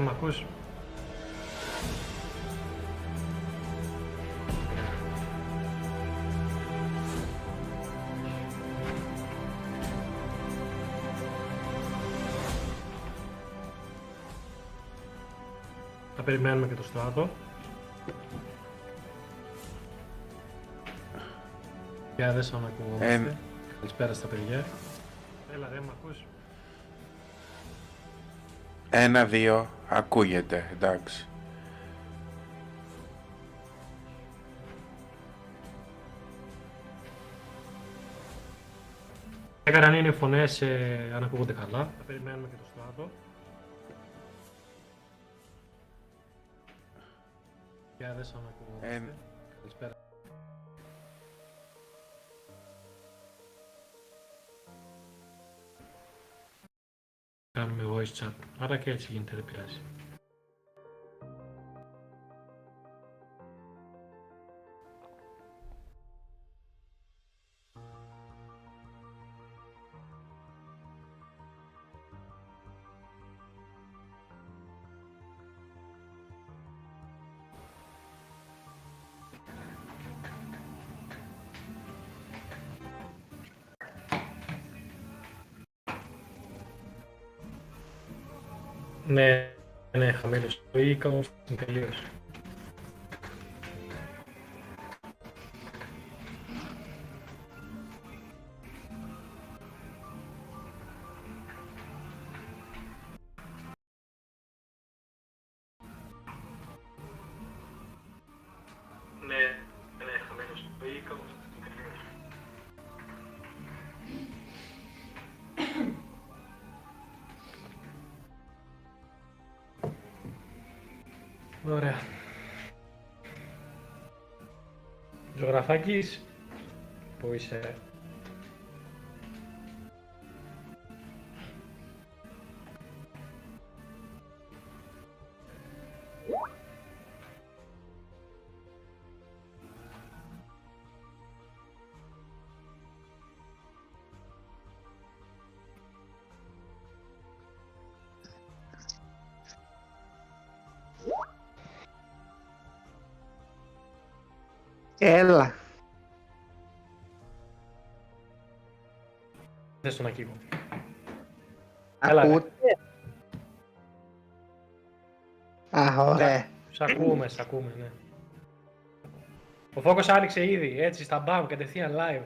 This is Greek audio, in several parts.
μ' ακούς; Θα περιμένουμε και το στράτο. Για δεν σαν ακουγόμαστε. Ε, Καλησπέρα στα παιδιά. Έλα, δεν μ' ακούς; Ένα-δύο, ακούγεται, εντάξει. Έκαναν είναι φωνές, ε, αν ακούγονται καλά. Θα περιμένουμε και το στράτο. Για δεν σαν ακουγόμαστε. Ε, Καλησπέρα. Κάνουμε voice chat. Άρα και έτσι γίνεται, χαμηλός. Το Ζωγραφάκης, πού είσαι. Έλα. Δεν στον ακύβω. Έλα, ρε. Ακούτε. Α, ωραία. Σ' ακούμε, σ' ακούμε, ναι. Ο φόκος άνοιξε ήδη, έτσι, στα μπαμ, κατευθείαν live.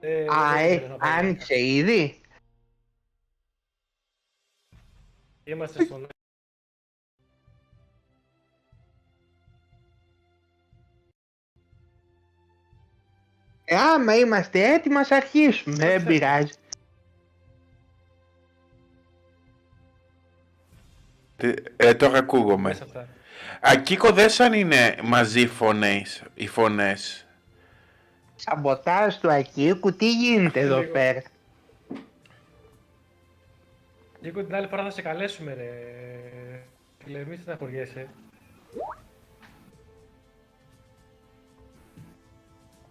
Ε, Α, δεν ε, ξέρω να πω. άνοιξε ήδη; Είμαστε στον... άμα είμαστε έτοιμοι, ας αρχίσουμε. Δεν πειράζει. τε- ε, τώρα ακούγομαι. Μέσα αυτά. Ακίκο δεν σαν είναι μαζί φωνές, οι φωνές. Σαμποτάζ του Ακίκου, τι γίνεται εδώ Λίγο. πέρα; Νίκο, την άλλη φορά θα σε καλέσουμε, ρε. Φίλε, μη στεναχωριέσαι.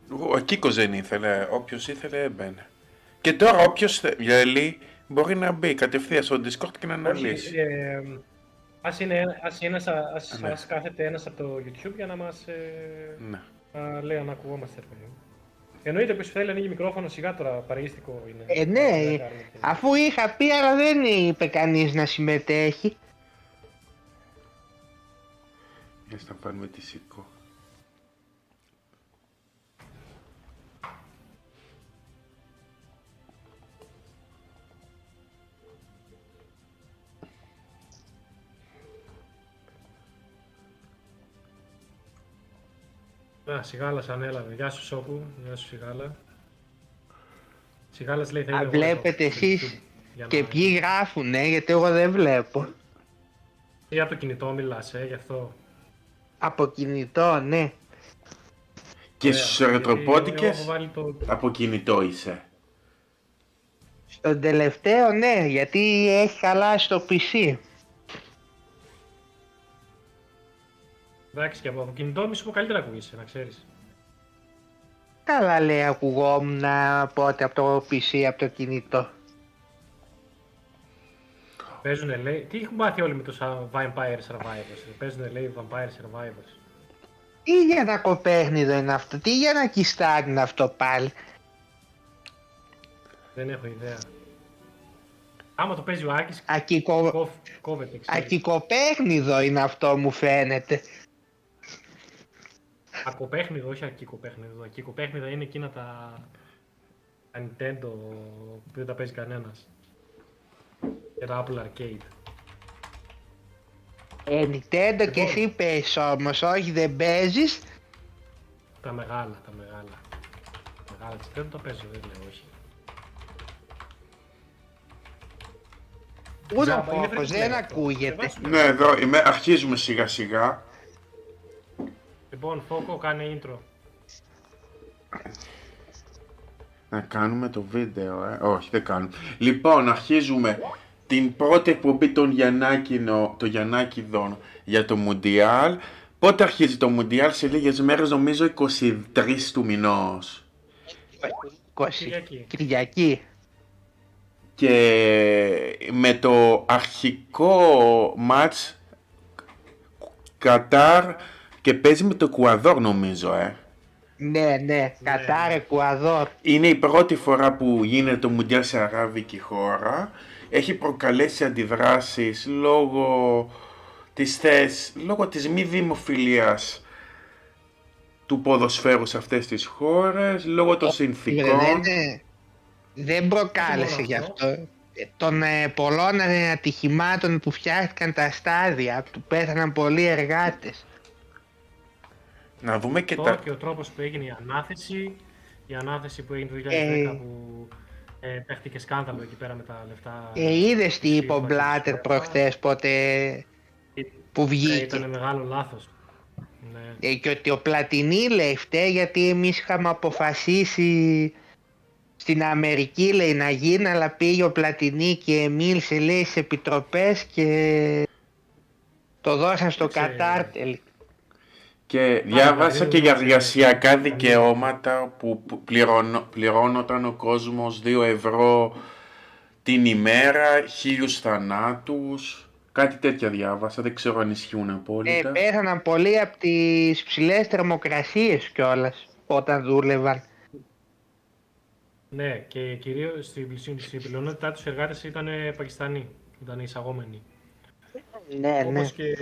Ο Ακίκος δεν ήθελε, όποιος ήθελε έμπαινε. Και τώρα όποιος θέλει μπορεί να μπει κατευθείαν στο Discord και να αναλύσει. Ε, ας, είναι, ας, είναι, ας, Ναι. ας κάθεται ένας από το YouTube για να μας ε, Ναι. να λέει αν ακουγόμαστε. ρε παιδί μου. Εννοείται που θέλει ανοίγει μικρόφωνο σιγά τώρα, παραγιστικό είναι. Ε, ναι, Δεν κάνουμε και- Αφού είχα πει, αλλά δεν είπε κανείς να συμμετέχει. Για να πάρουμε τη σηκώ. Α, Σιγάλας ανέλαβε. Γεια σου Σόκου, γεια σου Σιγάλα. Σιγάλας λέει θα Α, είναι βλέπετε εγώ στο εσείς YouTube, για Και να- ποιοι γράφουνε, γιατί εγώ δεν βλέπω. Για το κινητό μιλάς, ε, γι' αυτό. Από κινητό, ναι. Και Ωραία, στους γιατί ερετροπόντικες εγώ έχω βάλει το... από κινητό είσαι. Στον τελευταίο, ναι, γιατί έχει χαλάσει το PC. Εντάξει, και από από κινητό μη σου πω καλύτερα ακούγεσαι, να ξέρεις. Καλά λέει ακουγόμουν πότε από το PC, από το κινητό. Παίζουνε, λέει. Τι έχουν μάθει όλοι με το Sa- Vampire Survivors. ε; Παίζουνε, λέει, Vampire Survivors. Τι για ένα κοπέχνιδο είναι αυτό, τι για ένα κιστάρι είναι αυτό πάλι. Δεν έχω ιδέα. Άμα το παίζει ο Άκης, Ακικο... κόβ, κόβεται, ξέρεις. Ακικοπέχνιδο είναι αυτό μου φαίνεται. Ακοπέχνιδο, όχι ακικοπέχνιδο. Ακικοπέχνιδα είναι εκείνα τα... τα Nintendo που δεν τα παίζει κανένας. Και τα Apple Arcade. Ε, Nintendo και Λοιπόν. εσύ παίζεις όμως, όχι δεν παίζεις. Τα μεγάλα, τα μεγάλα. Τα μεγάλα της Nintendo τα παίζω, δεν λέω όχι. Πού να Τζάμπα, είναι φόκος, free to δεν play αυτό. ακούγεται. Κατεβάσου. Ναι, εδώ είμαι, αρχίζουμε σιγά σιγά. Λοιπόν, Φόκο, κάνε intro. Να κάνουμε το βίντεο, ε. Όχι, δεν κάνουμε. Λοιπόν, αρχίζουμε την πρώτη εκπομπή των Γιαννάκινο, το Γιαννάκηδων για το Μουντιάλ. Πότε αρχίζει το Μουντιάλ, σε λίγες μέρες, νομίζω 23 του μηνός. 20. Κυριακή. Κυριακή. Και με το αρχικό μάτς Κατάρ και παίζει με το Εκουαδόρ νομίζω, ε. Ναι, ναι, Κατάρ, Εκουαδόρ. Είναι η πρώτη φορά που γίνεται το Μουντιάλ σε αράβικη χώρα. Έχει προκαλέσει αντιδράσεις λόγω της θέσης, λόγω της μη δημοφιλίας του ποδοσφαίρου σε αυτές τις χώρες, λόγω των συνθήκων. Δεν, είναι- δεν προκάλεσε μόνο γι' αυτό. αυτό. Ε, Των ε, πολλών ε, ατυχημάτων που φτιάχτηκαν τα στάδια, που πέθαναν πολλοί εργάτες. Να δούμε και Τώρα τα... και ο τρόπος που έγινε η ανάθεση, η ανάθεση που έγινε το 2010 Ε. που ε, παίχτηκε σκάνδαλο εκεί πέρα με τα λεφτά. Ε, είδες τι είπε ο Σύμφωνα Μπλάτερ με- προχθές πότε που Ε, βγήκε. ήταν μεγάλο λάθος. Ναι. Ε, και ότι ο Πλατινί λέει φταίει γιατί εμείς είχαμε αποφασίσει στην Αμερική λέει να γίνει αλλά πήγε ο Πλατινί και μίλησε λέει σε επιτροπές και το δώσαν στο Κοίταξε. Κατάρ τελικά. Και διάβασα δηλαδή, και για δεν- εργασιακά δικαιώματα που που πληρώνω- πληρώνονταν ο κόσμος 2 ευρώ την ημέρα, χίλιους θανάτους, κάτι τέτοια διάβασα, δεν ξέρω αν ισχύουν Ε, απόλυτα. πέθαναν πολλοί από τις ψηλές θερμοκρασίες κιόλας όταν δούλευαν. ναι, και κυρίως στην, πλησίον- στην πλειονότητά τους εργάτες ήταν ε, Πακιστανοί, ήταν εισαγόμενοι. Ναι, ναι. Όπως και,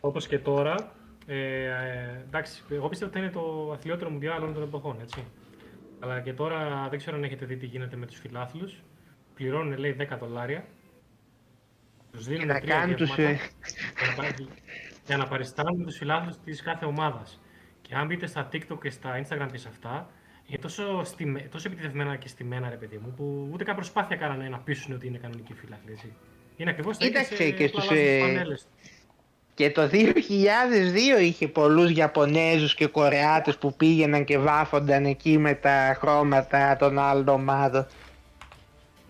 όπως και τώρα, ε, ε, εντάξει, εγώ πιστεύω ότι είναι το αθλιότερο μουντιάλ όλων των εποχών, έτσι. Αλλά και τώρα δεν ξέρω αν έχετε δει τι γίνεται με τους φιλάθλους. Πληρώνουν, λέει, 10 δολάρια. Τους δίνουν να τρία κάνουν τους, γεύματα ε, για να πα- για να παριστάνουν τους φιλάθλους της κάθε ομάδας. Και αν μπείτε στα TikTok και στα Instagram και σε αυτά, είναι τόσο, στιμε, τόσο επιτεθειμένα και στημένα, ρε παιδί μου, που ούτε καν προσπάθεια κάνανε να πείσουν ότι είναι κανονικοί φίλαθλοι, έτσι. Είναι ακριβώς τα ίδια Κοίταξε σε- και απλά Και το 2002 είχε πολλούς Ιαπωνέζους και Κορεάτες που πήγαιναν και βάφονταν εκεί με τα χρώματα των άλλων ομάδων.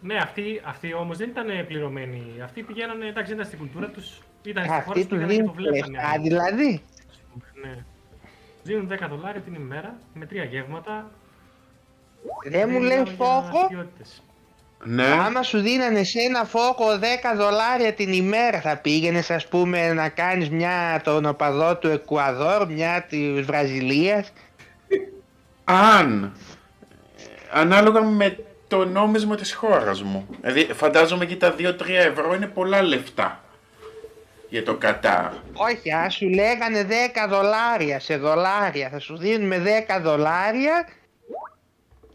Ναι, αυτοί, αυτοί όμως δεν ήταν πληρωμένοι. Αυτοί πηγαίνανε, εντάξει, δεν ήταν στην κουλτούρα τους. Ήταν στη χώρα Αυτοί τους, τους πήγαιναν και το δίνουν βλέπανε. λεφτά δηλαδή. Ναι. Δίνουν 10 δολάρια την ημέρα με τρία γεύματα. Δεν μου λέει μιλάμε για φόκο. Αστείωτες. Ναι, Άμα σου δίνανε σε ένα φόκο 10 δολάρια την ημέρα θα πήγαινες ας πούμε να κάνεις μια τον οπαδό του Εκουαδόρ, μια της Βραζιλίας; αν, ε, ανάλογα με το νόμισμα της χώρας μου. Δηλαδή φαντάζομαι και τα 2-3 ευρώ είναι πολλά λεφτά για το Κατάρ. Όχι, αν σου λέγανε 10 δολάρια σε δολάρια, θα σου δίνουν με 10 δολάρια.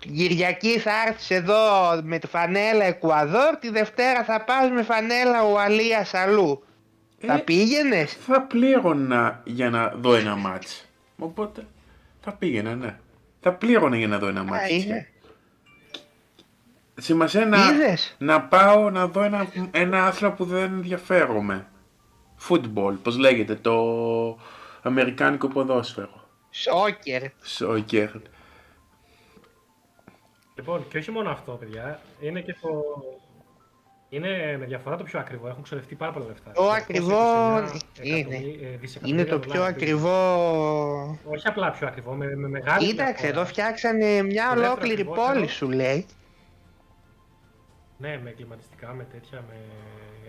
Κυριακή θα έρθεις εδώ με τη φανέλα Εκουαδόρ, τη Δευτέρα θα πας με φανέλα Ουαλίας αλλού. Θα Ε, πήγαινες; Θα πλήρωνα για να δω ένα μάτς. Οπότε θα πήγαινα, ναι. Θα πλήρωνα για να δω ένα Α, μάτς. είναι. Σημασία να, Είδες; να πάω να δω ένα, ένα άθλο που δεν ενδιαφέρομαι. Football, πώς λέγεται, το αμερικάνικο ποδόσφαιρο. Σόκερ. Σόκερ. Λοιπόν, και όχι μόνο αυτό, παιδιά. Είναι και το. Είναι με διαφορά το πιο ακριβό. Έχουν ξοδευτεί πάρα πολλά λεφτά. Το 229 ακριβό είναι. εκατομμύρια- ε, δισεκατομμύρια Είναι το πιο δολάρια. ακριβό. Όχι απλά πιο ακριβό, με, με μεγάλη Κοίταξε, διαφορά. εδώ φτιάξανε μια Το δεύτερο ολόκληρη ακριβότερο. πόλη σου λέει. Ναι, με κλιματιστικά, με τέτοια, με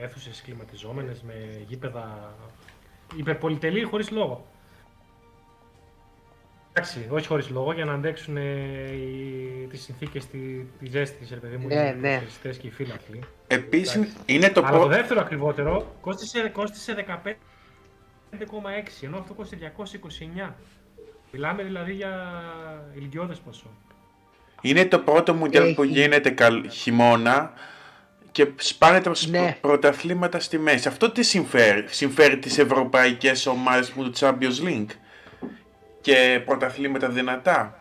αίθουσες κλιματιζόμενες, με γήπεδα υπερπολιτελή χωρίς λόγο. Εντάξει, όχι χωρίς λόγο, για να αντέξουν ε, οι, τις συνθήκες, τη, τη ζέστη της, ρε παιδί μου, Ναι, οι ναι. ποδοσφαιριστές και οι φίλαθλοι. Επίσης Εντάξει. είναι το Αλλά το πρώτο... δεύτερο ακριβότερο κόστισε, κόστισε 15,6 ενώ αυτό κόστισε 229. Μιλάμε δηλαδή για ηλικιώδες ποσό. Είναι το πρώτο μουντιάλ που Έχει. γίνεται καλ... χειμώνα και σπάνε τα Ναι. ναι. πρωταθλήματα στη μέση. Αυτό τι συμφέρει; Συμφέρει τις ευρωπαϊκές ομάδες που του Champions League; Και πρωταθλήματα δυνατά;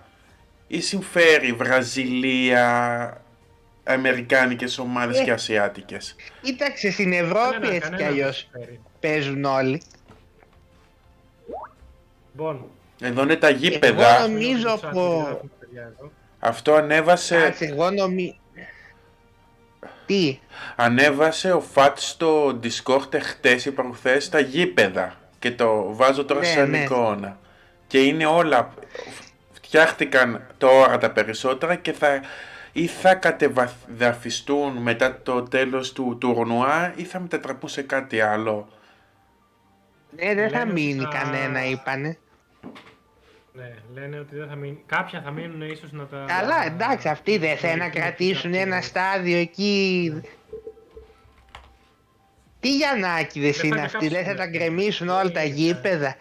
Ή συμφέρει Βραζιλία, Αμερικάνικες ομάδες Ε. και Ασιάτικες; Κοίταξε, στην Ευρώπη Κανένα- έτσι κανένα κι δεν αλλιώ συμφέρει. παίζουν όλοι. Λοιπόν, Εδώ είναι τα Εγώ γήπεδα. νομίζω το chat, πω- γράφουν τα παιδιά εδώ. Αυτό ανέβασε, Κάτσε, εγώ νομίζω... Τι, ανέβασε ο Φατ στο Discord χτες ή προχθές τα γήπεδα. Και το βάζω τώρα Ναι, σαν ναι. εικόνα. Και είναι όλα. Φτιάχτηκαν τώρα τα περισσότερα και θα ή θα κατεδαφιστούν μετά το τέλος του τουρνουά ή θα μετατραπούν σε κάτι άλλο. ναι δεν θα Λένε ότι μείνει θα- κανένα είπανε. Ναι, λένε ότι δεν θα μείνει. Κάποια θα μείνουν ίσως να τα. Καλά, εντάξει, αυτοί δεν θέλουν να κρατήσουν ένα στάδιο εκεί. Τι Γιαννάκηδες Δεν θα είναι αυτοί, δεν θα τα κάψουνε. γκρεμίσουν όλα τα Είναι. γήπεδα.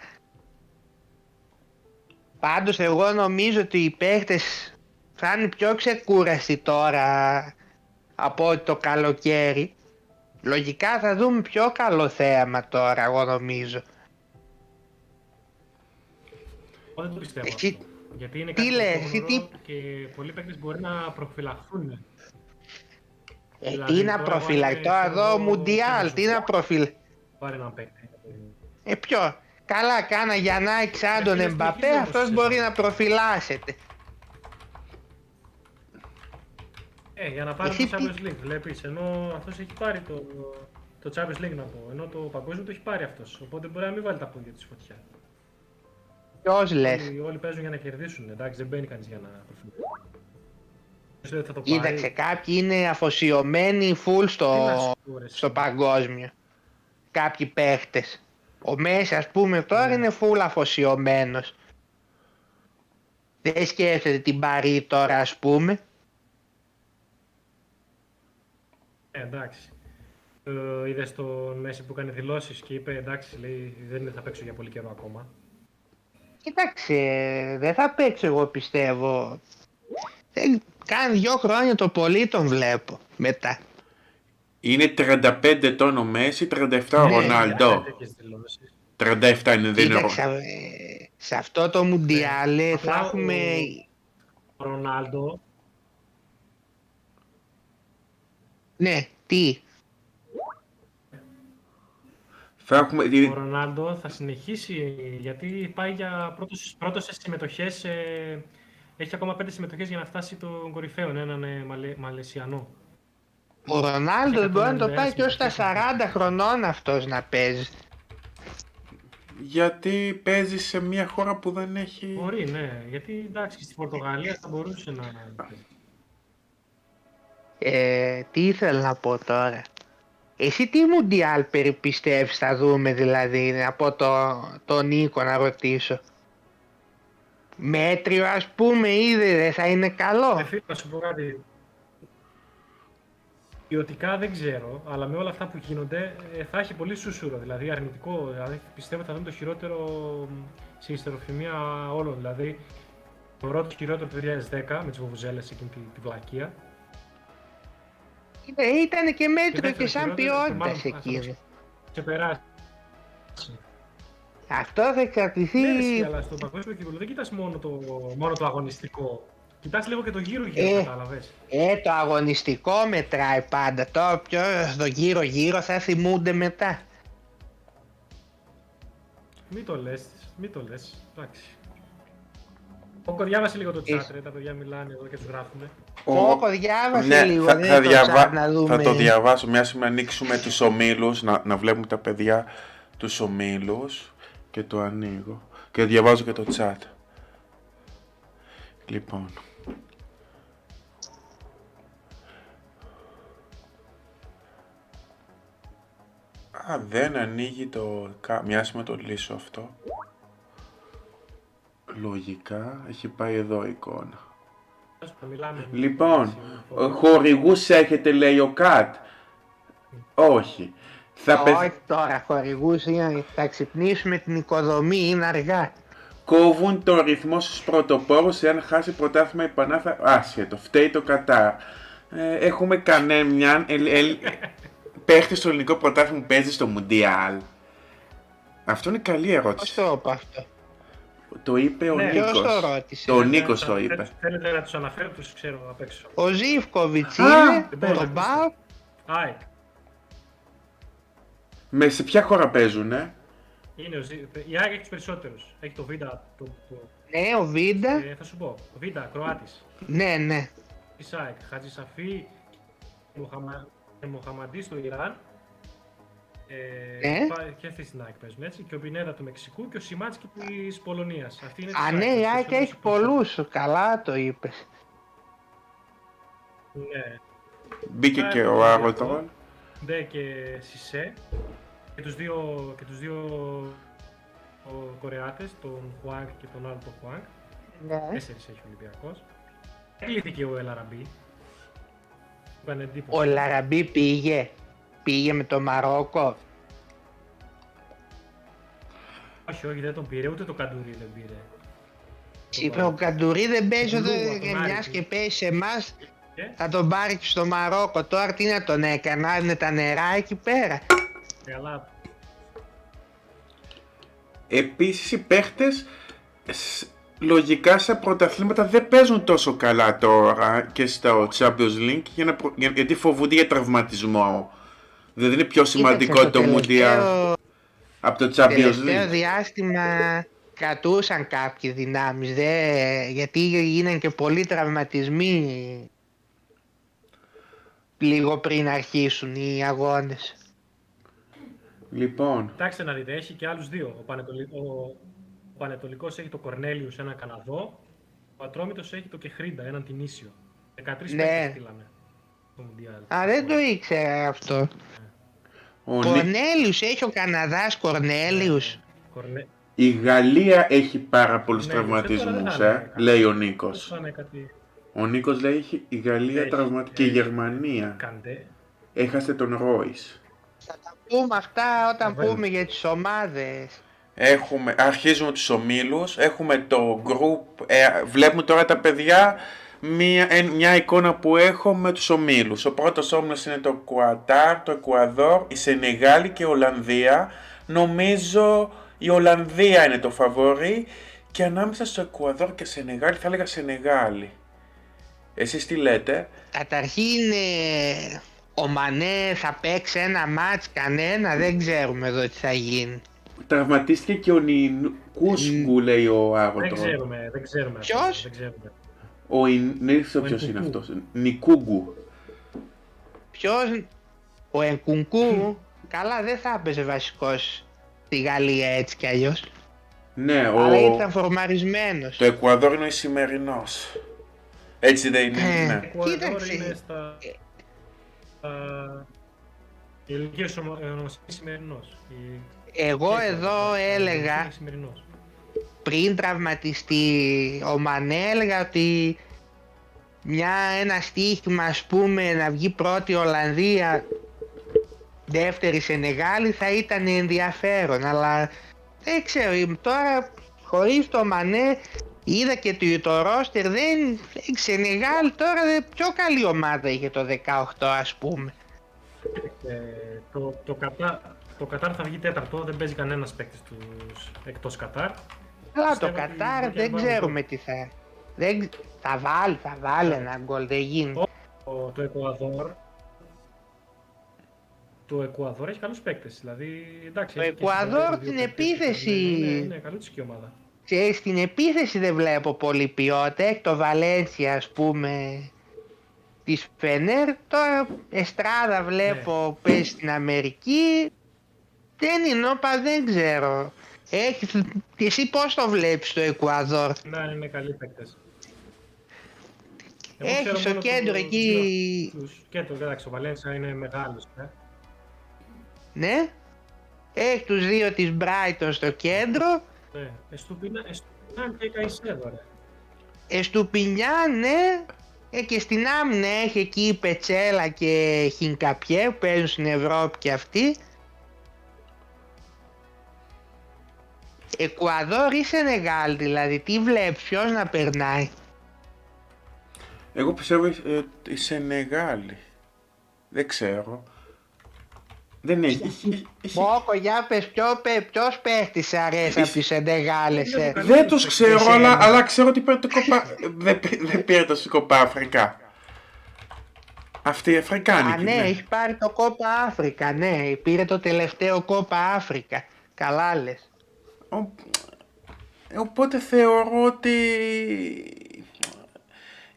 Πάντως εγώ νομίζω ότι οι παίχτες θα είναι πιο ξεκούραστοι τώρα από ότι το καλοκαίρι. Λογικά θα δούμε πιο καλό θέαμα τώρα, εγώ νομίζω. Εγώ δεν το πιστεύω. Εσύ- αυτό. Γιατί είναι τι κάτι λες, πρωτόγνωρο εσύ και πολλοί παίκτες μπορεί να προφυλαχθούν. Ε, Δηλαδή, τι να τώρα προφυλάξει εγώ τώρα είμαι εδώ, στο- Μουντιάλ, τι να προφυλάξει. Πάρε έναν παίκτη. Ε, ποιο; Καλά, κάνα Γιαννάκης σαν τον είναι Εμπαπέ, στοιχείο αυτός όπως μπορεί εσύ. να προφυλάσσεται. Ε, για να πάρει Εσύ το τι- Champions League, βλέπεις, ενώ αυτός έχει πάρει το, το Champions League να πω, ενώ το παγκόσμιο το έχει πάρει αυτός, οπότε μπορεί να μην βάλει τα πόδια της φωτιά. Ποιος λες; Όλοι, όλοι παίζουν για να κερδίσουν, εντάξει, δεν μπαίνει κανείς για να προφυλάξει. Ποιος λέει ότι θα το Κοίταξε, πάρει, κάποιοι είναι αφοσιωμένοι full τι στο, να σου πω, ρε, εσύ. στο παγκόσμιο. Κάποιοι παίχτες. Ο Μέση, ας πούμε, τώρα Ναι. είναι full αφοσιωμένος. Δεν σκέφτεται την Παρή τώρα, ας πούμε. Ε, εντάξει. Ε, Είδες τον Μέση που έκανε δηλώσεις και είπε εντάξει, λέει, δεν θα παίξω για πολύ καιρό ακόμα. Κοίταξε, δεν θα παίξω εγώ πιστεύω. Δεν, κάνει δυο χρόνια το πολύ τον βλέπω μετά. Είναι 35 ετών ο Μέση, 37 ο Ναι, Ρονάλντο. Έκανε τέτοιες δηλώσεις. 37 είναι, δεν είναι. Κοίταξε, ο- ε, σε αυτό το Μουντιάλε θα Απλά ο- έχουμε... Ο Ρονάλντο, Ναι, τι; Θα έχουμε. ο Ρονάλντο θα συνεχίσει γιατί πάει για πρώτος, πρώτος σε συμμετοχές. ε, έχει ακόμα πέντε συμμετοχές για να φτάσει τον κορυφαίο, έναν ε, Μαλε, Μαλαισιανό. Ο Ρονάλντος Και μπορεί να το 190 πάει και ως τα συμμετοχές. 40 χρονών αυτός να παίζει. Γιατί παίζει σε μια χώρα που δεν έχει. Μπορεί, ναι. Γιατί εντάξει, και στην Πορτογαλία θα μπορούσε να. Ε, τι ήθελα να πω τώρα. Εσύ τι Μουντιάλ περιπιστεύεις θα δούμε δηλαδή, να πω το, τον Νίκο να ρωτήσω. Μέτριο ας πούμε ήδη δεν θα είναι Ε, καλό. φίλε, να σου πω κάτι. Ποιοτικά δεν ξέρω, αλλά με όλα αυτά που γίνονται ε, θα έχει πολύ σούσουρο, δηλαδή αρνητικό. Δηλαδή πιστεύω θα δούμε το χειρότερο μ, σε ιστεροφημία όλων. Δηλαδή, θεωρώ το χειρότερο το 2010 με τις βουβουζέλε εκείνη τη, τη βλακεία. Ε, ήταν και μέτριο δεύτερο και σαν χειρότερο, ποιότητα μάλλον σε αυτό εκείνο. Και περάσει. Αυτό θα εξαρτηθεί. Ναι, εσύ, αλλά στο παγκόσμιο κύπελο δεν κοιτάς μόνο το, μόνο το αγωνιστικό. Κοιτάς λίγο και το γύρω-γύρω, Ε. κατάλαβες. Ε, το αγωνιστικό μετράει πάντα. Τώρα πιο το γύρω γύρω θα θυμούνται μετά. Μην το λες, μην το λες. Εντάξει. Κόκο, διάβασε λίγο το chat, Είσαι. ρε, τα παιδιά μιλάνε εδώ και τους γράφουνε. Ο- Κόκο, διάβασε Ναι, λίγο. θα, δεν θα, το διαβα- chat να δούμε. θα το διαβάσω μια στιγμή να ανοίξουμε τους ομίλους, να, να βλέπουμε τα παιδιά τους ομίλους και το ανοίγω και διαβάζω και το chat. Λοιπόν. Α, δεν ανοίγει το... κα- Μοιάζει με το λύσω αυτό. Λογικά έχει πάει εδώ η εικόνα. Ας πούμε, μιλάμε. Λοιπόν, χορηγούς έχετε λέει ο Κατ. Όχι. Θα πεθ- Όχι τώρα, χορηγούς είναι, θα ξυπνήσουμε την οικοδομή, είναι αργά. κόβουν το ρυθμό στους πρωτοπόρους εάν χάσει πρωτάθλημα η Πανάθα. Άσχετο, φταίει το Κατάρ. Ε, έχουμε κανέναν ελ, ελ, παίχτη στο ελληνικό πρωτάθλημα που παίζεις στο Μουντιάλ; Αυτό είναι καλή Πώς ερώτηση. το είπα αυτό; Το είπε ο Ναι, Ποιος Νίκος. το ρώτησε. Το Νίκος το είπε. Θέλετε να τους αναφέρω, τους ξέρω απ' έξω. Ο Ζήφκοβιτς Α, είναι, δεν μπορώ να τον Μπάου, ΑΕΚ. Με σε ποια χώρα παίζουνε; Είναι ο Ζη- Η ΑΕΚ έχει τους περισσότερους. Έχει το Βίντα, το, το, ναι, ο Βίντα, ε, θα σου πω. Ο Βίντα, Κροάτης. ναι, ναι. Της ΑΕΚ. Χατζη Σαφή, Μοχαμα... Μοχαμαντή στο Ιράν. Ε, Ναι. πά- Και αυτή στην ΑΕΚ παίζουν έτσι. Και ο Πινέδα του Μεξικού και ο Σιμάτσκι της Πολωνίας. Αυτή είναι Α, της ναι, ΑΕΚ, η τους ΑΕΚ περισσότερους έχει πολλούς, καλά το είπες. Ναι. Μπήκε Α, και έχω ο δει Άρωτον. αυτό. Ντε και Σισε. Και τους δύο, και τους δύο ο, Κορεάτες, τον Χουάνγκ και τον άλλο τον Χουάνγκ. Ναι. Τέσσερις έχει ο Ολυμπιακός. Έκλειθηκε ο Ελαραμπή. Μου έκανε εντύπωση. Ο Λαραμπή πήγε, πήγε με το Μαρόκο. Όχι, όχι, δεν τον πήρε, ούτε το Καντουρί δεν πήρε. Είπε ο Καντουρί δεν παίζει Κουλού, όταν από τον Άρη. μιας και παίζει σε εμάς Και, θα τον πάρει και στο Μαρόκο. Τώρα τι να τον έκανε, να είναι τα νερά εκεί πέρα. καλά, Επίσης οι παίχτες σ- λογικά σε πρωταθλήματα δεν παίζουν τόσο καλά τώρα και στο Champions League για να προ- για- γιατί φοβούνται για τραυματισμό. Δεν είναι πιο σημαντικό Κοίταξε, το στο Mundial τελευταίο- από το Champions Τελευταίο League. διάστημα κρατούσαν κάποιοι δυνάμεις, δε, γιατί γίνανε και πολλοί τραυματισμοί λίγο πριν αρχίσουν οι αγώνες. Λοιπόν, κοιτάξτε να δείτε, έχει και άλλους δύο. Ο, Πανετολι... ο... ο Πανετολικός έχει το Κορνέλιους, έναν Καναδό. Ο Ατρόμητος έχει το Κεχρίντα, έναν Τινήσιο. 13 Ναι. παίκτες στείλαμε στο Mundial. Α, δεν το ήξερα αυτό. ο Νί- Κορνέλιους, έχει ο Καναδάς Κορνέλιους. Κορνέ... η Γαλλία έχει πάρα πολλούς Ναι, τραυματισμούς, τώρα δεν ε, θα είναι λέει ο Πώς Νίκος. θα είναι κάτι... Ο Νίκος λέει έχει η Γαλλία Έχει, τραυματική και η έχει. Γερμανία. Κάντε. Έχασε τον Ρόις. Θα τα πούμε αυτά όταν Βέβαια. πούμε για τις ομάδες. Έχουμε, αρχίζουμε τους ομίλους, έχουμε το group, ε, βλέπουμε τώρα τα παιδιά μια, εν- μια εικόνα που έχω με τους ομίλους. Ο πρώτος όμιλος είναι το Κουατάρ, το Εκουαδόρ, η Σενεγάλη και η Ολλανδία. Νομίζω η Ολλανδία είναι το φαβόρι και ανάμεσα στο Εκουαδόρ και Σενεγάλη θα έλεγα Σενεγάλη. Εσείς τι λέτε; Καταρχήν ε, ο Μανέ θα παίξει ένα μάτς κανένα, δεν ξέρουμε εδώ τι θα γίνει. Τραυματίστηκε και ο Νικούσκου λέει ο Δεν Άγωτο. ξέρουμε, δεν ξέρουμε. αυτό, Ποιος; Δεν ξέρουμε. Ο Ιν- δεν ξέρω Ο ποιος είναι Νικούγκου. αυτός. Νικούγκου. Ποιος, ο Ενκουνκού, καλά δεν θα έπαιζε βασικός στη Γαλλία έτσι κι αλλιώς. Ναι, Αλλά ο... ήταν φορμαρισμένος. Το Εκουαδόρ είναι ο Ισημερινός. Έτσι δεν είναι, Ε. ναι. Εκουαδόρ Κοίταξε. είναι στα... στα... Η ελληνική ονομασία είναι σημερινός. Η... Εγώ η- εδώ η- η- έλεγα είναι σημερινός. πριν τραυματιστεί ο Μανέ έλεγα ότι μια, ένα στοίχημα ας πούμε να βγει πρώτη Ολλανδία δεύτερη Σενεγάλη θα ήταν ενδιαφέρον αλλά δεν ξέρω τώρα χωρίς το Μανέ είδα και το, το ρόστερ δεν η Σενεγάλη τώρα δεν- πιο καλή ομάδα είχε το 18 ας πούμε Ε, το, το, Κατά, το Κατάρ θα βγει τέταρτο, δεν παίζει κανένας παίκτης τους εκτός Κατάρ. αλλά το Πιστεύω ότι Κατάρ δεν δεν βάλουν ξέρουμε τι θα δεν, θα βάλει, θα βάλει ένα γκολ, δεν γίνεται. Το, το Εκουαδόρ το Εκουαδόρ έχει καλούς παίκτες, δηλαδή εντάξει. Το έχει και Εκουαδόρ σημαντικούς την δύο παίκτες, επίθεση. Είναι, είναι, είναι καλούτσικη ομάδα. Και στην επίθεση δεν βλέπω πολύ ποιότητα. Έχει το Βαλένσια ας πούμε της Φενέρ. Τώρα Εστράδα βλέπω παίζει στην Αμερική. Δεν είναι όπα δεν ξέρω. Έχει, και εσύ πώς το βλέπεις το Εκουαδόρ; Ναι, είναι καλοί παίκτες. Εγώ Έχεις ξέρω στο μόνο κέντρο τους εκεί. δύο- τους- Κέντρο, εντάξει, ο Βαλένσια είναι μεγάλος. Ε. Ναι. Έχεις τους δύο της Brighton στο κέντρο. Ναι, Εστουπινά, Εστουπινά και Καϊσέδο, ρε. Εστουπινιά, ναι. Ε, και στην άμυνα έχει εκεί η Πετσέλα και Χινκαπιέ που παίζουν στην Ευρώπη και αυτοί. Εκουαδόρ ή Σενεγάλ δηλαδή, τι βλέπεις, ποιος να περνάει; Εγώ πιστεύω ε, η Σενεγάλη. Δεν ξέρω. Δεν έχει. έχει- έχει- Μόκο, για πες, ποιο, παι- ποιος παίχτης σε αρέσει από τις Σενεγάλες. ε; Δεν τους ξέρω, Εσένα. αλλά, αλλά ξέρω ότι πήρε το κοπά. δεν, πή- δεν πήρε το κοπά Αφρικά. Αυτή η Αφρικάνικη. Α, ναι, έχει πάρει το κόπα Αφρικα, ναι, πήρε το τελευταίο κόπα Αφρικα. Καλά λες. Ο- Οπότε θεωρώ ότι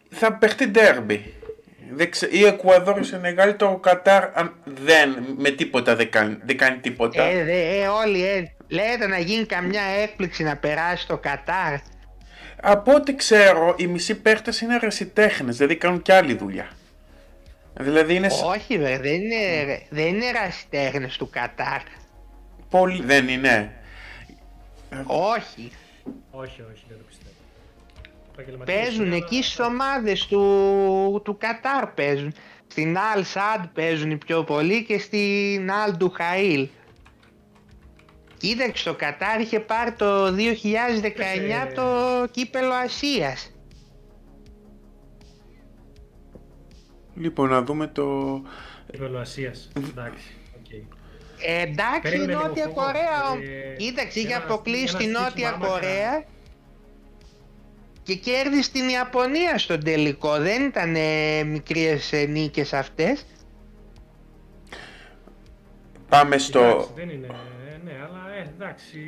θα παιχτεί ντέρμπι. Δεν ξε... Η Εκουαδόρ η Σενεγάλη το Κατάρ αν- δεν, με τίποτα δεν κάνει, δεν κάνει τίποτα. Ε, δε, ε, όλοι, ε, λέτε να γίνει καμιά έκπληξη να περάσει το Κατάρ. Από ό,τι ξέρω, οι μισοί παίχτες είναι ερασιτέχνες, δηλαδή κάνουν και άλλη δουλειά. Δηλαδή είναι σ- Όχι, βε, δεν είναι, ρε, δεν είναι ερασιτέχνες του Κατάρ. πολύ... Δεν είναι. Όχι, Όχι, όχι, δεν το πιστεύω. Επαγγελματίες παίζουν είναι, εκεί αλλά- στις ομάδες του, του Κατάρ παίζουν. Στην Αλ Σαντ παίζουν οι πιο πολλοί και στην Αλ Ντουχαήλ. Κοίταξε, το Κατάρ είχε πάρει το 2019 Ε. το κύπελο Ασίας. Λοιπόν, να δούμε το... Επίπεδο Ασίας. Εντάξει, οκ. Ε, εντάξει, η Περίμενε λίγο, Νότια φόβο. Κορέα. ο- Ε, Κοίταξε, είχε ένα- αποκλείσει ένα τη Νότια στοίχημα, άμα Κορέα και κέρδισε την Ιαπωνία στον τελικό. Δεν ήταν ε, μικρές ε, νίκες αυτές. Πάμε στο... Εντάξει, δεν είναι, ε, ναι, αλλά ε, εντάξει,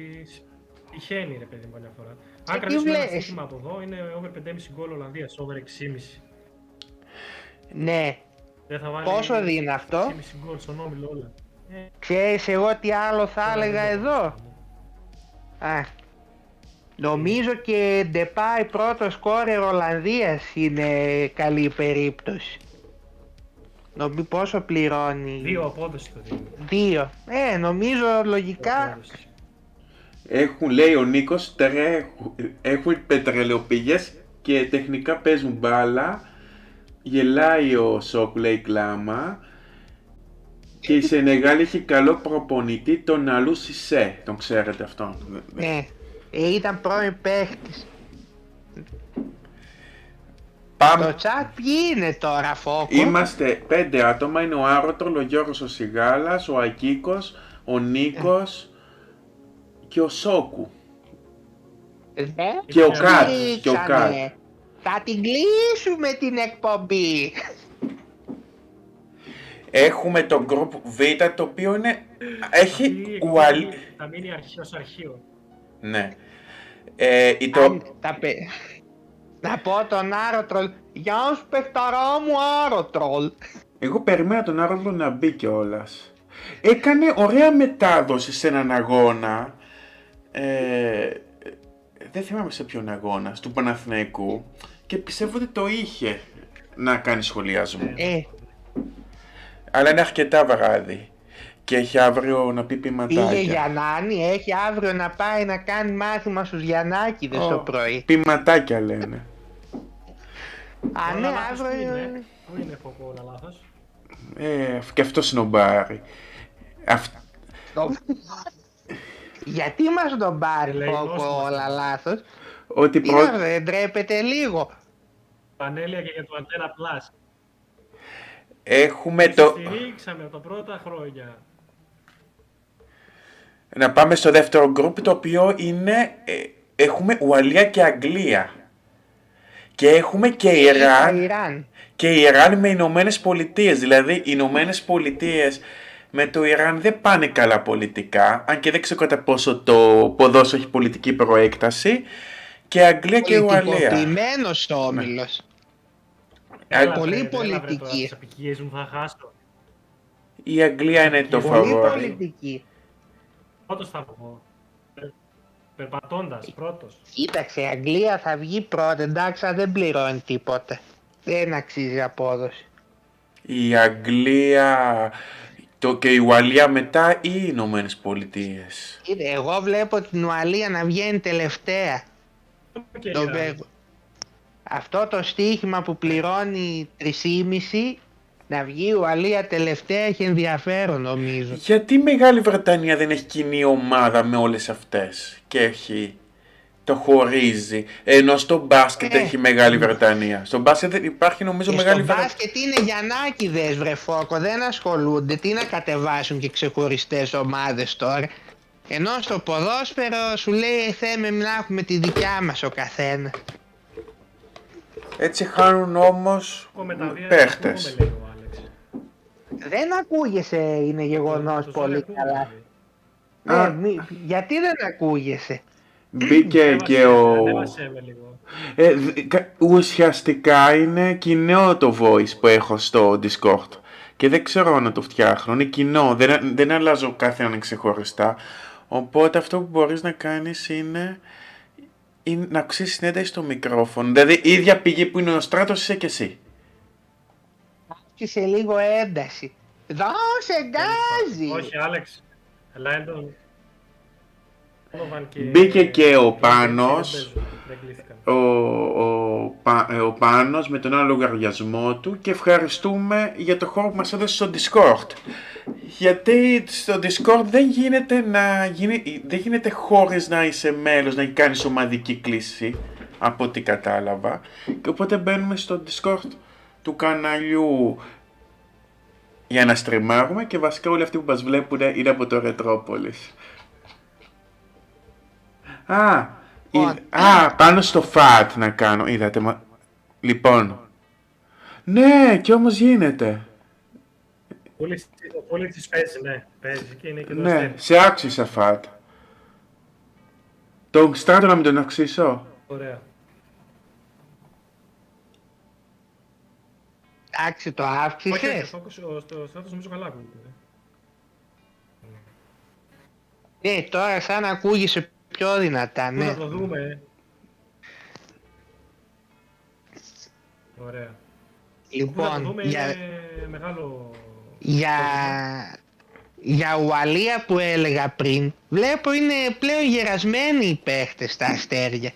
τυχαίνει ρε παιδί μου καμιά φορά. Αν τι κρατήσουμε ένα βλέπεις; στοίχημα από εδώ, είναι over 5,5 γκολ Ολλανδίας, over 6,5. Ναι. Δεν θα βάλει Πόσο δίνει αυτό; 6,5 γκολ στον όμιλο όλα. Ε, Ξέρεις εγώ τι άλλο θα τώρα έλεγα δεν το εδώ; ξέρω. Α, νομίζω και Ντεπάι πρώτος σκόρερ Ολλανδίας είναι καλή περίπτωση. Νομίζω πόσο πληρώνει; Δύο απόδοση το δίνει. Δύο. Ε, νομίζω λογικά Απόδοση. Έχουν, λέει ο Νίκος, τρέχουν, έχουν πετρελαιοπηγές και τεχνικά παίζουν μπάλα. Γελάει ο Σοκ, λέει κλάμα. Και η Σενεγάλη έχει καλό προπονητή, τον Αλού Σισε. Τον ξέρετε αυτόν. Ναι, ε, ήταν πρώην παίχτης. Πάμε. Το chat ποιοι είναι τώρα, Φόκο. Είμαστε πέντε άτομα. Είναι ο Άρωτρολ, ο Γιώργος ο Σιγάλας, ο Ακίκος, ο Νίκος και ο Σόκου. Ναι. Και ο Κάτ, Κάτ. Και ο Ρίξανε. Κάτ. Θα την κλείσουμε την εκπομπή. Έχουμε το group Β το οποίο είναι... Έχει Αυτή η ουαλ... εκπομπή Θα μείνει αρχή ως αρχείο. Ναι. Ε, η το... Αν τα πε- Να πω τον Άρωτρολ. Γεια σου παιχταρά μου Άρωτρολ. Εγώ περιμένα τον Άρολο να μπει κιόλας. Έκανε ωραία μετάδοση σε έναν αγώνα. Ε, δεν θυμάμαι σε ποιον αγώνα, του Παναθηναϊκού. Και πιστεύω ότι το είχε να κάνει σχολιασμό. Ε, Αλλά είναι αρκετά βράδυ. Και έχει αύριο να πει πήγε ποιηματάκια. Γιαννάνη, έχει αύριο να πάει να κάνει μάθημα στους Γιαννάκηδες Ω, το πρωί. Ποιηματάκια λένε. Α, Όλα ναι, λάθος Πού αύριο... είναι, πού είναι Φόκο όλα λάθος. Ε, και αυτός σνομπάρει. Αυ... Το- Γιατί μας τον πάρει Λέει, Φόκο νόστιμος. όλα λάθος. Ότι Τι προ... να δεν ντρέπεται λίγο. Πανέλια και για το Antenna Plus. Έχουμε Το... το... Στηρίξαμε από τα πρώτα χρόνια. Να πάμε στο δεύτερο group το οποίο είναι... ε, έχουμε Ουαλία και Αγγλία. Και έχουμε και Το Ιράν Ιράν. και Ιράν με Ηνωμένες Πολιτείες. Δηλαδή οι Ηνωμένες Πολιτείες με το Ιράν δεν πάνε καλά πολιτικά. Αν και δεν ξέρω κατά πόσο το ποδόσφαιρο έχει πολιτική προέκταση. Και Αγγλία και Ουαλία. Πολιτικοποιημένος ο όμιλος. Α, πολύ βρε, έλα, βρε, τώρα, πολιτική. τις απικίες μου θα χάσω. Η Αγγλία είναι το Πολύ φαβόρι. πολιτική. Πρώτος θα πω. Περ- Περπατώντας, πρώτος. Κοίταξε, η Αγγλία θα βγει πρώτα, εντάξει, αλλά δεν πληρώνει τίποτα. Δεν αξίζει απόδοση. Η Αγγλία, Το και η Ουαλία μετά ή οι Ηνωμένες Πολιτείες; Κοίτα, εγώ βλέπω την Ουαλία να βγαίνει τελευταία. Και Το Ιράν. βλέπω. Αυτό το στοίχημα που πληρώνει 3,5 να βγει η Ουαλία τελευταία έχει ενδιαφέρον νομίζω. Γιατί η Μεγάλη Βρετανία δεν έχει κοινή ομάδα με όλες αυτές και έχει το χωρίζει, ενώ στο μπάσκετ Ε. έχει Μεγάλη Βρετανία. Στο μπάσκετ δεν υπάρχει νομίζω Και Μεγάλη στο Βρετανία. μπάσκετ είναι γιαννάκιδες βρε Φώκο, δεν ασχολούνται, τι να κατεβάσουν και ξεχωριστές ομάδες τώρα. Ενώ στο ποδόσφαιρο σου λέει θέμε να έχουμε τη δικιά μας ο καθένας. Έτσι χάνουν όμως Εγώ με τα δύο παίχτες. ακούγομαι, λέει ο Άλεξ. Δεν ακούγεσαι είναι γεγονός Το πολύ Ζόρι ακούγομαι, καλά. λέει. Α. Ναι, μη- γιατί δεν ακούγεσαι; Μπήκε Ανέβασε- και ο... ανέβασε με λίγο. Ε, δ- κα- ουσιαστικά είναι κοινό το voice που έχω στο Discord. Και δεν ξέρω να το φτιάχνω. Είναι κοινό. Δεν, δεν αλλάζω κάθε έναν ξεχωριστά. Οπότε αυτό που μπορείς να κάνεις είναι, είναι να αυξήσεις την ένταση στο μικρόφωνο. Δηλαδή η ίδια πηγή που είναι ο Στράτος είσαι και εσύ. Άρχισε λίγο ένταση. Δώσε γκάζι! Όχι, Άλεξ. Λάιντον. Donovan και- Μπήκε και ο δεν Πάνος. παίζουν, Δεν κλείστηκαν. Ο, ο, Πα- ε, ο Πάνος με τον άλλο λογαριασμό του και ευχαριστούμε για το χώρο που μας έδωσε στο Discord. Γιατί στο Discord δεν γίνεται να γίνει, δεν γίνεται χωρίς να είσαι μέλος, να κάνεις ομαδική κλίση, από ό,τι κατάλαβα. Και οπότε μπαίνουμε στο Discord του καναλιού για να στριμάρουμε και βασικά όλοι αυτοί που μας βλέπουν είναι από το Retropolis. Α, Λοιπόν. είδα- α, πάνω στο FAT να κάνω, είδατε. Μα... Λοιπόν, ναι, και όμως γίνεται. Πολύ- Ο πολίτης παίζει, ναι. Παίζει και είναι και το Ναι, αστέρι. σε άξισα FAT. Τον στράτο να μην τον αυξήσω. Ωραία. Εντάξει, το Όχι, όχι, αύξησες. ο Φόκος- ο- στο στράτος νομίζω καλά ακούγεται. Ναι, τώρα σαν να ακούγεσαι πιο δυνατά, Πού ναι. να το δούμε. ε; Ωραία. Πού να το Λοιπόν, δούμε για, είναι μεγάλο... για, για Ουαλία που έλεγα πριν, βλέπω είναι πλέον γερασμένοι οι παίχτες στα αστέρια.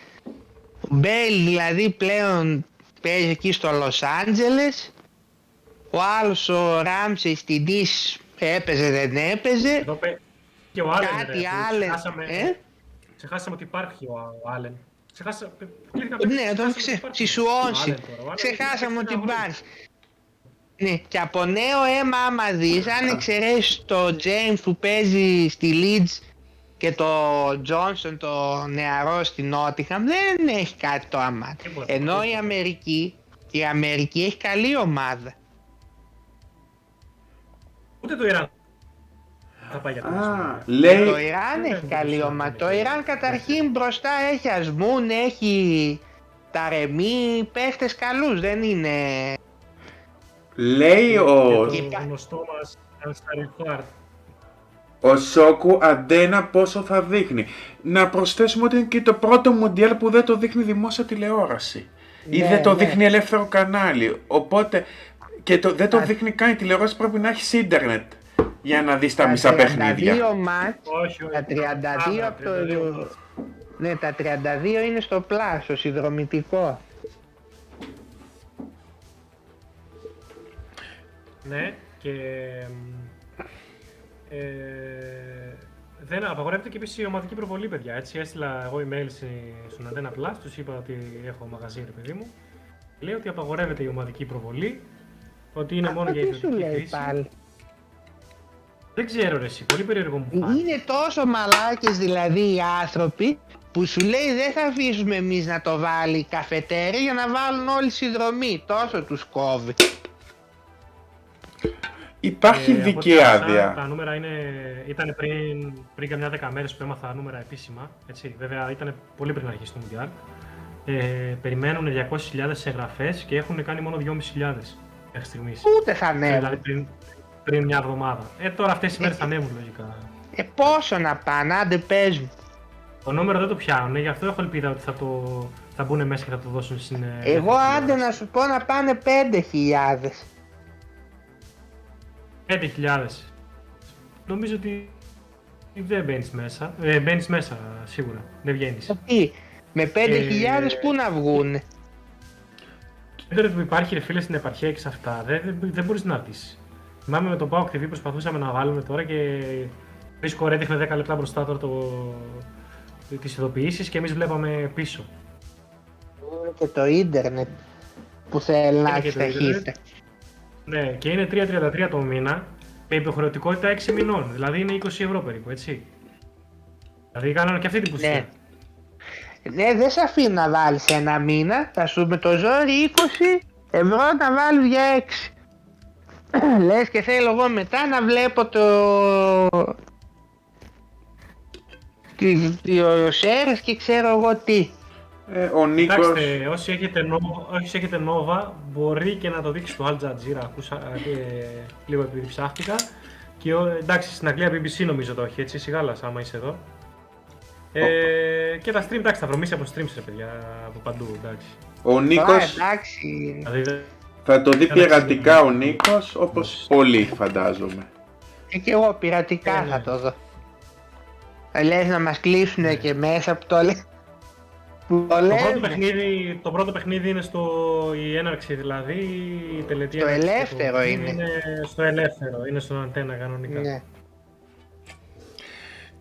Ο Μπέιλ δηλαδή πλέον παίζει εκεί στο Λος Άντζελες, ο άλλος ο Ράμσεϊ στην Τις έπαιζε δεν έπαιζε, Εδώ πέ... Και ο Άλεν, κάτι ρε, που άλλο, Ξεχάσαμε, ε; Ξεχάσαμε ότι υπάρχει ο, ο Άλεν. Ξεχάσα... κλείθηκα Ναι, ξεχάσαμε τον ότι ξε... υπάρχει ξυσουώσει. ο Άλεν τώρα. Ο Άλεν Ξεχάσαμε έχει ότι ένα αγώνα. υπάρχει. Ναι, και από νέο αίμα άμα δεις, αν εξαιρέσεις το James που παίζει στη Leeds και το Johnson το νεαρό στη Νότιχαμ, δεν έχει κάτι το άμα. Τίποτα, Ενώ η τίποτα. Αμερική, η Αμερική έχει καλή ομάδα. Ούτε το Ιράν θα πάει για το Α, Το λέει, Ιράν δεν έχει είναι καλή τόσο ομάδα. Το καλή. Ιράν καταρχήν μπροστά έχει Ασμούν, έχει τα Ρεμί, παίχτες καλούς, δεν είναι... λέει ο, Και Υπά- το γνωστό μας Ανσταριφάρτ. ο Σόκου αντένα πόσο θα δείχνει. Να προσθέσουμε ότι είναι και το πρώτο μοντιάλ που δεν το δείχνει δημόσια τηλεόραση. Ή Ναι, δεν το ναι. δείχνει ελεύθερο κανάλι. Οπότε και το, δεν το Α. δείχνει καν η τηλεόραση πρέπει να έχει ίντερνετ για να δεις τα Τα μισά 32 παιχνίδια. μάτς Όχι, όχι. Τα 32 Α, από το... 32. Ναι, τα 32 είναι στο πλάσο, συνδρομητικό. Ναι, και... Ε, δεν απαγορεύεται και επίσης η ομαδική προβολή, παιδιά. Έτσι, έστειλα εγώ email σε- στον Antenna Plus, τους είπα ότι έχω μαγαζί, ρε παιδί μου. Λέει ότι απαγορεύεται η ομαδική προβολή, ότι είναι μόνο για Αυτό τι σου ιδιωτική λέει χρήση. πάλι. Δεν ξέρω, ρε, εσύ, πολύ περίεργο μου φάνηκε. Είναι τόσο μαλάκες δηλαδή οι άνθρωποι που σου λέει δεν θα αφήσουμε εμείς να το βάλει η καφετέρια για να βάλουν όλοι συνδρομή. Τόσο τους κόβει. Υπάρχει Ε, από ειδική ό,τι άκουσα, άδεια. Τα νούμερα είναι, ήταν πριν, πριν καμιά δέκα μέρες που έμαθα νούμερα επίσημα. Έτσι, βέβαια ήταν πολύ πριν αρχίσει το Μουντιάλ. Ε, περιμένουν 200.000 εγγραφές και έχουν κάνει μόνο 2.500 μέχρι στιγμής. Ούτε θα Δηλαδή ανέβουν. πριν, πριν μια εβδομάδα. Ε, τώρα αυτές οι μέρες θα ανέβουν λογικά. Ε, πόσο να πάνε, άντε παίζουν. Το νούμερο δεν το πιάνουν, γι' αυτό έχω ελπίδα ότι θα, το, θα μπουν μέσα και θα το δώσουν στην. ε, Εγώ στην άντε τηλεόραση. να σου πω να πάνε 5.000. 5.000. νομίζω ότι δεν μπαίνεις μέσα. Ε, μπαίνεις μέσα σίγουρα. Δεν βγαίνεις. Τι, με 5.000 Ε, πού να βγούνε; Το ίντερνετ που υπάρχει ρε φίλε στην επαρχία και σε αυτά δεν, δεν, δεν μπορείς να δεις. Θυμάμαι με τον Πάο TV προσπαθούσαμε να βάλουμε τώρα και βρίσκω ρε έδειχνε 10 λεπτά μπροστά τώρα το, τις ειδοποιήσεις και εμείς βλέπαμε πίσω. Και το ίντερνετ που θέλει να Είναι και έχει το ίντερνετ. ταχύτητα. Ναι, και είναι 3,33 το μήνα με υποχρεωτικότητα 6 μηνών. Δηλαδή είναι 20 ευρώ περίπου, έτσι. Δηλαδή κάνανε και αυτή την πουσία. Ναι. Ναι, δεν σε αφήνει να βάλεις ένα μήνα, θα σου με το ζόρι 20 ευρώ να βάλεις για 6. Λες και θέλω εγώ μετά να βλέπω το... Τις, τι, ο Σέρες και ξέρω εγώ τι. Ε, ο Νίκος... Κοιτάξτε, όσοι έχετε, Nova, όσοι έχετε Nova, μπορεί και να το δείξει στο Al Jazeera, ακούσα ε, λίγο επειδή ψάχτηκα. Και ο- εντάξει, στην Αγγλία BBC νομίζω το έχει, έτσι, σιγάλας άμα είσαι εδώ. Ε, και τα stream, εντάξει, θα βρωμίσει από streams, ρε παιδιά, από παντού, εντάξει. Ο Τώρα Νίκος εντάξει, Δηλαδή, δεν- θα το δει Ένα πειρατικά ο Νίκος, όπως πολλοί φαντάζομαι. Ε, και εγώ πειρατικά Ε, ναι. θα το δω. Ε, Λες να μας κλείσουν και μέσα που το λέει. Που το το, πρώτο λένε. παιχνίδι, το πρώτο παιχνίδι είναι στο η έναρξη, δηλαδή η τελετή Στο έναρξης, ελεύθερο το- είναι. Είναι στο ελεύθερο, είναι στον αντένα κανονικά. Ναι.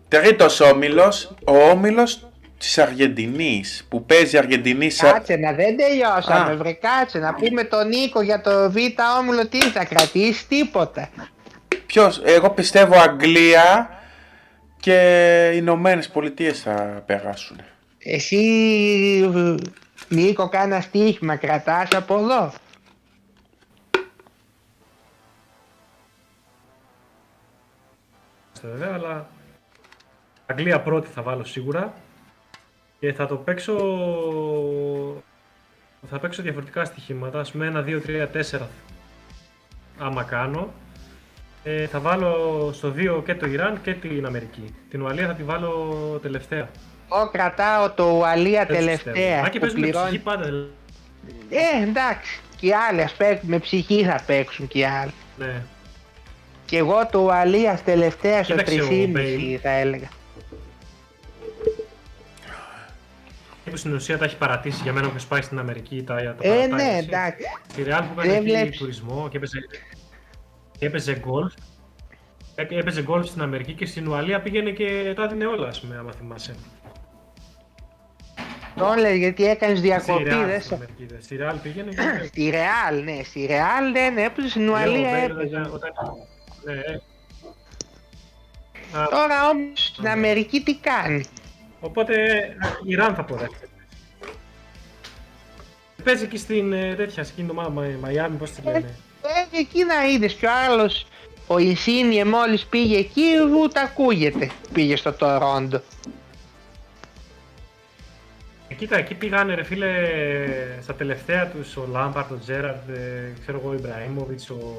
Τρίτος όμιλος, ο όμιλος της Αργεντινής, που παίζει η Αργεντινή σαν... Κάτσε να δεν τελειώσαμε, Α. βρε κάτσε να πούμε τον Νίκο για το Β όμιλο τι θα κρατήσει τίποτα. Ποιος, εγώ πιστεύω Αγγλία και οι Ηνωμένες Πολιτείες θα περάσουν. Εσύ Νίκο κάνα στοίχημα κρατάς από εδώ. βέβαια, αλλά Αγγλία πρώτη θα βάλω σίγουρα και θα το παίξω θα παίξω διαφορετικά στοιχήματα, ας πούμε 1, 2, 3, 4 άμα κάνω ε, θα βάλω στο 2 και το Ιράν και την Αμερική. Την Ουαλία θα τη βάλω τελευταία. Εγώ κρατάω το Ουαλία Δεν πιστεύω. τελευταία Α, και που παίζουν με ψυχή πληρώνει. πάντα. δηλαδή. Ε, εντάξει. Και οι άλλοι ας παίξουν, με ψυχή θα παίξουν και οι άλλοι. Ναι. Και εγώ το Ουαλίας τελευταία στο Κοίταξε, ο 3,5 Μπέιλ. θα έλεγα. Που στην ουσία τα έχει παρατήσει για μένα που πάει στην Αμερική τα, τα Ε, παρατάει, ναι, έτσι. εντάξει. Στη Real που Δεν έκανε εκεί βλέπεις. τουρισμό και έπαιζε, και έπαιζε γκολφ. Έ- Έπαιζε γκολφ στην Αμερική και στην Ουαλία πήγαινε και τα έδινε όλα, ας πούμε, άμα θυμάσαι. Τον λες γιατί έκανες Στη διακοπή, Real δεν στην σε... Αμερική, δε. Στη Real πήγαινε και... Στη Ρεάλ, ναι, στη Ρεάλ δεν έπαιζε, στην Λέω, Ουαλία Μπέιλ, έπαιζε. όταν- όταν- Ναι, ε. Α, Τώρα όμως στην Ναι. Αμερική τι κάνει; Οπότε Ιράν θα πω δεύτερη. Παίζει εκεί στην ε, τέτοια, σε εκείνη την ομάδα Μα- Μαϊάμι, πώς τη λένε. Ε, εκεί να είδες κι ο άλλος, ο Ινσίνιε μόλις πήγε εκεί, ούτε ακούγεται. Πήγε στο Τορόντο. Ε, Κοίτα, εκεί πήγανε ρε φίλε στα τελευταία τους ο Λάμπαρτ, ο Τζέραρντ, ε, ξέρω εγώ, ο Ιμπραήμοβιτς, ο,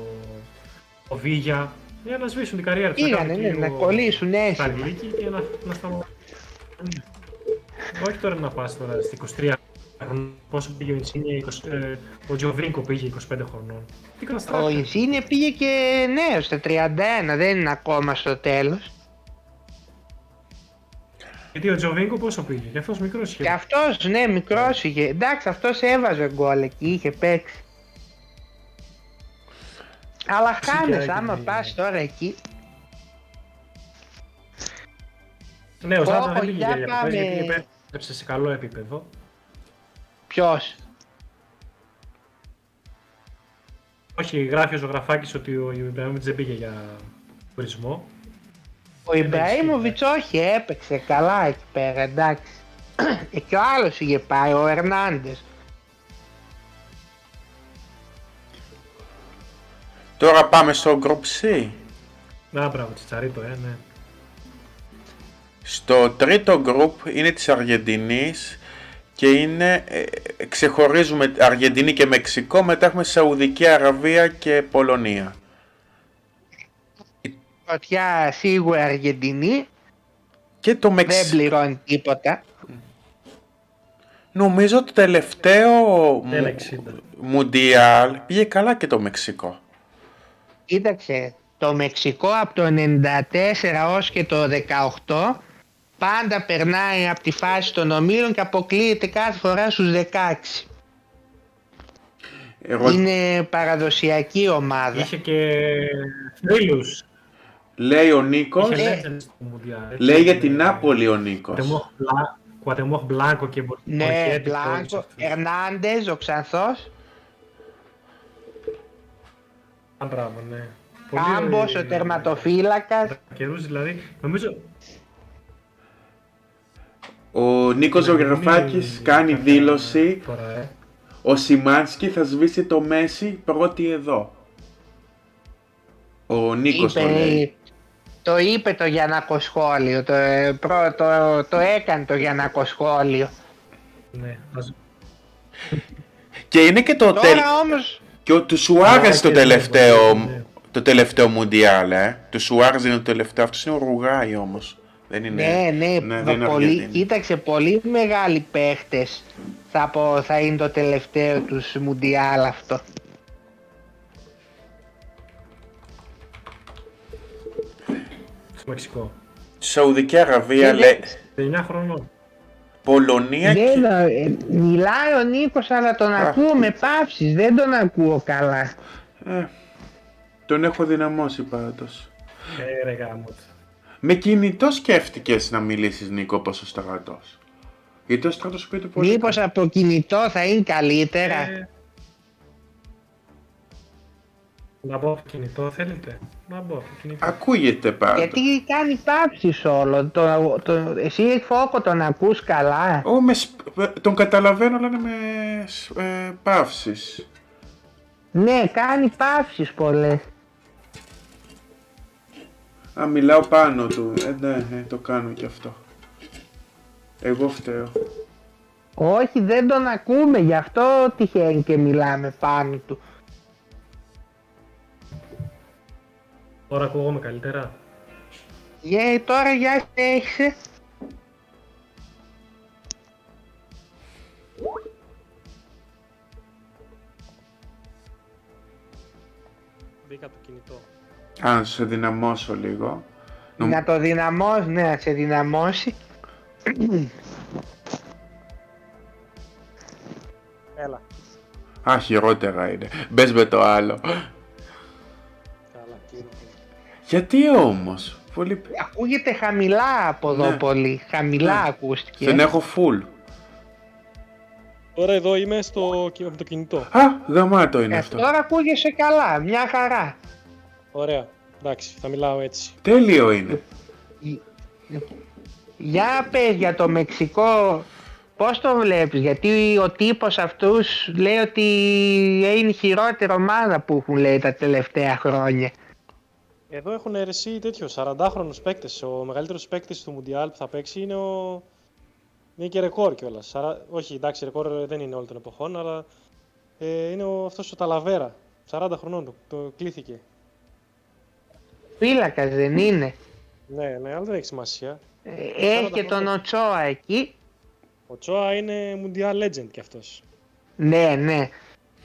ο Βίγια, για να σβήσουν την καριέρα τους. Πήγανε, ναι, να κολλήσουν στα έτσι. Αγγλίκη και να, να σταματήσουν. Όχι τώρα να πας τώρα στα 23 χρονών, πόσο πήγε ο Ινσίνια, 20, ε, ο Τζοβίνκο πήγε 25 χρονών. Τι Ο καταστράφη. Ινσίνιε πήγε και νέος, στα 31, δεν είναι ακόμα στο τέλος. Γιατί ο Τζοβίνκο πόσο πήγε, και αυτός μικρός είχε. Και αυτός, ναι, μικρός είχε. Εντάξει, αυτός έβαζε γκολ εκεί, είχε παίξει. Αλλά χάνεις, Ψυχιά άμα και- πας τώρα εκεί. Ναι, ο Ζάτα Πω, δεν πήγε για για διακοπές πάμε. γιατί επέστρεψε σε καλό επίπεδο. Ποιος; Όχι, γράφει ο Ζωγραφάκης ότι ο Ιμπραήμοβιτς δεν πήγε για τουρισμό. Ο Ιμπραήμοβιτς όχι, έπαιξε καλά εκεί πέρα, εντάξει. Ε, και ο άλλος είχε πάει, ο Ερνάντες. Τώρα πάμε στο Group C. Να, μπράβο, Τσιτσαρίτο, ε, ναι. Στο τρίτο group είναι της Αργεντινής και είναι, ε, ξεχωρίζουμε Αργεντινή και Μεξικό, μετά έχουμε Σαουδική Αραβία και Πολωνία. Πρωτιά σίγουρα Αργεντινή, Και το δεν Μεξικό. πληρώνει τίποτα. Νομίζω το τελευταίο μου- 1,60. Μουντιάλ πήγε καλά και το Μεξικό. Κοίταξε, το Μεξικό από το 94 ως και το 18 πάντα περνάει από τη φάση των ομίλων και αποκλείεται κάθε φορά στους 16. Εγώ Είναι παραδοσιακή ομάδα. Είχε και θρύλους. λέει ο Νίκος, Είχε legends στο Mundial, έτσι. λέει για την Νάπολη ο Νίκος. Κουατεμόχ Μπλα- Κουατεμόχ Μπλάνκο και Μπο- Ναι, Μπορχέτη και όλους Μπλάνκο, αυτούς. Ερνάντες, ο Ξανθός, Α, μπράβο, ναι. Πολύ, Κάμπος, ε, ο τερματοφύλακας. Καιρούς δηλαδή, νομίζω Ο Νίκος Ζωγραφάκης Μην- κάνει κατά- δήλωση Τώρα, ε. Ο Σιμάνσκι θα σβήσει το Μέση πρώτη εδώ. Ο Νίκος το λέει. Είπε, το είπε το Γιαννακοσχόλιο, το, ε, προ- το, το έκανε το Γιαννακοσχόλιο. Ναι, ας- Και είναι και το, τελ... Τώρα όμως, και ο, του Σουάρες το και τελευταίο, ναι. το τελευταίο Μουντιάλ, ε. Του Σουάρες είναι το τελευταίο, αυτός είναι ο Ρουγάη όμως. Δεν είναι, ναι, ναι, ναι, δεν είναι πολύ, Αργεντίνη. κοίταξε, πολύ μεγάλοι παίχτες θα, πω, θα είναι το τελευταίο τους Μουντιάλ αυτό. στο Μεξικό. Σαουδική Αραβία, Ναι, λέει, 9 χρονών. Πολωνία Ναι, και... να- ε, μιλάει ο Νίκος αλλά τον ακούω με παύσεις, δεν τον ακούω καλά. Ε, τον έχω δυναμώσει πάντως. Ε, ρε γάμος. Με κινητό σκέφτηκες να μιλήσεις Νίκο όπως ο στρατός; Γιατί ο στρατός σου πει το πολύ Μήπως καλά. από κινητό θα είναι καλύτερα; Ε, Να μπω από κινητό, θέλετε; Να μπω από κινητό. Ακούγεται πάντως. Γιατί κάνει παύσεις όλο. Το, το, εσύ Φόκο τον ακούς καλά; Ω, με σπ- ε, τον καταλαβαίνω, αλλά είναι με σ- ε, παύσεις. Ναι, κάνει παύσεις πολλές. Α, μιλάω πάνω του. Ε, ναι, ε, το κάνω κι αυτό. Εγώ φταίω. Όχι, δεν τον ακούμε, γι' αυτό τυχαίνει και μιλάμε πάνω του. Τώρα ακούγομαι καλύτερα; Ε, τώρα για έχεις. Μπήκα από το κινητό. Αν σε δυναμώσω λίγο. Νομ- Να το δυναμώσει, ναι, να σε δυναμώσει. Έλα. Α, χειρότερα είναι. Μπες με το άλλο. Καλά, κύριο. Γιατί όμως; Πολύ... Ακούγεται χαμηλά από εδώ Ναι. πολύ. Χαμηλά Ναι. ακούστηκε. Δεν έχω full. Τώρα εδώ είμαι στο, από το κινητό. Α, γαμάτο είναι Ε, αυτό. τώρα ακούγεσαι καλά, μια χαρά. Ωραία. Εντάξει, θα μιλάω έτσι. Τέλειο είναι. Για πες για το Μεξικό, πώς το βλέπεις, γιατί ο τύπος αυτούς λέει ότι είναι η χειρότερη ομάδα που έχουν λέει τα τελευταία χρόνια. Εδώ έχουν αιρεσεί τέτοιο 40χρονου παίκτες. Ο μεγαλύτερος παίκτης του Μουντιάλ που θα παίξει είναι ο. Είναι και ρεκόρ κιόλας. Όχι, εντάξει, ρεκόρ δεν είναι όλων των εποχών, αλλά ε, είναι ο, αυτός ο Ταλαβέρα. 40 χρονών του. Το κλήθηκε. Φύλακας δεν είναι. Ναι, ναι, αλλά δεν έχει σημασία. Ε, Έχει και τον Οτσόα εκεί. Ο Τσόα είναι Mundial Legend κι αυτός. Ναι, ναι.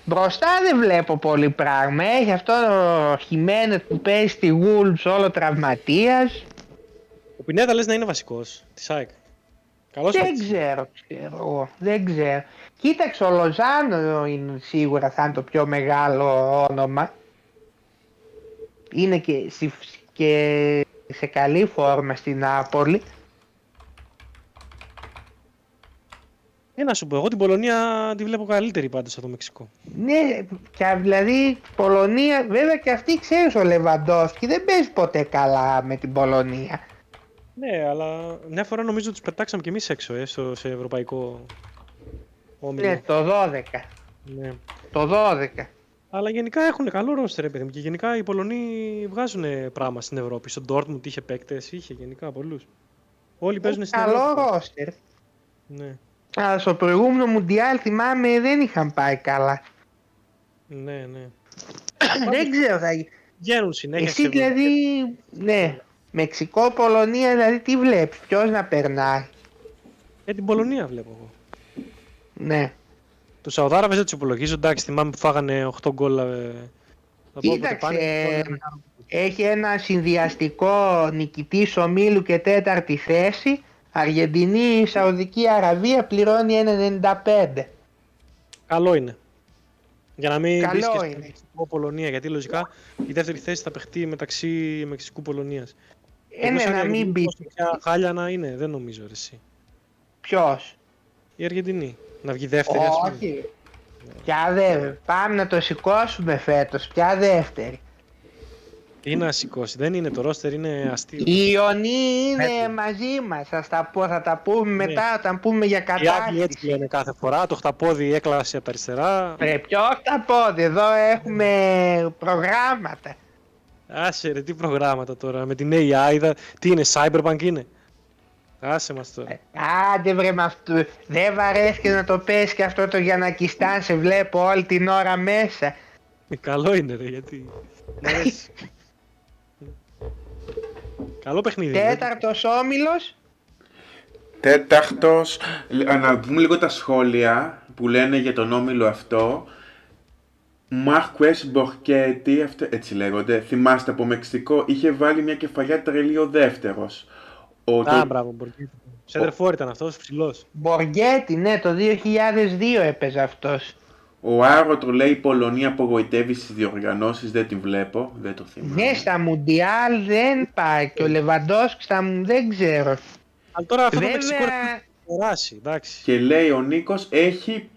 Μπροστά δεν βλέπω πολύ πράγμα. Έχει αυτό ο Χιμένετ που παίζει στη Wolves όλο τραυματίας. Ο Πινέδα λες να είναι βασικός της ΑΕΚ. Καλός Δεν παίκτης. ξέρω, ξέρω εγώ. Δεν ξέρω. Κοίταξε, ο Λοζάνο είναι σίγουρα θα είναι το πιο μεγάλο όνομα. Είναι και, στη- και σε καλή φόρμα στην Νάπολη. Ε, να σου πω, εγώ την Πολωνία τη βλέπω καλύτερη πάντως από το Μεξικό. Ναι, και δηλαδή Πολωνία, βέβαια και αυτή ξέρεις ο Λεβαντόφσκι δεν παίζει ποτέ καλά με την Πολωνία. Ναι, αλλά μια φορά νομίζω τους πετάξαμε κι εμείς έξω, ε, στο, σε ευρωπαϊκό όμιλο. Ναι, το 12. Ναι. Το 12. Αλλά γενικά έχουν καλό ρόστερ, ρε παιδί μου. Και γενικά οι Πολωνοί βγάζουν πράγμα στην Ευρώπη. Στον Dortmund είχε παίκτες, είχε γενικά πολλούς. Όλοι παίζουν στην Καλό Ευρώπη. ρόστερ. Ναι, Αλλά στο προηγούμενο Μουντιάλ θυμάμαι δεν είχαν πάει καλά. ναι, ναι. δεν ξέρω θα... Βγαίνουν συνέχεια. Εσύ σε- δηλαδή, ναι, Μεξικό, Πολωνία, δηλαδή τι βλέπεις, ποιος να περνάει; Ε, την Πολωνία βλέπω εγώ. Ναι. Του Σαουδάραβε δεν του υπολογίζω. Εντάξει, θυμάμαι που φάγανε 8 γκολ ε, Θα πω, όποτε Κοίταξε, πάνε, ε, πάνε. έχει ένα συνδυαστικό νικητή ομίλου και τέταρτη θέση. Αργεντινή, Σαουδική Αραβία πληρώνει 1,95. Καλό είναι. Για να μην Καλό πεις και στο είναι. Μεξικό Πολωνία, γιατί λογικά η δεύτερη θέση θα παιχτεί μεταξύ Μεξικού Πολωνίας. Ε, ναι, να μην μπει. Ποια χάλια να είναι, δεν νομίζω ρε, εσύ. Ποιος; Η Αργεντινή. Να βγει δεύτερη, ας πούμε. Όχι. Ποια δε, πάμε να το σηκώσουμε φέτος. Ποια δεύτερη. Τι να σηκώσει, δεν είναι το ρόστερ, είναι αστείο. Οι Ιωνοί είναι Έτσι. μαζί μας. Θα, τα πω, θα τα πούμε Ναι. μετά όταν πούμε για Οι Άγγλοι έτσι κατάρτιση. λένε κάθε φορά, το χταπόδι έκλασε από τα αριστερά. Ρε, ποιο τα πόδι, εδώ έχουμε προγράμματα. Άσε ρε, τι προγράμματα τώρα, με την AI, είδα- τι είναι, Cyberpunk είναι; Άσε μας τώρα. Άντε βρε με αυτού. Δεν βαρέθηκε να το πες και αυτό το για να κιστάν σε βλέπω όλη την ώρα μέσα. Ε, Καλό είναι ρε, γιατί... Μ' αρέσει. Καλό παιχνίδι. είναι. Τέταρτος όμιλος. Τέταρτος, λ- να πούμε λίγο τα σχόλια που λένε για τον όμιλο αυτό. Μάρκουες Μπορκέτη, αυτό, έτσι λέγονται, θυμάστε από Μεξικό, είχε βάλει μια κεφαλιά τρελή ο δεύτερος. Ο, Α, το- μπράβο, Μπορκίτη. Σέντερφορ ήταν αυτός, ψηλός. Μποργέτη, ναι, το 2002 έπαιζε αυτός. ο Άρωτο λέει η Πολωνία απογοητεύει στις διοργανώσεις, δεν την βλέπω, δεν το θυμάμαι. Ναι, στα Μουντιάλ δεν πάει και ο Λεβαντόσκ στα μου δεν ξέρω. Αλλά τώρα αυτό το Μεξικό Βέβαια, θα περάσει, εντάξει. Και λέει ο Νίκος έχει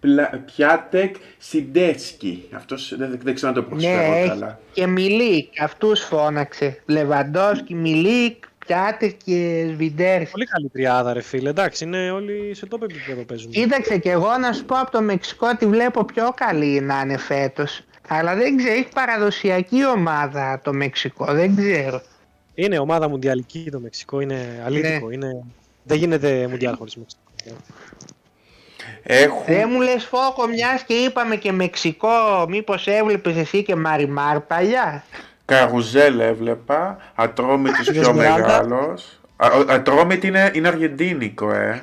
πλα... Πιάτεκ Σιντέσκι. Αυτός δεν, δεν ξέρω να το προσφέρω ναι, έχει καλά. και Μιλίκ, αυτούς φώναξε. Λεβαντόσκι, Μιλίκ, Πιάτες και Σβιντέρσκι. Πολύ καλή τριάδα ρε φίλε, εντάξει, είναι όλοι σε τόπο επίπεδο παίζουν. Κοίταξε και εγώ να σου πω από το Μεξικό τη βλέπω πιο καλή να είναι φέτος. Αλλά δεν ξέρω, έχει παραδοσιακή ομάδα το Μεξικό, δεν ξέρω. Είναι ομάδα μουντιαλική το Μεξικό, είναι αλήθικο, είναι... δεν γίνεται μουντιάλ χωρίς Μεξικό. Έχουν... Δεν μου λες Φόκο μιας και είπαμε και Μεξικό, μήπως έβλεπες εσύ και Μαριμάρ παλιά. Καρουζέλ έβλεπα. Ατρόμητος Είδες πιο Μιράντα; μεγάλος. Α, ο- Ατρόμητη είναι, είναι αργεντίνικο, ε.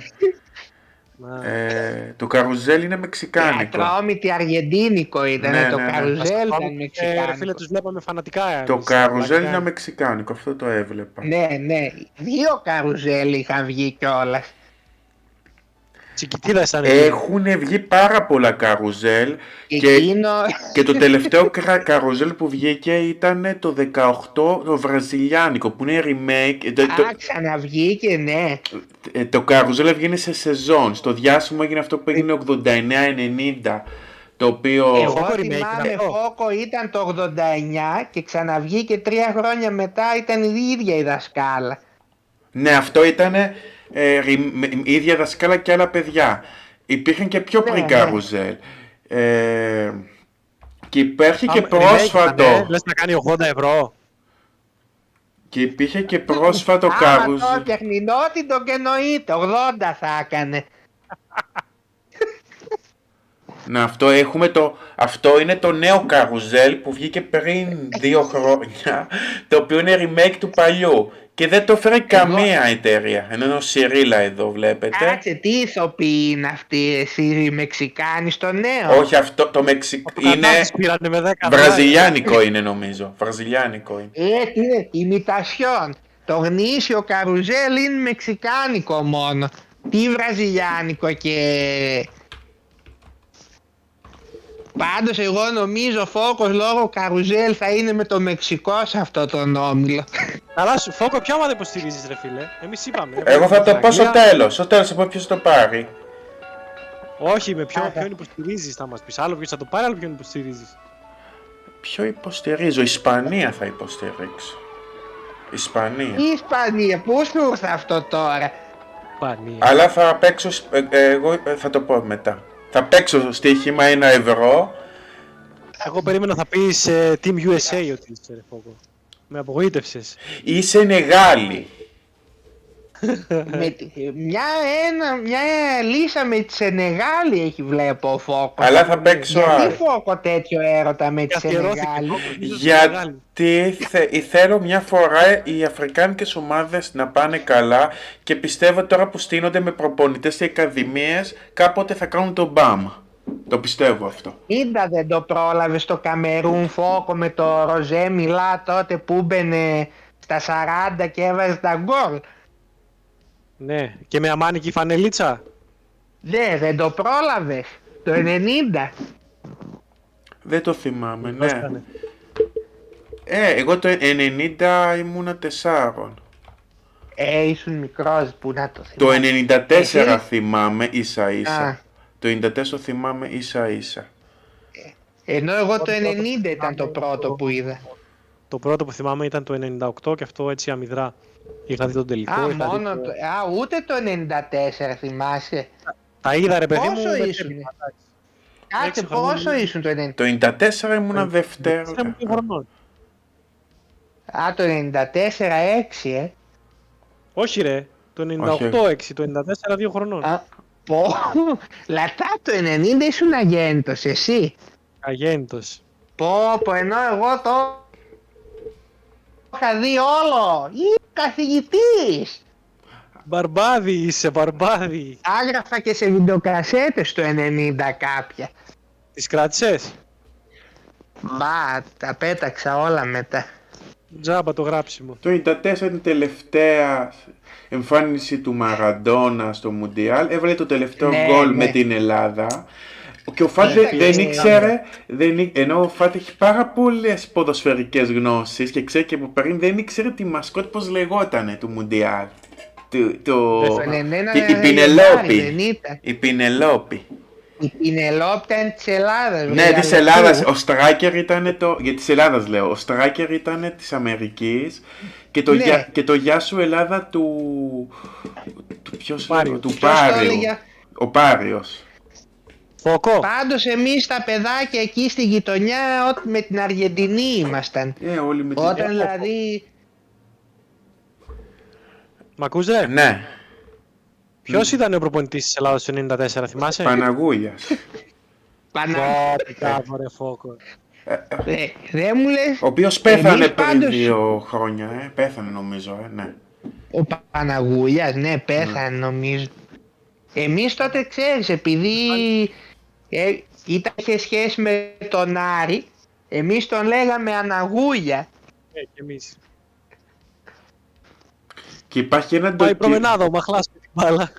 Να. ε. Το καρουζέλ είναι μεξικάνικο. Ατρόμητη αργεντίνικο ήταν, Ναι, το ναι, ναι. καρουζέλ Ας ήταν πάμε, ε, Ρε μεξικάνικο. φίλε, τους βλέπαμε φανατικά. Το εμείς, καρουζέλ πλακιά. είναι μεξικάνικο, αυτό το έβλεπα. Ναι, ναι, δύο καρουζέλ είχαν βγει κιόλας. Τσικιτίδα ήταν. Έχουν βγει πάρα πολλά καρουζέλ και, Εκείνο, και το τελευταίο κρα- καρουζέλ που βγήκε ήταν το 18 το βραζιλιάνικο που είναι remake. Το, το, α, ξαναβγήκε, ναι. ε, το καρουζέλ έβγαινε σε σεζόν. Στο διάσημο έγινε αυτό που έγινε 89-90. Το οποίο. Εγώ Φόκο remake θυμάμαι ήταν αυτό. Φόκο ήταν το 89 και ξαναβγήκε τρία χρόνια μετά ήταν η ίδια η δασκάλα. Ναι, αυτό ήταν ε, ρι- με- η ίδια δασκάλα και άλλα παιδιά. Υπήρχαν και πιο Ναι, πριν ναι. καρουζέλ. Ε, και υπάρχει και Άμα- remake πρόσφατο. ήταν, ε, Λες να κάνει 80 ευρώ. Και υπήρχε και πρόσφατο Άμα καρουζέλ. το τεχνινότητο και εννοείται, 80 θα έκανε. Να, αυτό, έχουμε το, αυτό είναι το νέο καρουζέλ που βγήκε πριν δύο χρόνια, το οποίο είναι remake του παλιού. Και δεν το φέρει καμία εταιρεία. Ενώ είναι ο Σιρίλα εδώ βλέπετε. Κάτσε, τι ηθοποιοί είναι αυτοί εσύ οι Μεξικάνοι στο νέο; Όχι αυτό, το Μεξικ... Το είναι κατάρτιση πήρανε με 10 δολάρια. βραζιλιάνικο είναι νομίζω. Βραζιλιάνικο είναι. Ε, τι είναι, ημιτασιόν. Το γνήσιο καρουζέλ είναι μεξικάνικο μόνο. Τι βραζιλιάνικο και... Πάντως εγώ νομίζω φόκος λόγω καρουζέλ θα είναι με το Μεξικό σε αυτό τον όμιλο. Καλά σου, Φόκο, ποια ομάδα υποστηρίζεις ρε φίλε; Εμείς είπαμε. Εγώ θα το Στην πω στο Αγγλία. τέλος. Στο τέλος θα πω ποιος το πάρει. Όχι, με ποιον, Α, ποιον υποστηρίζεις θα μας πεις. Άλλο ποιος θα το πάρει, άλλο ποιον υποστηρίζεις. Ποιο υποστηρίζω. Ισπανία θα υποστηρίξω. Ισπανία. Η Ισπανία, πού σου ήρθε αυτό τώρα; Πανία. Αλλά θα παίξω, σ- ε, ε, εγώ ε, θα το πω μετά. Θα παίξω στοίχημα ένα ευρώ. Εγώ περίμενα θα πεις ε, Team USA ότι είσαι ρε Φόκο. Με απογοήτευσες. Ή Σενεγάλη. Με, τη- μια, ένα, μια λύσα με τη Σενεγάλη έχει βλέπω ο Φόκος. Αλλά θα παίξω Γιατί άλλο. Φόκο τέτοιο έρωτα με τη Καθιερώθηκε Σενεγάλη; Φόκο, νομίζω, στη Σενεγάλη. Γιατί θε, θέλω μια φορά οι αφρικάνικες ομάδες να πάνε καλά και πιστεύω τώρα που στείνονται με προπονητές και ακαδημίες κάποτε θα κάνουν το μπαμ. Το πιστεύω αυτό. Είδα δεν το πρόλαβε στο Καμερούν Φόκο με το Ροζέ Μιλά τότε που μπαινε στα 40 και έβαζε τα γκολ. Ναι, και με αμάνικη φανελίτσα. Ναι, δεν το πρόλαβες. Το 90. Δεν το θυμάμαι, ναι. Δώσκανε. Ε, εγώ το 90 ήμουνα 4. Ε, ήσουν μικρός που να το Το θυμάσαι. 94 Εσύ; θυμάμαι ίσα ίσα. Α. Το 94 θυμάμαι ίσα ίσα. Ενώ εγώ το 90 ήταν το πρώτο που είδα. Το πρώτο που θυμάμαι ήταν το 98 και αυτό έτσι αμυδρά. Είχα δει τον τελικό. Α, είχα δει μόνο το- το... Α, ούτε το 94 θυμάσαι. Τα είδα ρε παιδί μου. Πόσο δεν ήσουν; ξέρω. Κάτσε Έξι χρόνια. πόσο ήσουν το 90. Το 94 ήμουνα Δευτέρα. Ήμουν δύο χρονών. Α, το 94 6, ε. Όχι ρε, το 98 6, το 94 δύο χρονών. Α, πω. Λατά το 90 ήσουν αγέντος, εσύ. Αγέννητος. Πω, πω, ενώ εγώ το είχα δει όλο. Ή καθηγητής. Μπαρμπάδι είσαι, μπαρμπάδι. Άγραφα και σε βιντεοκασέτες το 90 κάποια. Τις κράτησες; Μπα, τα πέταξα όλα μετά. Τζάμπα το γράψιμο. Το 94 είναι η τελευταία εμφάνιση του Μαραντόνα στο Μουντιάλ. Έβαλε το τελευταίο Ναι, γκολ ναι. με την Ελλάδα. Και ο Φατ Ναι, δεν, δεν ναι. ήξερε, δεν, εί- ενώ ο Φατ έχει πάρα πολλές ποδοσφαιρικές γνώσεις και ξέρει και από πριν δεν ήξερε τη μασκότ πώς λεγότανε του Μουντιάλ. Το, το, Δεν Το θα- 91 η, η δεν Πινελόπη. ήταν. Η Πινελόπη. Η Πινελόπη ήταν της Ελλάδας. Ναι, βρε, της αλλά Ελλάδας. πού; Ο Στράκερ ήταν το. Για της Ελλάδας λέω. Ο Στράκερ ήταν της Αμερικής και το, Ναι. γεια, και το Γεια σου Ελλάδα του. του ποιος Πάριο. λέγω, του Ποιος το Πάριου. έλεγε; Ο Πάριος. Φόκο. Πάντως εμείς τα παιδάκια εκεί στη γειτονιά ό- με την Αργεντινή ήμασταν. Ε, όλοι με την. Όταν δηλαδή Μ' ακούς ρε. Ναι, Ποιος ήταν ο προπονητής της Ελλάδας το 94, θυμάσαι; Παναγούλιας. Πανα... Πω, μπράβο, ρε Φόκο. Ε, δεν μου λες, ο οποίος πέθανε Εμείς πριν πάντως- δύο χρόνια, ε. Πέθανε νομίζω, ε, ναι. ο Παναγούλιας, ναι πέθανε νομίζω. Εμείς τότε ξέρεις, επειδή ε, ήταν είχε σχέση με τον Άρη, εμείς τον λέγαμε Αναγούλια. Ε, και εμείς. Και υπάρχει ένα, Πάει ντοκι... προμενάδα ο Μαχλάς με την μπάλα.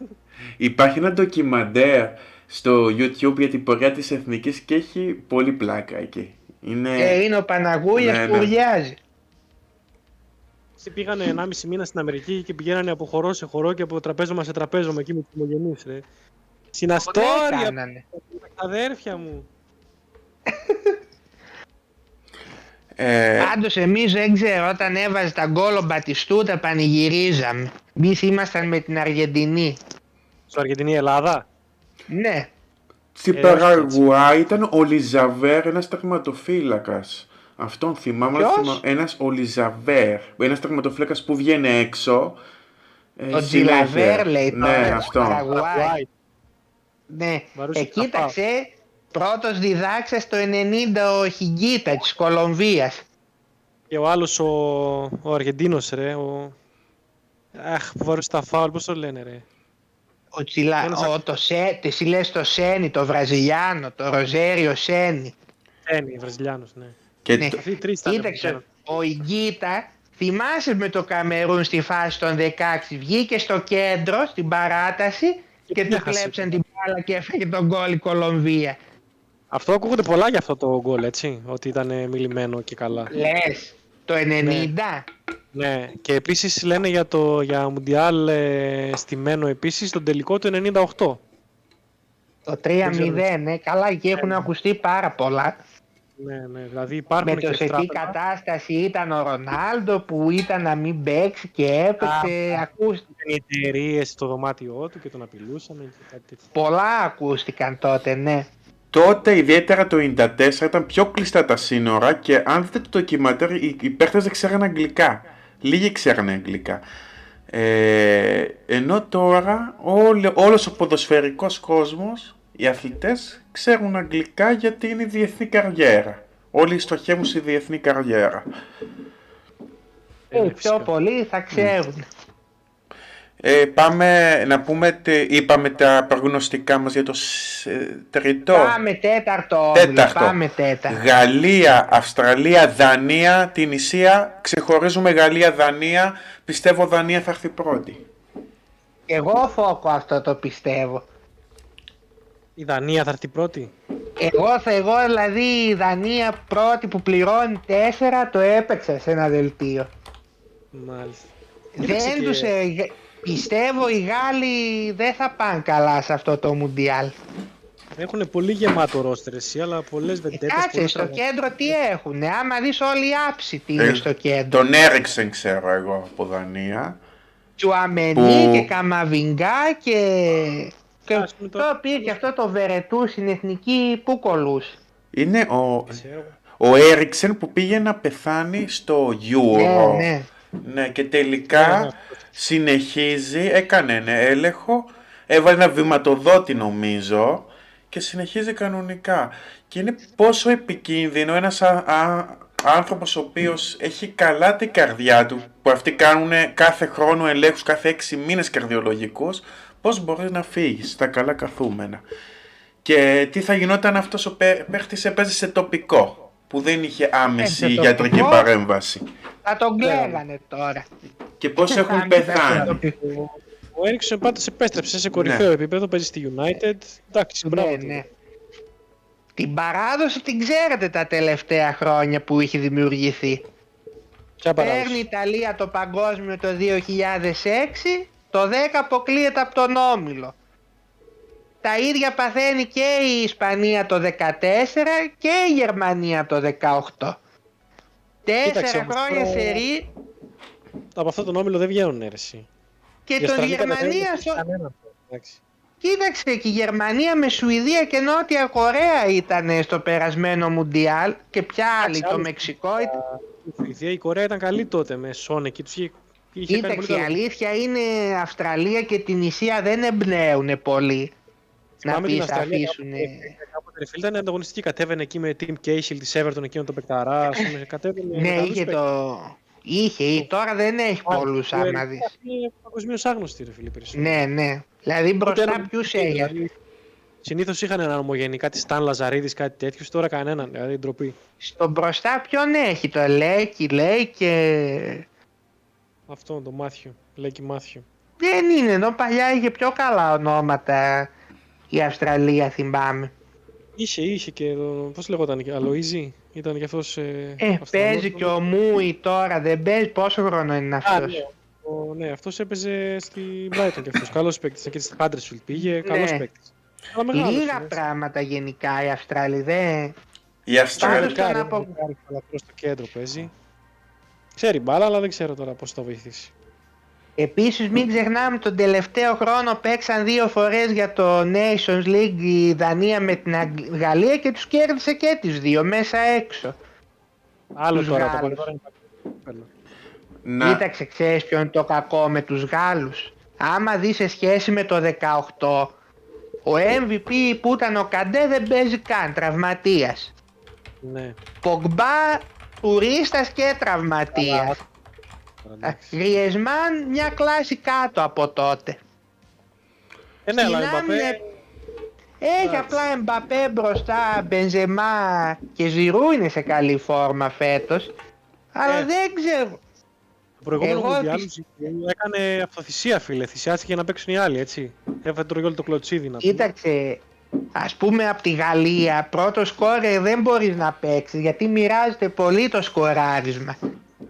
υπάρχει ένα ντοκιμαντέρ στο YouTube για την πορεία της Εθνικής και έχει πολύ πλάκα εκεί. Είναι... Ε, είναι ο Παναγούλιας ναι, που ναι. ουρλιάζει. Αυτοί πήγανε 1,5 μήνα στην Αμερική και πηγαίνανε από χορό σε χορό και από τραπέζωμα σε τραπέζωμα εκεί με τους ομογενείς, ρε. Ποτέ Συναστόρια, κάνανε. τα αδέρφια μου. Ε, Πάντως εμείς δεν ξέρω, όταν έβαζε τα γκολ ο Μπατιστούτα πανηγυρίζαμε. Εμείς ήμασταν με την Αργεντινή. Στο Αργεντινή Ελλάδα; Ναι, Στην Ε, Παραγουάη ήταν ο Λιζαβέρ, ένας τερματοφύλακας. Αυτόν θυμάμαι, αλλά Ποιος; θυμάμαι- ένας ο Λιζαβέρ, ένας τερματοφύλακας που βγαίνει έξω. ε, ο συνέχεια. Τζιλαβέρ λέει Ναι, τώρα, αυτό. Παραγουάη. Παραγουάη. Ναι, Βαρούσε ε, τα πάω. κοίταξε, πρώτος διδάξας το 90 ο Χιγκίτα της Κολομβίας. Και ο άλλος ο, ο Αργεντίνος, ρε. Ο... Αχ, που βαρούσε τα φάουλ, πώς το λένε, ρε. Ο Τσιλα... Ένας ο, το Σέ... τι εσύ λες το Σένι, το Βραζιλιάνο, το Ροζέριο Σένι. Ένι, Βραζιλιάνος, ναι. Και Ναι. το- Αυτοί οι τρεις ήταν. που Κοίταξε, πηγαίναν. ο Ιγκίτα, θυμάσαι με το Καμερούν στη φάση των 16, βγήκε στο κέντρο, στην παράταση και του διάχασε. κλέψαν την μπάλα και έφαγε τον γκολ η Κολομβία. Αυτό ακούγονται πολλά για αυτό το γκολ, έτσι. Ότι ήταν ε, μιλημένο και καλά. Λες, το 90. Ναι, και επίσης λένε για το για Μουντιάλ ε, στημένο επίσης τον τελικό του 98. Το 3-0, ναι, καλά εκεί έχουν ακουστεί πάρα πολλά. Ναι, ναι, δηλαδή υπάρχουν Με το και σε τι στράπελα. κατάσταση ήταν ο Ρονάλντο που ήταν να μην παίξει και έπαιξε. Ακούστηκαν. οι εταιρείες στο δωμάτιό του και τον απειλούσαν και κάτι τέτοιο. Πολλά ακούστηκαν τότε, ναι. Τότε, ιδιαίτερα το 94, ήταν πιο κλειστά τα σύνορα και αν δείτε το ντοκιμαντέρ, οι, οι παίχτες δεν ξέραν αγγλικά. Λίγοι ξέραν αγγλικά. Ε, ενώ τώρα όλο, όλος ο ποδοσφαιρικός κόσμος, οι αθλητές, ξέρουν αγγλικά γιατί είναι η διεθνή καριέρα. Όλοι στοχεύουν στη διεθνή καριέρα. Ε, ναι, πιο φυσικά. πολλοί θα ξέρουν. Ε, πάμε να πούμε, τε- είπαμε τα προγνωστικά μας για το σ- ε, τρίτο. Πάμε τέταρτο όμιλο, Τέταρτο. πάμε τέταρτο. Γαλλία, Αυστραλία, Δανία, την Ισία. Ξεχωρίζουμε Γαλλία, Δανία. Πιστεύω Δανία θα έρθει πρώτη. Εγώ φόκο αυτό το πιστεύω. Η Δανία θα έρθει πρώτη; Εγώ θα εγώ δηλαδή η Δανία πρώτη που πληρώνει 4 το έπαιξα σε ένα δελτίο. Μάλιστα. Κοίταξε Δεν και- τους, ε, γ- πιστεύω οι Γάλλοι δεν θα πάνε καλά σε αυτό το Μουντιάλ. Έχουν πολύ γεμάτο ρόστερ εσύ, αλλά πολλές Ε, βεντέτες. κάτσε, πολλές στο τραυματίες. κέντρο τι έχουνε, άμα δεις όλοι οι άψητοι είναι Ε, στο κέντρο. Τον έριξεν ξέρω εγώ από Δανία. Τσουαμενί που- και Καμαβιγκά και... Και Ας πούμε το- το πήρε και αυτό το Βερετούς στην εθνική που κολούσε. Είναι ο, Ξέρω. ο Έριξεν που πήγε να πεθάνει στο Euro. Ναι, ναι. Ναι, και τελικά Ναι, ναι. συνεχίζει, έκανε ένα έλεγχο, έβαλε ένα βηματοδότη νομίζω και συνεχίζει κανονικά. Και είναι πόσο επικίνδυνο ένας α, α- άνθρωπος ο οποίος έχει καλά την καρδιά του, που αυτοί κάνουν κάθε χρόνο ελέγχους, κάθε έξι μήνες καρδιολογικούς, πώς μπορείς να φύγεις στα καλά καθούμενα. Και τι θα γινόταν αυτός ο παί- παίχτης έπαιζε σε τοπικό, που δεν είχε άμεση Ε, σε γιατρική τοπικό. παρέμβαση. Θα τον κλαίγανε τώρα. Και πώς έχουν Αν δεν πεθάνει. το- Ο Έριξον πάντως επέστρεψε σε κορυφαίο επίπεδο, παίζει στη United. Εντάξει, μπράβο. Ναι, του. ναι. Την παράδοση την ξέρετε τα τελευταία χρόνια που είχε δημιουργηθεί. Ποια Παίρνει η παράδοση. Ιταλία το παγκόσμιο το 2006, το 10 αποκλείεται από τον Όμιλο. Τα ίδια παθαίνει και η Ισπανία το 14 και η Γερμανία το 18. Κοίταξε Τέσσερα όμως, χρόνια το- σε ρί Από αυτό τον όμιλο δεν βγαίνουν αίρεση. και Η το Αυστραλία Γερμανία... κατεβαίνει στο- κανέναν. Εντάξει. Κοίταξε και η Γερμανία με Σουηδία και Νότια Κορέα ήταν στο περασμένο Μουντιάλ και ποια άλλη, το άλλους- Μεξικό ήταν. Η Σουηδία, η Κορέα ήταν καλή τότε με Σόν εκεί. Τους είχε, είχε κάνει πολύ Κοίταξε, η καλό. αλήθεια είναι Αυστραλία και την Ισία δεν εμπνέουν πολύ. Να Θυμάμαι την πεις θα Αυστραλία αφήσουν. κάποτε- κάποτε, ρε φίλε, ήταν ανταγωνιστική. Κατέβαινε εκεί με Team Cahill της Everton εκείνο το παικταρά. ας πούμε, Κατέβαινε. με Ναι, καλούς είχε παίκτες. το. Είχε, ή- τώρα δεν έχει Α, πολλούς η άμα Ελβετία δεις. Είναι παγκοσμίως άγνωστη, ρε φίλε, περισσότερο. Ναι, ναι. Δηλαδή μπροστά ποιους έχει. Συνήθως είχαν έναν ομογενή, κάτι Σταν Λαζαρίδης, κάτι τέτοιο. Τώρα κανέναν, δηλαδή ντροπή. Στο μπροστά ποιον έχει, το Λέκι, λέει και... Αυτό το Μάθιο. Λέει και Μάθιο. Δεν είναι, ενώ παλιά είχε πιο καλά ονόματα η Αυστραλία θυμάμαι. Είχε, είχε και το. Πώς λεγόταν, και Αλοίζη. Ήταν και αυτός. Ε, Ε, παίζει και ο Μούι τώρα, δεν παίζει, πόσο χρόνο είναι Α, αυτός; ναι, ο, ναι αυτός έπαιζε στη Brighton κι αυτός. Καλός παίκτης. Και στη Huddersfield πήγε. Καλός Ναι. παίκτης. Αλλά μεγάλος Λίγα είναι, έτσι. πράγματα γενικά η Αυστραλία δεν... Η Αυστραλία. Πάντως- Παλικάρι, τον απο- παλικάρι, αλλά προς το κέντρο παίζει. Ξέρει μπάλα, αλλά δεν ξέρω τώρα πώς θα βοηθήσει. Επίσης μην ξεχνάμε τον τελευταίο χρόνο παίξαν δύο φορές για το Nations League η Δανία με την Αγγ- Γαλλία και τους κέρδισε και τις δύο μέσα έξω. Άλλο Τους τώρα το Γάλλους. παλικάρι είναι καλό. Να... Κοίταξε, ξέρεις ποιο είναι το κακό με τους Γάλλους. Άμα δεις σε σχέση με το 18, ο MVP που ήταν ο Καντέ δεν παίζει καν, τραυματίας. Ναι. Πογκμπά, τουρίστας και τραυματίας. Τώρα, εντάξει. Γριεσμάν μια κλάση κάτω από τότε. Ε, ναι, αλλά ο Στην Εμπαπέ, άμυνα Έχει Εντάξει. απλά Εμπαπέ μπροστά, Μπενζεμά και Ζηρού είναι σε καλή φόρμα φέτος. Αλλά Ε. δεν ξέρω. το προηγούμενο εγώ Μουντιάλ πι- έκανε αυτοθυσία, φίλε. Θυσιάστηκε για να παίξουν οι άλλοι, έτσι. Έφερε το όλο το κλωτσίδι να πούμε. Κοίταξε, ας πούμε από τη Γαλλία, πρώτος σκόρερ δεν μπορείς να παίξεις γιατί μοιράζεται πολύ το σκοράρισμα.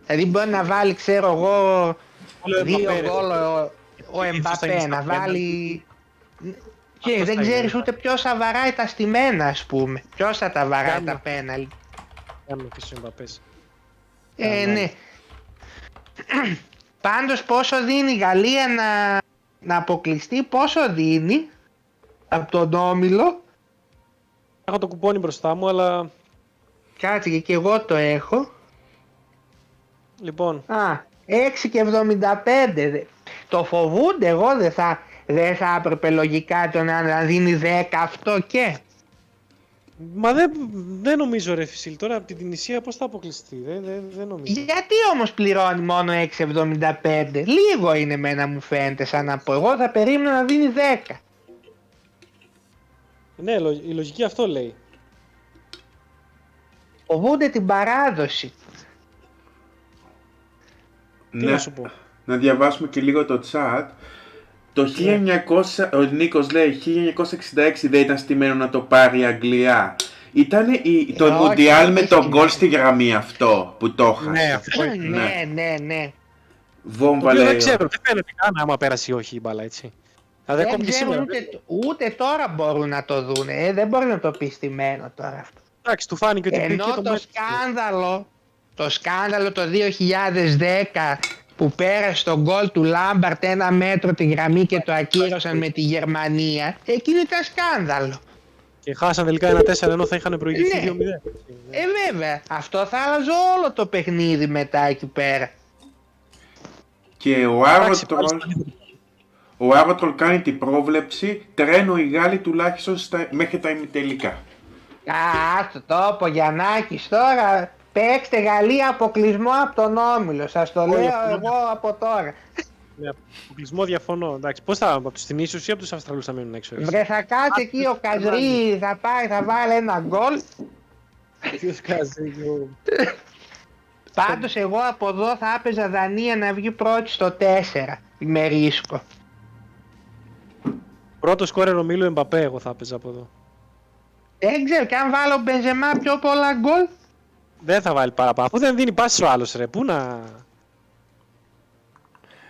Δηλαδή μπορεί να βάλει, ξέρω εγώ, Όλο ο δύο Εμπαπέ, ρε. γκολ ο, ο Ε, ποιος θα είναι Εμπαπέ, στα να πέναλτι. βάλει... Και Αυτός δεν θα είναι. ξέρεις ούτε ποιος θα βαράει τα στημένα ας πούμε. Ποιος θα τα βαράει Κάνουμε. τα πέναλ. Κάνουμε και στους Εμπαπές. Ε, Καλά. ναι. Πάντως πόσο δίνει η Γαλλία να, να αποκλειστεί, πόσο δίνει από τον Όμιλο. Έχω το κουπόνι μπροστά μου, αλλά Κάτσε και, και εγώ το έχω. λοιπόν, Α, 6 και 75. Δε- Το φοβούνται, εγώ δεν θα, δεν θα έπρεπε λογικά το να, να δίνει 10 αυτό και. Μα δεν, δεν νομίζω ρε Φυσίλ, τώρα από την Τινησία πώς θα αποκλειστεί, δεν, δεν, δεν νομίζω. Γιατί όμως πληρώνει μόνο 6,75. Λίγο είναι μένα μου φαίνεται σαν να πω. Εγώ θα περίμενα να δίνει 10. Ναι, λο- η λογική αυτό λέει. Φοβούνται την παράδοση. Τι να σου πω. να διαβάσουμε και λίγο το chat. Το 1900, ο Νίκος λέει 1966 δεν ήταν στημένο να το πάρει η Αγγλία. Ήταν η, το Ε, όχι, Μουντιάλ με όχι τον στημένο. γκολ στη γραμμή αυτό που το έχασε. Ναι, αυτό ήταν. ναι, ναι, ναι. Βόμβα Το οποίο λέει. δεν ξέρω, δεν φαίνεται καν άμα πέρασε ή όχι η μπάλα έτσι. Δηλαδή Δεν ακόμη και ξέρουν σήμερα. ούτε, ούτε τώρα μπορούν να το δουν. Ε, δεν μπορεί να το πεις στημένο τώρα αυτό. Εντάξει, του φάνηκε ότι Ενώ πήγε το, το μέτρο. σκάνδαλο, το σκάνδαλο το 2010 που πέρασε τον γκολ του Λάμπαρτ ένα μέτρο τη γραμμή και το ακύρωσαν με τη Γερμανία, εκείνο ήταν σκάνδαλο. Και χάσαν τελικά ένα 4 ενώ θα είχαν προηγηθεί Ναι. 2-0. Ε βέβαια, αυτό θα άλλαζε όλο το παιχνίδι μετά εκεί πέρα. Και ο Εντάξει, πάλι Άρωτρολ, στο- ο Άρωτρολ κάνει την πρόβλεψη τρένο οι Γάλλοι τουλάχιστον στα, μέχρι τα ημιτελικά. Α, άστο το πω Γιαννάκης τώρα. Παίξτε Γαλλία αποκλεισμό από τον Όμιλο. Σας το Όχι, λέω διαφωνώ. εγώ από τώρα. Με αποκλεισμό διαφωνώ. Εντάξει, πώς θα από του Τινήσιου ή από τους Αυστραλούς θα μείνουν έξω. έτσι. Βρε θα κάτσει εκεί ο Καζρί, θα πάει, θα βάλει ένα γκολ. Ποιος κάζει, ο- Πάντως εγώ από εδώ θα έπαιζα Δανία να βγει πρώτη στο 4. Με ρίσκο. Πρώτο σκόρερ ομίλου Εμπαπέ, εγώ θα έπαιζα από εδώ. Δεν ξέρω και αν βάλω Μπενζεμά πιο πολλά γκολ. Δεν θα βάλει παραπάνω. Αφού δεν δίνει πάση ο άλλος, ρε. Πού να.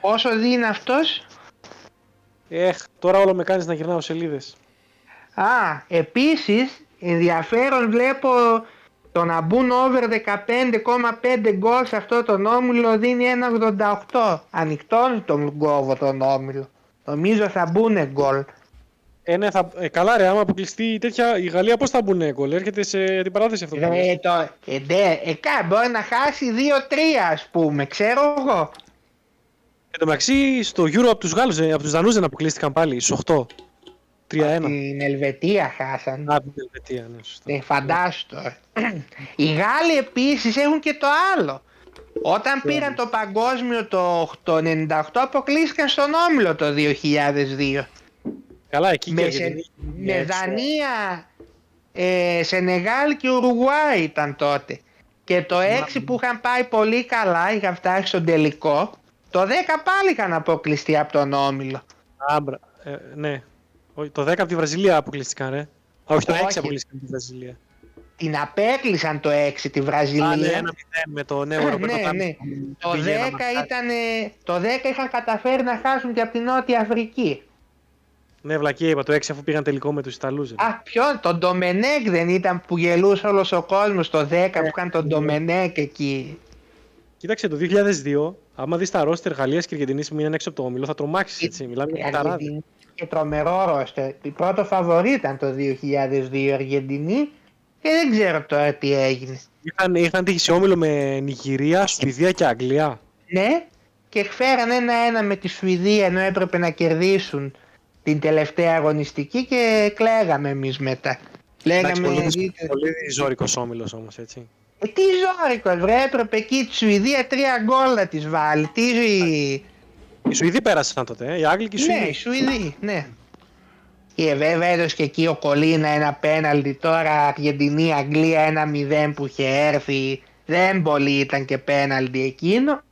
Πόσο δίνει αυτός; Εχ, τώρα όλο με κάνεις να γυρνάω σελίδες. Α, επίσης ενδιαφέρον βλέπω το να μπουν over 15,5 γκολ σε αυτό τον όμιλο δίνει 1,88. Ανοιχτώνει τον κόβο τον όμιλο. Νομίζω θα μπουν γκολ. Ε, ναι, θα... ε, καλά, ρε, άμα αποκλειστεί τέτοια. Η Γαλλία πώς θα μπουν γκολ, έρχεται σε την παράθεση αυτό. που λες. Ε, το, ε, ντε, ε, κα, μπορεί να χάσει 2-3 ας πούμε, ξέρω εγώ. Εν τω μεταξύ, στο Euro από τους Γάλλους, από τους Δανούς δεν αποκλείστηκαν πάλι. Στου 8. 3-1. Την Ελβετία χάσαν. Α, την Ελβετία, ναι, σωστά. Ε, φαντάσου τώρα. Οι Γάλλοι επίσης έχουν και το άλλο. Όταν πήραν το παγκόσμιο το 8, 98 αποκλείστηκαν στον Όμιλο το 2002. Καλά, εκεί και Με, η σε, Αργεντινή. με Δανία, ε, Σενεγάλ και Ουρουγουάη ήταν τότε. Και το 6 που είχαν πάει πολύ καλά, είχαν φτάσει στον τελικό, το 10 πάλι είχαν αποκλειστεί από τον Όμιλο. Άμπρα, ε, ναι. Όχι, το 10 από τη Βραζιλία αποκλείστηκαν, ρε. Α, όχι, το 6 Όχι. αποκλείστηκαν από τη Βραζιλία. Την απέκλεισαν το 6 τη Βραζιλία. Α, ναι, ένα 0 με το νέο Ρομπέρτο ναι, Κάρλος ναι. που Το 10, πηγαίναμε κάτι. ήταν, το 10 είχαν καταφέρει να χάσουν και από την Νότια Αφρική. Ναι, βλακία είπα, το 6 αφού πήγαν τελικό με τους Ιταλούς. ρε. Α, ποιον, τον Ντομενέκ δεν ήταν που γελούσε όλος ο κόσμος το 10 που είχαν τον Ντομενέκ εκεί. Κοίταξε, το 2002, άμα δεις τα ρόστερ Γαλλίας και Αργεντινής που μείναν έξω από το όμιλο, θα τρομάξεις, έτσι. Μιλάμε Η για ταράδες. Αργεντινή και τρομερό ρόστερ. Η πρώτο φαβορή ήταν το 2002 η Αργεντινή και δεν ξέρω τώρα τι έγινε. Είχαν, είχαν τύχει σε όμιλο με Νιγηρία, Σουηδία και Αγγλία. Ναι, και φέραν ένα-ένα με τη Σουηδία ενώ έπρεπε να κερδίσουν την τελευταία αγωνιστική και κλαίγαμε εμείς μετά. Εντάξει, Λέγαμε, πολύ, δείτε, πολύ ζώρικος όμιλος όμως, έτσι. Ε, τι ζώρικος βρε, έπρεπε εκεί τη Σουηδία τρία γκολ να της βάλει. Τι... Οι Σουηδοί πέρασαν τότε, ε, οι Άγγλοι και οι Ναι, Σουηδοί. οι Σουηδοί, ναι. Και βέβαια έδωσε και εκεί ο Κολίνα ένα πέναλτι τώρα Αργεντινή Αγγλία ένα 0 που είχε έρθει. Δεν πολύ ήταν και πέναλτι εκείνο.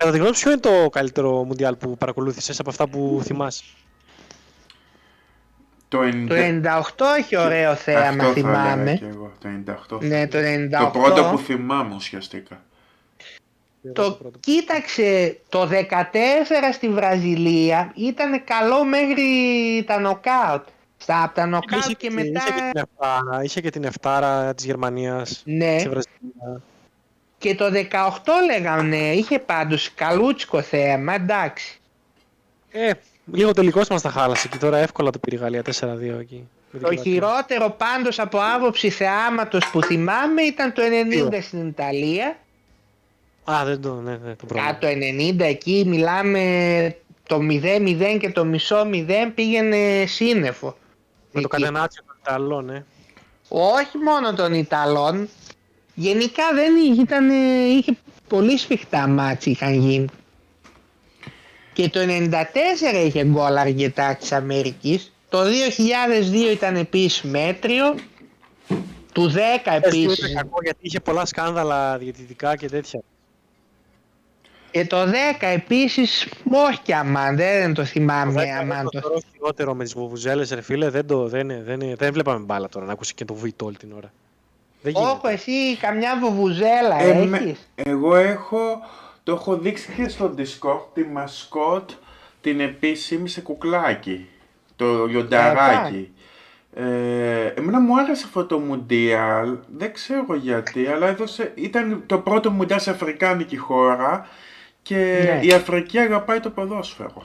Κατά τη γνώμη σου, ποιο είναι το καλύτερο Μουντιάλ που παρακολούθησες από αυτά που θυμάσαι; Το 90... Το 98 έχει ωραίο θέαμα Αυτό θα έλεγα θυμάμαι. και εγώ, το 98. Ναι, το 98. Το πρώτο που θυμάμαι ουσιαστικά. Το κοίταξε το 14 στη Βραζιλία ήταν καλό μέχρι τα νοκάουτ. Στα από τα νοκάουτ Είχε, και μετά. είχε, και την εφτάρα, είχε και την εφτάρα της Γερμανίας. Ναι, Στη Βραζιλία. Και το 18 λέγανε, είχε πάντως καλούτσικο θέαμα, εντάξει. Ε, λίγο τελικός μας τα χάλασε και τώρα εύκολα το πήρε η Γαλλία 4-2 εκεί. Με την Το Κροατία. χειρότερο πάντως από άποψη θεάματος που θυμάμαι ήταν το 90 στην Ιταλία. Α, δεν το, ναι, ναι, το πρόβλημα. Κάτω 90 εκεί μιλάμε το 0-0 και το μισό 0 πήγαινε σύννεφο. Με το Εκεί. Κατενάτσιο το Ιταλών, ναι. Όχι μόνο των Ιταλών. Γενικά δεν είχε- ήταν, είχε πολύ σφιχτά μάτς είχαν γίνει. Και το 94 είχε γκολ αρκετά της Αμερικής. Το 2002 ήταν επίσης μέτριο. Του 10 Επίσης... επίσης. Ήταν κακό γιατί είχε πολλά σκάνδαλα διαιτητικά και τέτοια. Και το 10 επίσης, όχι και αμάν, δεν το θυμάμαι Δεν αμάν το το θεωρώ χειρότερο με τις βουβουζέλες, ρε φίλε. Δεν, το, δεν, δεν, δεν βλέπαμε μπάλα τώρα να ακούσει και το βουίτο όλη την ώρα. Δεν Όχι, γίνεται. εσύ καμιά βουβουζέλα Ε, με- έχεις. εγώ έχω, το έχω δείξει και στο Discord, τη μασκότ, την επίσημη σε κουκλάκι, το λιονταράκι. Ε, εμένα μου άρεσε αυτό το Μουντιάλ, δεν ξέρω γιατί, αλλά έδωσε, ήταν το πρώτο Μουντιάλ σε αφρικάνικη χώρα και Ναι. η Αφρική αγαπάει το ποδόσφαιρο.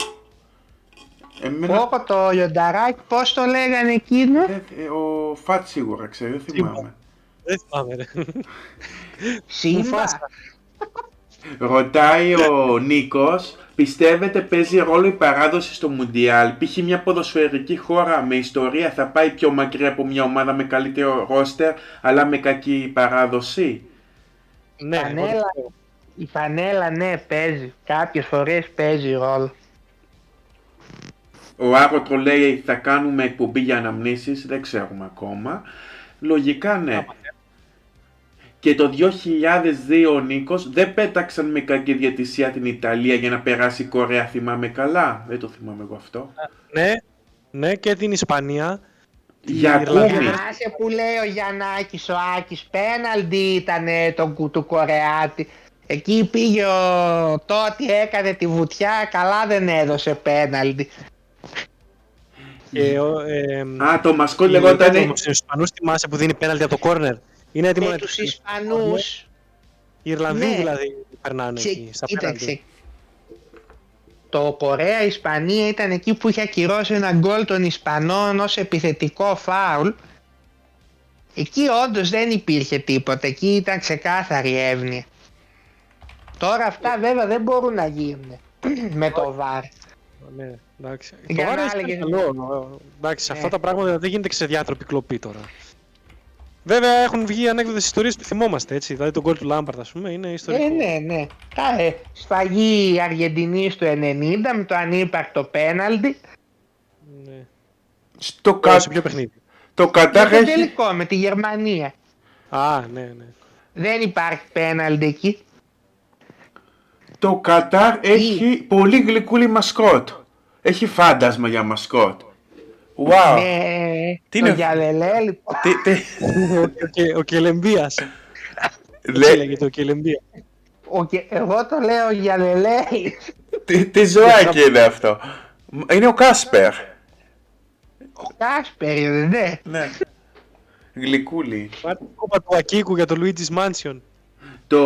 Εμένα, Όπω το λιονταράκι, πώς το λέγανε εκείνος; δεν- ε, ο Φατ σίγουρα ξέρει, δεν θυμάμαι. Δεν θυμάμαι, ρε. Σύμπα. Μουφάσα. Ρωτάει ο Νίκος, πιστεύετε παίζει ρόλο η παράδοση στο Μουντιάλ; Π.χ. μια ποδοσφαιρική χώρα με ιστορία θα πάει πιο μακριά από μια ομάδα με καλύτερο ρόστερ, αλλά με κακή παράδοση; Ναι, εγώ το Φανέλα. πιστεύω. Η φανέλα ναι παίζει, κάποιες φορές παίζει ρόλο. Ο Άρωτρο λέει θα κάνουμε εκπομπή για αναμνήσεις, δεν ξέρουμε ακόμα. Λογικά ναι. Και το 2002 ο Νίκος δεν πέταξαν με κακή διατησία την Ιταλία για να περάσει η Κορέα, θυμάμαι καλά. Δεν το θυμάμαι εγώ αυτό. Ναι, ναι, και την Ισπανία. Για Ιρλανδία. κούμι. Θυμάσαι που λέει ο Γιαννάκης ο Άκης, πέναλτι ήταν το, κου- του Κορεάτη. Εκεί πήγε ο Τότι έκανε τη βουτιά, καλά δεν έδωσε πέναλτι. Και, ο, ε, Α, το μασκότ η- λεγόταν... όμως, Στους Ισπανούς θυμάσαι που δίνει πέναλτι από το κόρνερ; Είναι έτοιμο Με να τους τους Ισπανούς, Οι Ιρλανδοί Ναι. δηλαδή περνάνε ξε- εκεί, στα κοίταξε, πέναλτι. το Κορέα-Ισπανία ήταν εκεί που είχε ακυρώσει ένα γκολ των Ισπανών ως επιθετικό φάουλ. Εκεί όντως δεν υπήρχε τίποτα, εκεί ήταν ξεκάθαρη εύνοια. Τώρα αυτά βέβαια δεν μπορούν να γίνουν με το βάρ. Ναι, εντάξει. Για Το να Βάρος έλεγες- είναι καλό. Εντάξει, Ναι. αυτά τα πράγματα δεν γίνεται και σε διάτροπη κλοπή τώρα. Βέβαια έχουν βγει ανέκδοτες ιστορίες που θυμόμαστε έτσι. Δηλαδή τον γκολ του Λάμπαρτ, ας πούμε, είναι ιστορικό. Ε, ναι, ναι. Τα, ε, σφαγή Αργεντινής του 90 με το ανύπαρκτο πέναλτι. Ναι. Στο Κα... κα... Σε ποιο παιχνίδι. Το Κατάρ Για το έχει... τελικό με τη Γερμανία. Α, ναι, ναι. Δεν υπάρχει πέναλτι εκεί. Το Κατάρ έχει πολύ γλυκούλη μασκότ. Έχει φάντασμα για μασκότ. Wow. Ναι, Τι το είναι- Γιαλελέ λοιπόν. Τι, τι, ο, Κε- ο Κελεμπίας. Έτσι λέ, λέγεται ο Κελεμπίας; Ο, Γε- εγώ το λέω Γιαλελέ. τι, τι ζωάκι είναι αυτό; Είναι ο Κάσπερ. Ο Κάσπερ, ναι. Ναι. Γλυκούλη. Πάρτε την σκούπα του Ακίκου για το Luigi's Mansion. Το,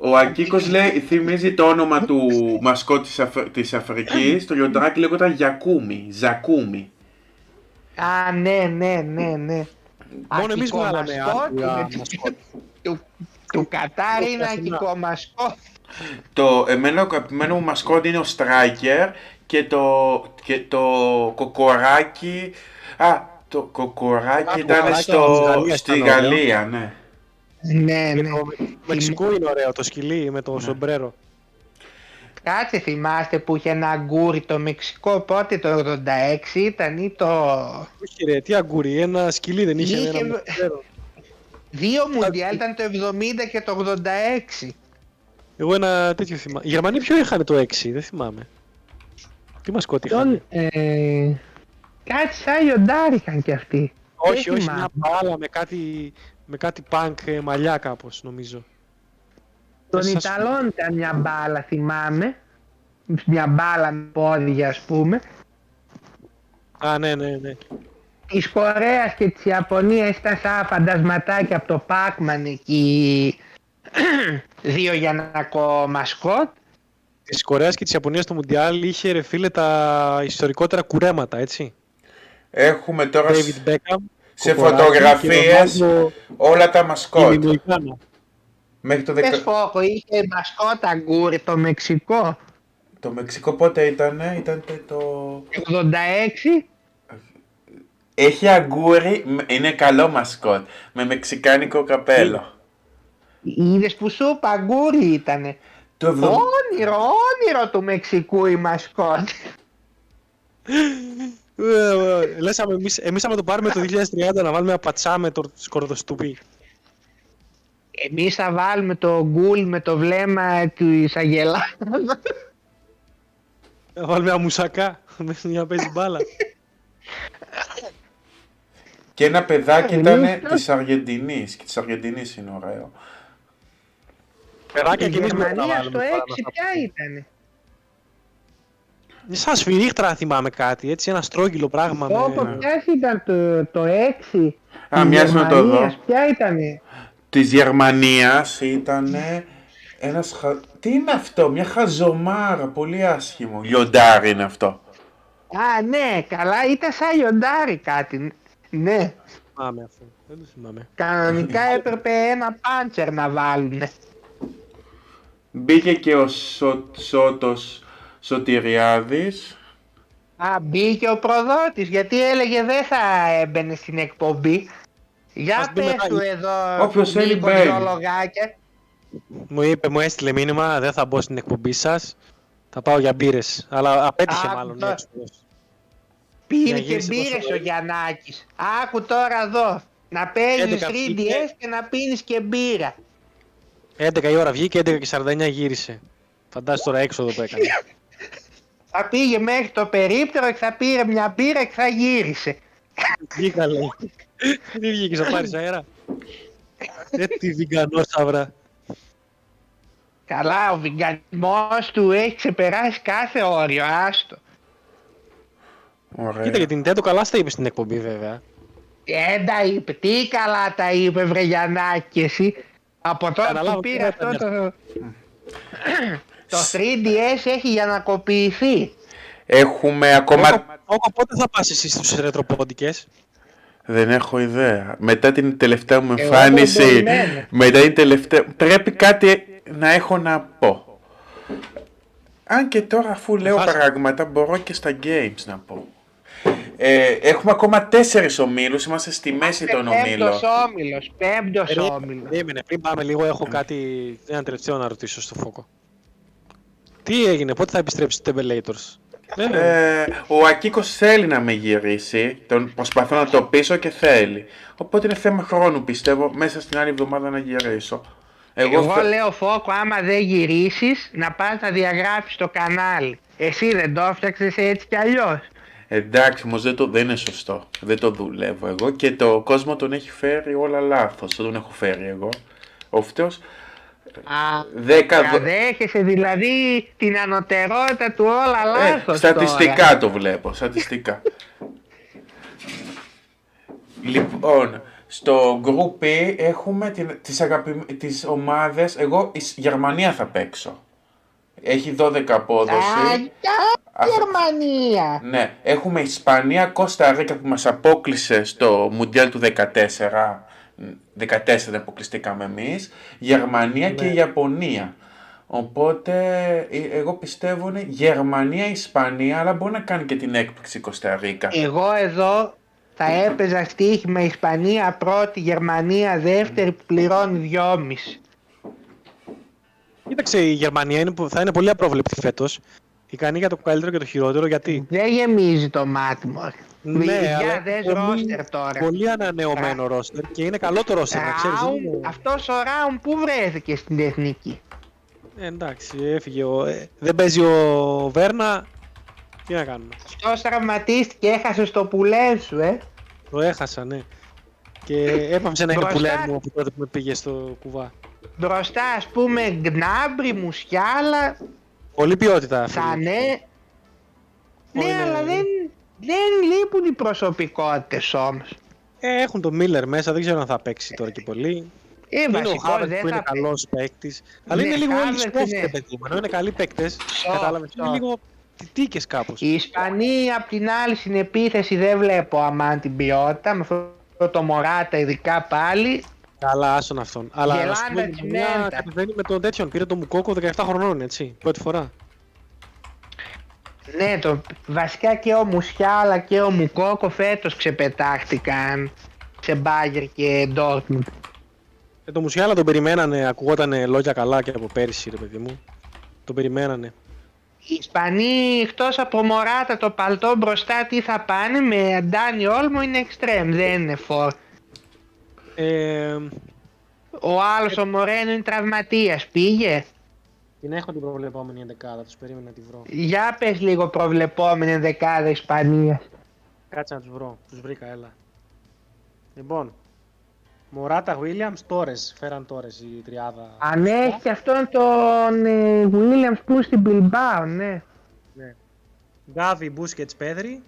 ο Ακίκος λέει, θυμίζει το όνομα του μασκότ της, Αφ, της Αφρικής. Το λιοντράκι λέγονταν Γιακούμι. Ζακούμι. Α, ναι, ναι, ναι, ναι. Μόνο εμείς Αρχικό βγάλαμε μασκότ άτομα του- μασκότ. Του, του Κατάρ είναι αρχικό μασκότ. Το εμένα ο αγαπημένο μου μασκότ είναι ο Striker και το, και το κοκοράκι. Α, το κοκοράκι Α, ήταν κοκοράκι στο, από τη Γαλλία στη ήταν ωραίο. Γαλλία, ναι. Ναι, Και ναι. το Μεξικό είναι ωραίο, το σκυλί με το σομπρέρο. Κάτσε θυμάστε που είχε ένα αγκούρι το Μεξικό πότε το 86 ήταν ή το... Όχι ρε, τι αγκούρι, ένα σκυλί δεν είχε, Είχε- ένα με σομπρέρο. Δύο μουντιάλ ήταν το 70 και το 86. Εγώ ένα τέτοιο θυμάμαι. Οι Γερμανοί ποιο είχαν το 6, δεν θυμάμαι. Τι μασκότη είχαν. Ποιον, ε, κάτι σαν λιοντάρι είχαν κι αυτοί. Όχι, δεν όχι, θυμάμαι. μια μπάλα με κάτι, με κάτι punk ε, μαλλιά κάπως νομίζω. Των σας- Ιταλών ήταν μια μπάλα θυμάμαι. Μια μπάλα με πόδια ας πούμε. Α, ναι, ναι, ναι. Της Κορέας και της Ιαπωνίας ήταν σαν φαντασματάκια από το Pac-Man εκεί. Δύο για ένα μασκότ. Της Κορέας και της Ιαπωνίας στο Μουντιάλ είχε ρε φίλε τα ιστορικότερα κουρέματα, έτσι. Έχουμε τώρα David Beckham. σε Κοκοράκη φωτογραφίες και Ρονάλντο, όλα τα η μασκότ. Μινουικάνα. Μέχρι το, Πες δεκα... φόκο, είχε μασκότ αγκούρι το Μεξικό. το Μεξικό πότε ήτανε, ήταν το... 86. Έχει αγκούρι, μ- είναι καλό μασκότ, με μεξικάνικο καπέλο. Είδες που σου είπα, αγκούρι ήτανε. Το εβδο- Όνειρο, όνειρο του Μεξικού η μασκότ. Ε, ε, Λες άμα εμείς, εμείς άμα το πάρουμε το 2030 να βάλουμε ένα πατσά με το σκορδοστουπί. Εμείς θα βάλουμε το γκουλ με το βλέμμα του Αγελά. Να βάλουμε ένα μουσακά μέσα για να παίζει μπάλα. Και ένα παιδάκι Εμείς ήταν το- της Αργεντινής και της Αργεντινής είναι ωραίο. Παιδάκια Η και εμείς μετά Γερμανία βάλουμε στο τώρα 6 να ποια ήτανε; Σαν σφυρίχτρα θυμάμαι κάτι, έτσι, ένα στρόγγυλο πράγμα Όπω με... ποια ήταν το, το 6. Α, της μοιάζει να το δω. Γερμανίας, Ποια ήτανε; Της Γερμανίας ήταν ένας χα... Τι είναι αυτό, μια χαζομάρα, πολύ άσχημο. Λιοντάρι είναι αυτό. Α, ναι, καλά, ήταν σαν λιοντάρι κάτι. Ναι, θυμάμαι αυτό. Δεν το θυμάμαι. κανονικά έπρεπε ένα πάντσερ να βάλουνε. Μπήκε και ο Σο... Σώτος Σωτηριάδης. Α, μπήκε ο προδότης, γιατί έλεγε δεν θα έμπαινε στην εκπομπή. Ας Για μπει πες μετά. του εδώ Όποιος που θέλει μπήκε μπαίνει. δυο λογάκια. Μου είπε, μου έστειλε μήνυμα, δεν θα μπω στην εκπομπή σας. Θα πάω για μπύρες. Αλλά απέτυχε Α, μάλλον. τώρα. ο έξοδος. Πήρε Για και γύρισε το μπήρες ο σοβαρό. Γιαννάκης. Άκου τώρα εδώ. Να παίζεις 11 3DS βγήκε. και να πίνεις και μπύρα. 11 η ώρα βγήκε, 11 και 49 γύρισε. Φαντάζεσαι τώρα έξοδο που έκανε. Θα πήγε μέχρι το περίπτερο και θα πήρε μια μπύρα και θα γύρισε. Βγήκα λέει. Δεν βγήκες να πάρεις αέρα. Ε, τι βιγκανόσαυρα. Καλά, ο βιγκανισμός του έχει ξεπεράσει κάθε όριο, άστο. Ωραία. Κοίτα για την Nintendo καλά στα είπε στην εκπομπή βέβαια. Δεν τα είπε, τι καλά τα είπε βρε Γιαννάκη εσύ. Από τότε Καταλάβω που πήρε τι αυτό έκανε. το... το 3DS έχει για να κοπηθεί. Έχουμε ακόμα... Όκο, Όκο, πότε θα πας εσύ στους ρετροπόντικες; Δεν έχω ιδέα. Μετά την τελευταία μου Εγώ εμφάνιση, δεν περιμένω. μετά την τελευταία... Πρέπει κάτι να έχω να πω. Αν και τώρα αφού λέω Φάση. πράγματα μπορώ και στα games να πω. Ε, έχουμε ακόμα τέσσερις ομίλους, είμαστε στη μέση των ομίλων. Πέμπτος όμιλος, πέμπτος όμιλος. Περίμενε, πριν πάμε λίγο, έχω κάτι. Ένα τελευταίο να ρωτήσω στο φόκο. Τι έγινε, πότε θα επιστρέψει το Tempelators. Δεν Ε, ο Ακίκος θέλει να με γυρίσει, τον προσπαθώ να το πείσω και θέλει. Οπότε είναι θέμα χρόνου πιστεύω μέσα στην άλλη εβδομάδα να γυρίσω. Εγώ, Εγώ θε- λέω Φόκο, άμα δεν γυρίσεις, να πας να διαγράψεις το κανάλι. Εσύ δεν το έφτιαξες έτσι κι αλλιώς. Εντάξει, όμως δεν, το- δεν είναι σωστό. Δεν το δουλεύω εγώ και το κόσμο τον έχει φέρει όλα λάθος. Δεν τον έχω φέρει εγώ. Ο φταίος Α, δέκα. δο- δέχεσαι δηλαδή την ανωτερότητα του όλα λάθος Ε, στατιστικά τώρα. το βλέπω, στατιστικά. λοιπόν, στο group E έχουμε την, τις, αγαπη... τις ομάδες, εγώ η Σ- Γερμανία θα παίξω. Έχει 12 απόδοση. Αγιά Αυτό- Γερμανία! Ναι, έχουμε Ισπανία, Κώστα Ρίκα που μας απόκλεισε στο Μουντιάλ του 14. 14 δεν αποκλειστήκαμε εμείς. Γερμανία και Ιαπωνία. Οπότε ε, εγώ πιστεύω είναι Γερμανία, Ισπανία, αλλά μπορεί να κάνει και την έκπληξη η Κώστα Ρίκα. Εγώ εδώ θα έπαιζα στοίχημα Ισπανία πρώτη, Γερμανία δεύτερη που πληρώνει δυόμιση. Κοίταξε, η Γερμανία είναι, που- θα είναι πολύ απρόβλεπτη φέτος. Ικανή για το καλύτερο και το χειρότερο γιατί; Δεν γεμίζει το μάτι μου. Ναι, Για αλλά δες πολύ- ρόστερ τώρα. Πολύ ανανεωμένο ρόστερ και είναι καλό το ρόστερ, να ξέρεις. δεν Ράουν, είναι- αυτός ο Ράουν που βρέθηκε στην εθνική; Ε, εντάξει, έφυγε. Ο... ε, δεν παίζει ο Βέρνα. Τι να κάνουμε; Αυτός τραυματίστηκε, έχασε στο πουλέν σου, ε. Το έχασα, ναι. Και έπαψε να είναι Μπροστά. πουλέν μου από τότε που με πήγε στο κουβά. Μπροστά ας πούμε Γκνάμπρι, Μουσιάλα, Πολύ ποιότητα. φίλε. Σανέ. Ναι, Είναι- αλλά δεν, δεν λείπουν οι προσωπικότητες όμως. Ε, έχουν τον Μίλλερ μέσα, δεν ξέρω αν θα παίξει τώρα και πολύ. Ε, είναι ο βασικό Χάβερτ δεν που είναι θα καλός παίκτης. Αλλά Ναι, είναι λίγο όλοι Havertz soft, είναι. ρε παιδί μου. Ενώ είναι καλοί παίκτες. Soft, Κατάλαβες. Είναι soft. λίγο τίτικε κάπως. Οι Ισπανοί απ' την άλλη στην επίθεση δεν βλέπω αμάν την ποιότητα, με αυτό το Μωράτα ειδικά πάλι. Καλά, άσον αυτόν. Αλλά Γελάνε α πούμε, τα η Γερμανία τσιμέντα. κατεβαίνει με τον τέτοιον. Πήρε τον Μουκόκο 17 χρονών, έτσι. Πρώτη φορά. Ναι, το, βασικά και ο Μουσιάλα και ο Μουκόκο φέτος ξεπετάχτηκαν σε Μπάγκερ και Ντόρτμουντ. Ε, το Μουσιάλα τον περιμένανε, ακουγότανε λόγια καλά και από πέρυσι, ρε παιδί μου. Τον περιμένανε. Οι Ισπανοί εκτός από Μωράτα το παλτό μπροστά τι θα πάνε με Αντάνι Όλμο είναι εξτρέμ, δεν είναι φορ. Ε, Ο άλλος ο Μορένο είναι τραυματίας, πήγε; Την έχω την προβλεπόμενη ενδεκάδα, τους περίμενα να τη βρω. Για πες λίγο προβλεπόμενη δεκάδα Ισπανίας. Κάτσε να τους βρω, τους βρήκα, έλα. Λοιπόν, Μωράτα, Williams, Τόρες, φέραν Τόρες η τριάδα. Αν έχει και αυτόν τον ε, Williams που είναι στην Bilbao, ναι. Ναι. Γκάβι, Μπούσκετς, Πέδρη.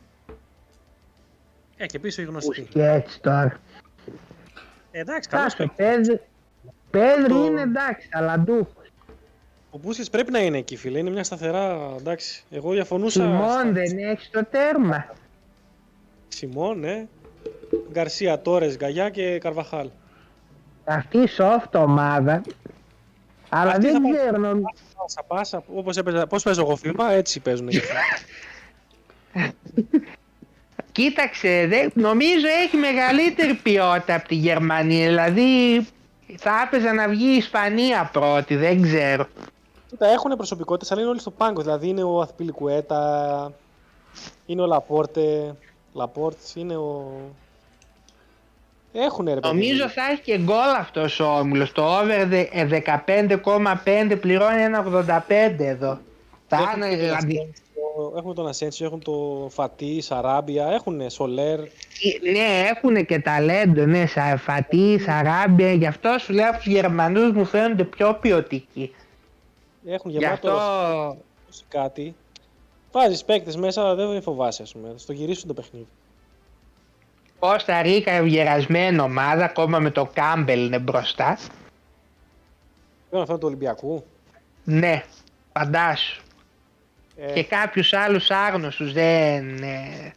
Ε, και πίσω οι γνωστοί. Και έτσι τώρα. Ε, εντάξει, καλός Κάτσε, παίκτης. Πέδρη, Πέδρη Το- είναι εντάξει, αλλά ντούχος. Ο Μπούσκετς πρέπει να είναι εκεί, φίλε. Είναι μια σταθερά, εντάξει. Εγώ διαφωνούσα. Σιμών στα- δεν έχεις το τέρμα. Σιμών, ναι. Γκαρσία, Τόρες, Γκαγιά και Καρβαχάλ. Αυτή η soft ομάδα. Αλλά Αυτή θα δεν πάει- ξέρω. νομ- Πάσα, πάσα, όπως έπαιζα, πώς παίζω εγώ FIFA, έτσι παίζουν και αυτοί. Κοίταξε, δε, νομίζω έχει μεγαλύτερη ποιότητα από τη Γερμανία. Δηλαδή θα έπαιζε να βγει η Ισπανία πρώτη, δεν ξέρω. Κοίτα, έχουν προσωπικότητες, αλλά είναι όλοι στο πάγκο. Δηλαδή είναι ο Αθπιλικουέτα, είναι ο Λαπόρτε, Λαπόρτς, είναι ο... Έχουν ρε παιδί. Νομίζω θα έχει και γκολ αυτός ο όμιλος. Το over δε- ε, 15,5 πληρώνει 1,85 εδώ. Θα Έχουν είναι τον δηλαδή. Ασένσιο, Έχουν τον Ασένσιο, έχουν το Φατί, Σαράμπια, έχουν Σολέρ. Ναι, έχουν και ταλέντο, ναι, σα, Φατί, Σαράμπια, γι' αυτό σου λέω από τους Γερμανούς μου φαίνονται πιο ποιοτικοί. Έχουν Γι' γεμάτο αυτό κάτι. Βάζεις παίκτες μέσα, αλλά δεν φοβάσαι, ας πούμε. Θα στο γυρίσουν το παιχνίδι. Κώστα Ρίκα ευγερασμένη ομάδα, ακόμα με το Κάμπελ είναι μπροστά. Πρέπει αυτό του Ολυμπιακού. Ναι, φαντάσου. Ε, Και κάποιους άλλους άγνωστους δεν... ε,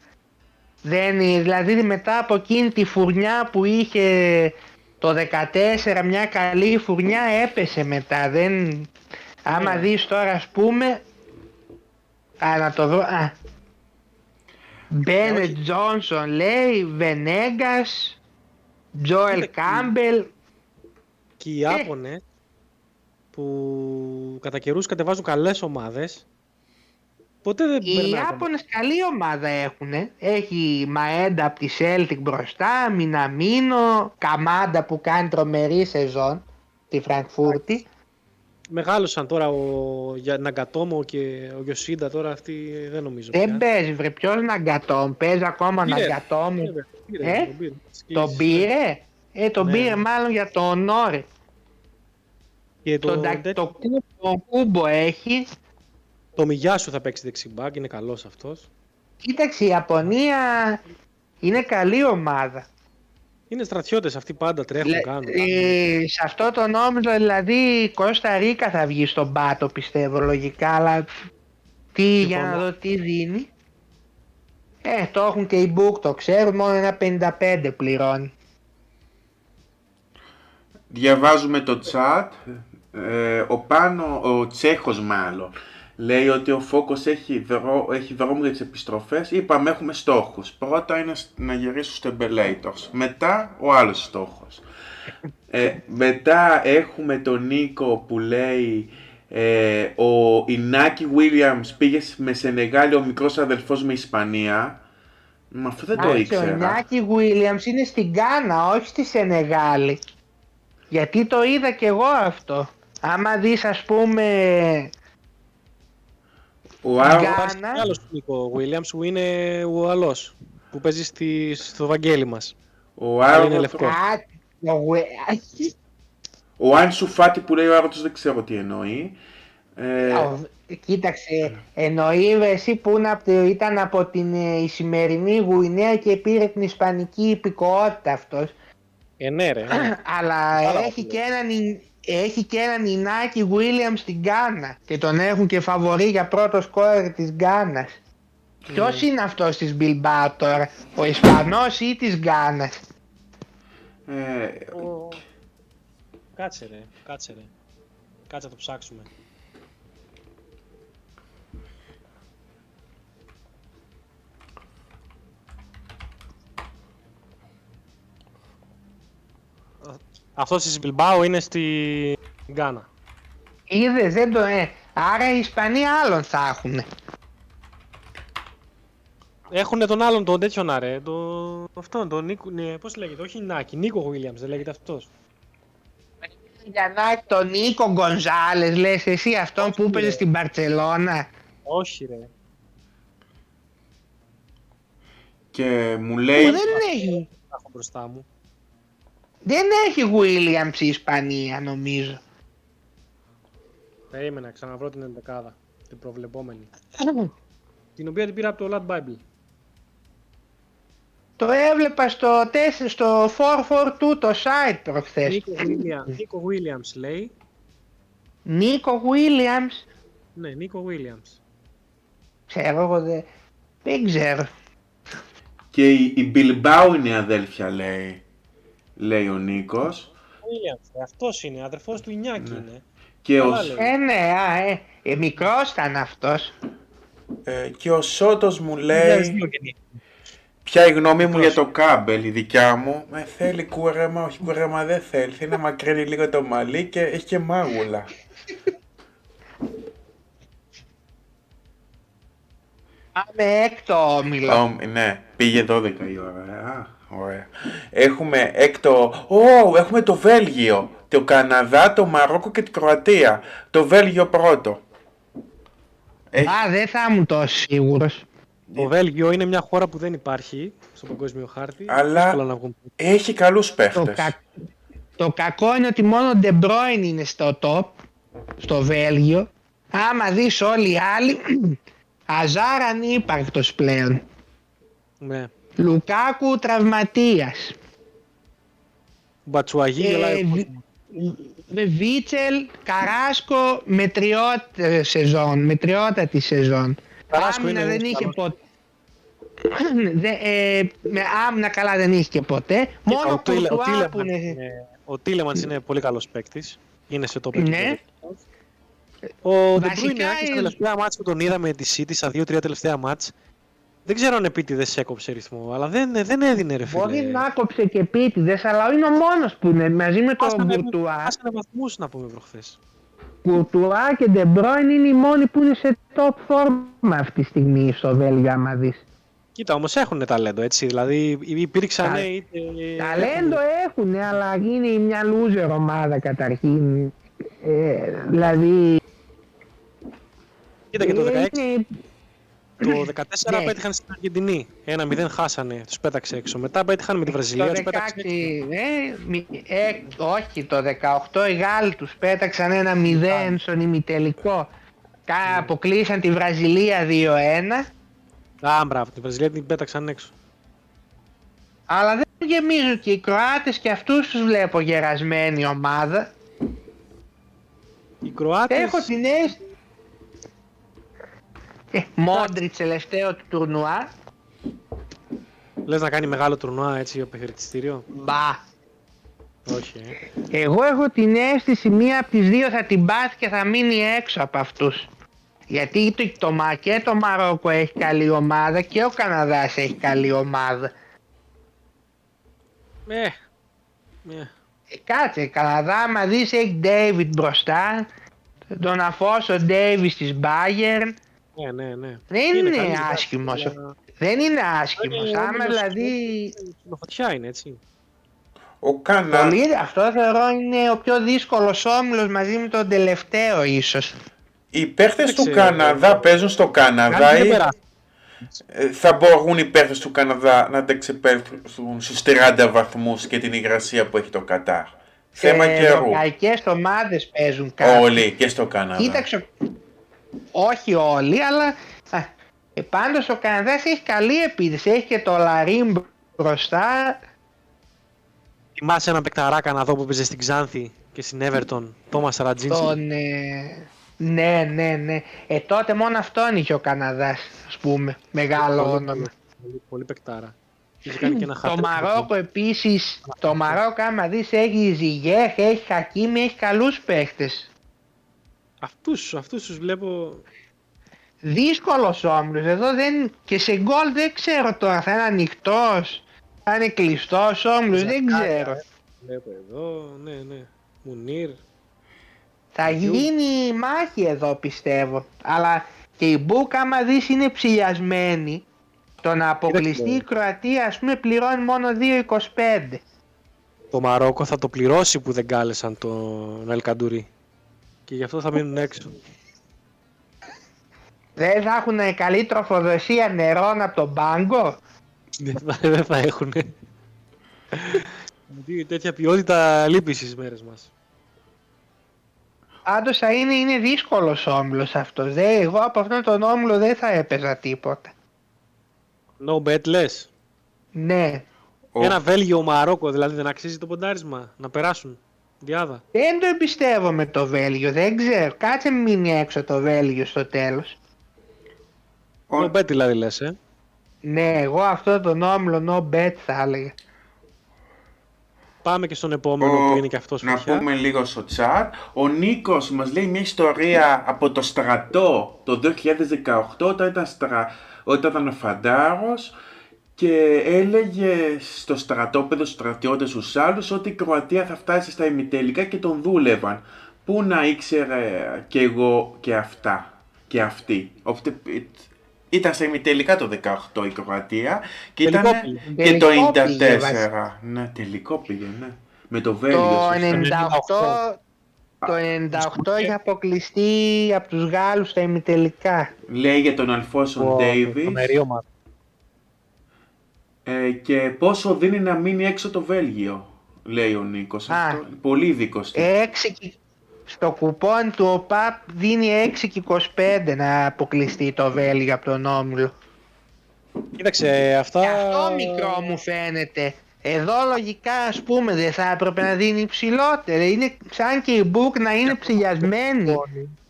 δεν δηλαδή μετά από εκείνη τη φουρνιά που είχε το 14 μια καλή φουρνιά έπεσε μετά. Δεν... Άμα Ναι. δεις τώρα ας πούμε... Α, να το βρω... Α. Μπένετ Τζόνσον λέει, Βενέγκας, Τζόελ Κοίτα, Κάμπελ. Και οι Ιάπωνες που κατά καιρούς κατεβάζουν καλές ομάδες ποτέ δεν Οι περνάνε. Ιάπωνες καλή ομάδα έχουν. Έχει Μαέντα από τη Celtic μπροστά, Μιναμίνο, Καμάντα που κάνει τρομερή σεζόν στη Φραγκφούρτη. Μεγάλωσαν τώρα ο Για- Ναγκατόμο και ο Γιωσίντα τώρα αυτοί δεν νομίζω Δεν πια. παίζει βρε, ποιος Ναγκατόμ, παίζει ακόμα Πήρε. Ναγκατόμ. Πήρε, πήρε, Ε; τον πήρε. Τον πήρε, ε τον Ναι, πήρε ναι. μάλλον για το ονόρε. Και Το, το, το, τέτοιο- το, κούμπο, το κούμπο έχεις. το Μιγιάσου θα παίξει δεξιμπάκ, είναι καλός αυτός. Κοίταξε η Ιαπωνία είναι καλή ομάδα. Είναι στρατιώτες αυτοί πάντα τρέχουν, Λε- κάνουν. ε, σε αυτό το νόμιζο δηλαδή η Κώστα Ρίκα θα βγει στον πάτο πιστεύω λογικά αλλά τι για να Συμφωνώ. δω τι δίνει. Ε, το έχουν και οι Book το ξέρουν μόνο ένα 55 πληρώνει. Διαβάζουμε το chat. Ε, ο Πάνο, ο Τσέχος μάλλον, λέει ότι ο Φόκος έχει, δρό, έχει δρόμο για τις επιστροφές. Είπαμε έχουμε στόχους. Πρώτα είναι σ- να γυρίσουν στο Embelators. Μετά ο άλλος στόχος. Ε, μετά έχουμε τον Νίκο που λέει ε, ο Ινάκη Williams πήγε σ- με Σενεγάλη ο μικρός αδελφός με Ισπανία. Μα αυτό δεν το Άρχισε ο ήξερα. Νιάκη Williams είναι στην Γκάνα όχι στη Σενεγάλη. Γιατί το είδα κι εγώ αυτό. Άμα δεις ας πούμε Ο Άρο- Γκάνα. Υπάρχει και άλλος Νίκο Williams που είναι ο άλλος που παίζει στη, στο Βαγγέλη μας. ο είναι Άρο- λευκό. κάτι, ο Wi- Ο Άνσου Φάτι που λέει ο Άρωτος δεν ξέρω τι εννοεί. Ε, Ο- Κοίταξε, εννοεί ρε, εσύ που είναι από το- ήταν από την ε, η σημερινή Γουινέα και πήρε την ισπανική υπηκοότητα αυτός. Ε, ναι ρε. ναι. Αλλά Πάρα έχει πολύ. και, έναν, Ι- έχει και έναν Ινάκη Williams στην Γκάνα και τον έχουν και φαβορεί για πρώτο σκόρερ της Γκάνας. Ποιος είναι αυτός της Μπιλμπάου τώρα, ο Ισπανός ή της Γκάνας; ε, Ο- Κάτσε ρε, κάτσε ρε. Κάτσε να το ψάξουμε. Αυτός στη Μπιλμπάου είναι στη Γκάνα. Είδες, δεν το... Ε, άρα οι Ισπανοί άλλον θα έχουν. Έχουν τον άλλον τον τέτοιον άρε. Το... Αυτό, τον Νίκο. Ναι, Πώς λέγεται, όχι Νάκη, Νίκο Williams, δεν λέγεται αυτός. Για να έχει τον Νίκο Γκονζάλες, λες εσύ αυτόν Όχι, που έπαιζε ρε. στην Μπαρτσελώνα. Όχι, ρε. Και μου Που λέει, δεν έχει, Τα έχω μπροστά μου. Δεν έχει Williams η Ισπανία νομίζω. Περίμενα, ξαναβρω την ενδεκάδα. Την προβλεπόμενη. Την οποία την πήρα από το Lad Bible. Το έβλεπα στο, 4, στο 442 το site προχθές. Νίκο Williams, Νίκο Williams λέει. Νίκο Williams. Ναι, Νίκο Williams. Ξέρω εγώ δεν... Δεν ξέρω. και η, η Μπιλμπάου είναι η αδέλφια λέει, λέει ο Νίκος. Williams, αυτός είναι, αδερφός του Ινιάκη Ναι. είναι. Και ο, Καλά λέει. Ε, ναι, α, ε, ε, μικρός ήταν αυτός. ε, και ο Σότος μου 2002 λέει, γεννήθηκε. ποια η γνώμη μου για το κάμπελ, η δικιά μου. Με θέλει κούρεμα, όχι κούρεμα δεν θέλει. Θέλει να μακρύνει λίγο το μαλλί και έχει και μάγουλα. Πάμε έκτο όμιλο. Ω, ναι, πήγε 12 η ώρα. Α, ωραία. Έχουμε έκτο. Ω, έχουμε το Βέλγιο. Το Καναδά, το Μαρόκο και την Κροατία. Το Βέλγιο πρώτο. Έχει... Α, δεν θα ήμουν τόσο σίγουρος. Το Βέλγιο είναι μια χώρα που δεν υπάρχει στο παγκόσμιο χάρτη. Αλλά- Δύσκολα να βγουν. Έχει καλούς Το, παίχτες. κα... το κακό είναι ότι μόνο ο De Bruyne είναι στο top, στο Βέλγιο. Άμα δεις όλοι οι άλλοι, Αζάρ ανύπαρκτος πλέον. Ναι. Λουκάκου τραυματίας. Μπατσουαγί Ε, γελάει. ο βι- κόσμος. Με Βίτσελ, Καράσκο, μετριότητα σεζόν, μετριότατη σεζόν. Καράσκο άμυνα είναι δεν είχε καλός. ποτέ. Δε, ε, με άμυνα καλά δεν είχε και ποτέ. Μόνο ο ο Τίλε- ο Κουρτουά που Τίλεμαν είναι... είναι- Ο Τίλεμαντς είναι πολύ καλός παίκτης. Είναι σε top Ναι. επίπεδο. Ο Βασικά Ντεμπρούινε στα είναι- τελευταία μάτς που τον είδαμε τη City, στα 2-3 τελευταία μάτς, δεν ξέρω αν επίτηδες έκοψε ρυθμό, αλλά δεν, δεν έδινε ρε φίλε. Μπορεί να κόψε και επίτηδες, αλλά είναι ο μόνος που είναι μαζί με τον Χάσανε- Κουρτουά. Χάσανε βαθμούς να πούμε προχθές. Κουρτουά και Ντεμπρόιν είναι οι μόνοι που είναι σε top form αυτή τη στιγμή στο Βέλγιο άμα δεις. Κοίτα, όμως έχουν ταλέντο, έτσι. Δηλαδή υπήρξαν Τα- είτε... Ταλέντο έχουν, αλλά είναι μια loser ομάδα καταρχήν. Ε, δηλαδή... Κοίτα και το 16, είναι- το 14 Ναι. πέτυχαν στην Αργεντινή. 1-0 χάσανε, τους πέταξε έξω. Μετά πέτυχαν με τη Βραζιλία, Το τους 16, πέταξε έξω. ε, μη- ε, όχι, το 18 οι Γάλλοι τους πέταξαν ένα 0 στον ημιτελικό. Κα- Αποκλείσαν τη Βραζιλία 2-1. Α, μπράβο, τη Βραζιλία την πέταξαν έξω. Αλλά δεν γεμίζω και οι Κροάτες και αυτούς τους βλέπω γερασμένη ομάδα. Οι Κροάτες... Έχω την αίσθηση... Ε, Μόντριτς τελευταίο του τουρνουά. Λες να κάνει μεγάλο τουρνουά έτσι, ο χαιρετιστήριο. Μπα. Όχι, ε. Εγώ έχω την αίσθηση μία από τις δύο θα την πάθει και θα μείνει έξω από αυτούς. Γιατί το, το, Μα- και το Μαρόκο έχει καλή ομάδα και ο Καναδάς έχει καλή ομάδα. Ε, ε. Ε, κάτσε, Καναδά άμα δεις έχει David μπροστά, τον Αφόσο Davis της Bayern. Ναι, ναι, ναι. Δεν είναι, καλή, άσχημος. αλλά- Δεν είναι άσχημος. Είναι Άμα όμιλος δηλαδή... που- Φωτιά είναι, έτσι. Ο Κανα... Πολύ, αυτό θεωρώ είναι ο πιο δύσκολος όμιλος μαζί με τον τελευταίο ίσως. Οι παίχτες Δεν του ξέρω. Καναδά παίζουν στο Καναδά Κάτι δεν ή περάσει. ε, θα μπορούν οι παίχτες του Καναδά να αντεξεπέλθουν στους 30 βαθμούς και την υγρασία που έχει το Κατάρ. Θέμα Ε, καιρού. ευρωπαϊκές ομάδες παίζουν κάτι. Όλοι και στο Καναδά. Κοίταξε, όχι όλοι, αλλά α, ε, πάντως ο Καναδάς έχει καλή επίθεση. Έχει και το Λαρίν μπροστά. Θυμάσαι έναν παικταρά να δω που παίζει στην Ξάνθη και στην Everton, Τόμας Ρατζίνσκι. Τον, ε, ναι, ναι, ναι. Ε, τότε μόνο αυτόν είχε ο Καναδάς, ας πούμε. Μεγάλο Πολύ, όνομα. Πολύ, πολύ παικτάρα. Είχε κάνει και ένα Το χαρτί. Μαρόκο επίσης, το Μαρόκο άμα δεις έχει Ζιγέχ, έχει Χακίμι, έχει καλούς παίχτες. Αυτούς, αυτούς τους βλέπω... Δύσκολος όμιλος, εδώ δεν, και σε γκολ δεν ξέρω τώρα, θα είναι ανοιχτός, θα είναι κλειστός όμιλος, δεν ξέρω. Βλέπω εδώ, ναι, ναι. Μουνίρ. Θα γίνει μάχη εδώ πιστεύω. Αλλά και η Μπουκ άμα δεις είναι ψηλιασμένη. Το να αποκλειστεί η Κροατία ας πούμε πληρώνει μόνο 2,25. Το Μαρόκο θα το πληρώσει που δεν κάλεσαν τον Ελκαντουρί. Και γι' αυτό θα μείνουν έξω. Δεν θα έχουν καλή τροφοδοσία νερών από τον πάγκο; Δεν θα, δεν θα έχουν. Γιατί τέτοια ποιότητα λείπει στις μέρες μας. Πάντως θα είναι, είναι δύσκολος όμιλος αυτός. Δε, εγώ από αυτόν τον όμιλο δεν θα έπαιζα τίποτα. No bet λες. Ναι. Ο- Ένα Βέλγιο Μαρόκο δηλαδή δεν αξίζει το ποντάρισμα να περάσουν. Διάδα. Δεν το εμπιστεύομαι το Βέλγιο, δεν ξέρω. Κάτσε μην μείνει έξω το Βέλγιο στο τέλος. ο- No bet δηλαδή λες, ε. Ναι, εγώ αυτό τον όμιλο no bet θα έλεγα. Πάμε και στον επόμενο Ο- που είναι και αυτός να φωτιά. πούμε λίγο στο chat. Ο Νίκος μας λέει μια ιστορία από το στρατό το 2018 όταν ήταν, στρα... όταν ήταν φαντάρος και έλεγε στο στρατόπεδο στους στρατιώτες τους άλλους ότι η Κροατία θα φτάσει στα ημιτελικά και τον δούλευαν. Πού να ήξερε και εγώ και αυτά και αυτή. Οπότε, Ήταν στα ημιτελικά το 18 η Κροατία και ήταν Τελικό πήγε. και το Τελικό πήγε, 94. Ναι, τελικό πήγε, ναι. Με το Βέλγιο. Το σωστά. 98, το 98 είχε αποκλειστεί από τους Γάλλους στα ημιτελικά. Λέει για τον Αλφόσον Το- Ντέιβις το μερίωμα. Ε, και πόσο δίνει να μείνει έξω το Βέλγιο, λέει ο Νίκος. Α. Αυτό, πολύ δίκος. του. 6 και- στο κουπόν του ΟΠΑΠ δίνει 6 και 25 να αποκλειστεί το Βέλγιο από τον Όμιλο. Κοίταξε, αυτά... Και αυτό μικρό μου φαίνεται. Εδώ λογικά ας πούμε δεν θα έπρεπε να δίνει υψηλότερο. Είναι σαν και η Μπουκ να είναι ψηλιασμένη.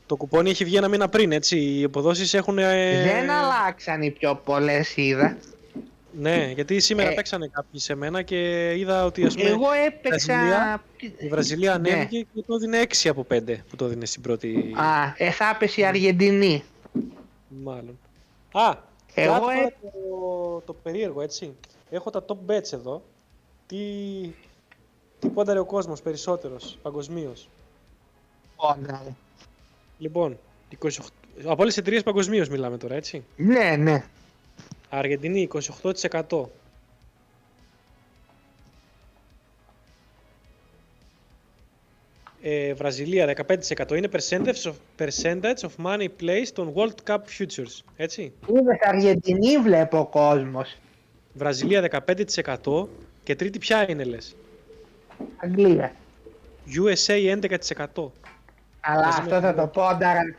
Το κουπόνι έχει βγει ένα μήνα πριν, έτσι. Οι αποδόσεις έχουν... ε, Δεν αλλάξαν οι πιο πολλές είδα. Ναι, γιατί σήμερα Ε. παίξανε κάποιοι σε μένα και είδα ότι ας πούμε Εγώ έπαιξα... Βραζιλία. η Βραζιλία Ναι. ανέβηκε και το έδινε 6 από 5 που το έδινε στην πρώτη... Α, ε, θα έπεσε η Αργεντινή. Μάλλον. Α, και Εγώ άκου τώρα ε- το, το περίεργο, έτσι. Έχω τα top bets εδώ. Τι, τι πόνταρε ο κόσμος περισσότερος, παγκοσμίως; Πόνταρε. Λοιπόν, 28, από όλες τις εταιρείες παγκοσμίως μιλάμε τώρα, έτσι. Ναι, ναι. Αργεντινή 28%. Ε, Βραζιλία 15% είναι percentage of, percentage of money placed on World Cup futures. Έτσι. Είδες Αργεντινή βλέπω ο κόσμος. Βραζιλία 15% και τρίτη ποια είναι λες; Αγγλία. USA 11%. Αλλά Μαζί αυτό με θα την- το πόνταραν.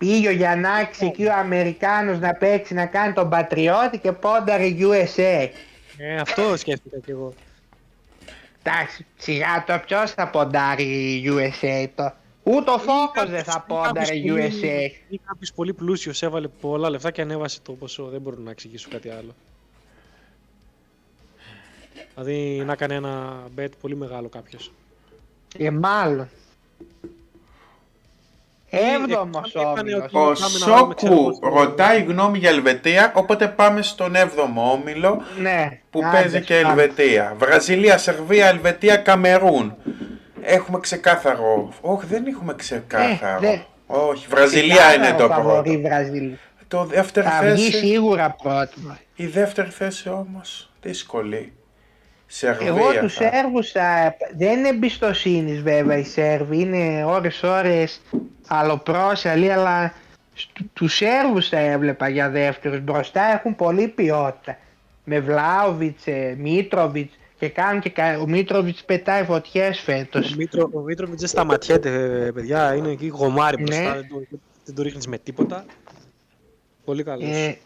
Πήγε ο Γιαννάκης εκεί ο Αμερικάνος να παίξει να κάνει τον πατριώτη και πόνταρε USA. Ε, αυτό σκέφτηκα κι εγώ. Εντάξει, σιγά το ποιος θα ποντάρει USA το. Ούτε ο Φόκος δεν θα πόνταρε USA. Ή κάποιος πολύ πλούσιος έβαλε πολλά λεφτά και ανέβασε το ποσό. Δεν μπορώ να εξηγήσω κάτι άλλο. Δηλαδή να κάνει ένα bet πολύ μεγάλο κάποιος. Ε, μάλλον. Έβδομος έκανε όμιλος. ότι- Ο Πάμε να βάλουμε, ξέρω Σόκου πώς το- ρωτάει γνώμη για Ελβετία, οπότε πάμε στον 7ο όμιλο Ναι. που άντε, παίζει και πάμε. Ελβετία. Βραζιλία, Σερβία, Ελβετία, Καμερούν. Έχουμε ξεκάθαρο. Όχι, δεν έχουμε ξεκάθαρο. Ε, δεν- Όχι, Βραζιλία Ξεκάθαρο είναι το φαβορί πρώτο. Βραζιλία. Το δεύτερη Θα βγει θέση, σίγουρα πρώτο. η δεύτερη θέση όμως δύσκολη. Σερβία. Εγώ τους θα- Σέρβους θα... δεν είναι εμπιστοσύνης βέβαια οι Σέρβοι, είναι ώρες ώρες αλλοπρόσαλοι, αλλά στου- τους Σέρβους θα έβλεπα για δεύτερους. Μπροστά έχουν πολύ ποιότητα. Με Βλάοβιτς, ε, Μίτροβιτς και κάνουν και κα- ο Μίτροβιτς πετάει φωτιές φέτος. Ο, Μήτρο, ο Μήτροβιτς δεν σταματιέται, ε, παιδιά. Είναι εκεί γομάρι μπροστά. Ναι. Δεν, το, δεν το ρίχνεις με τίποτα. Πολύ καλός. Ε,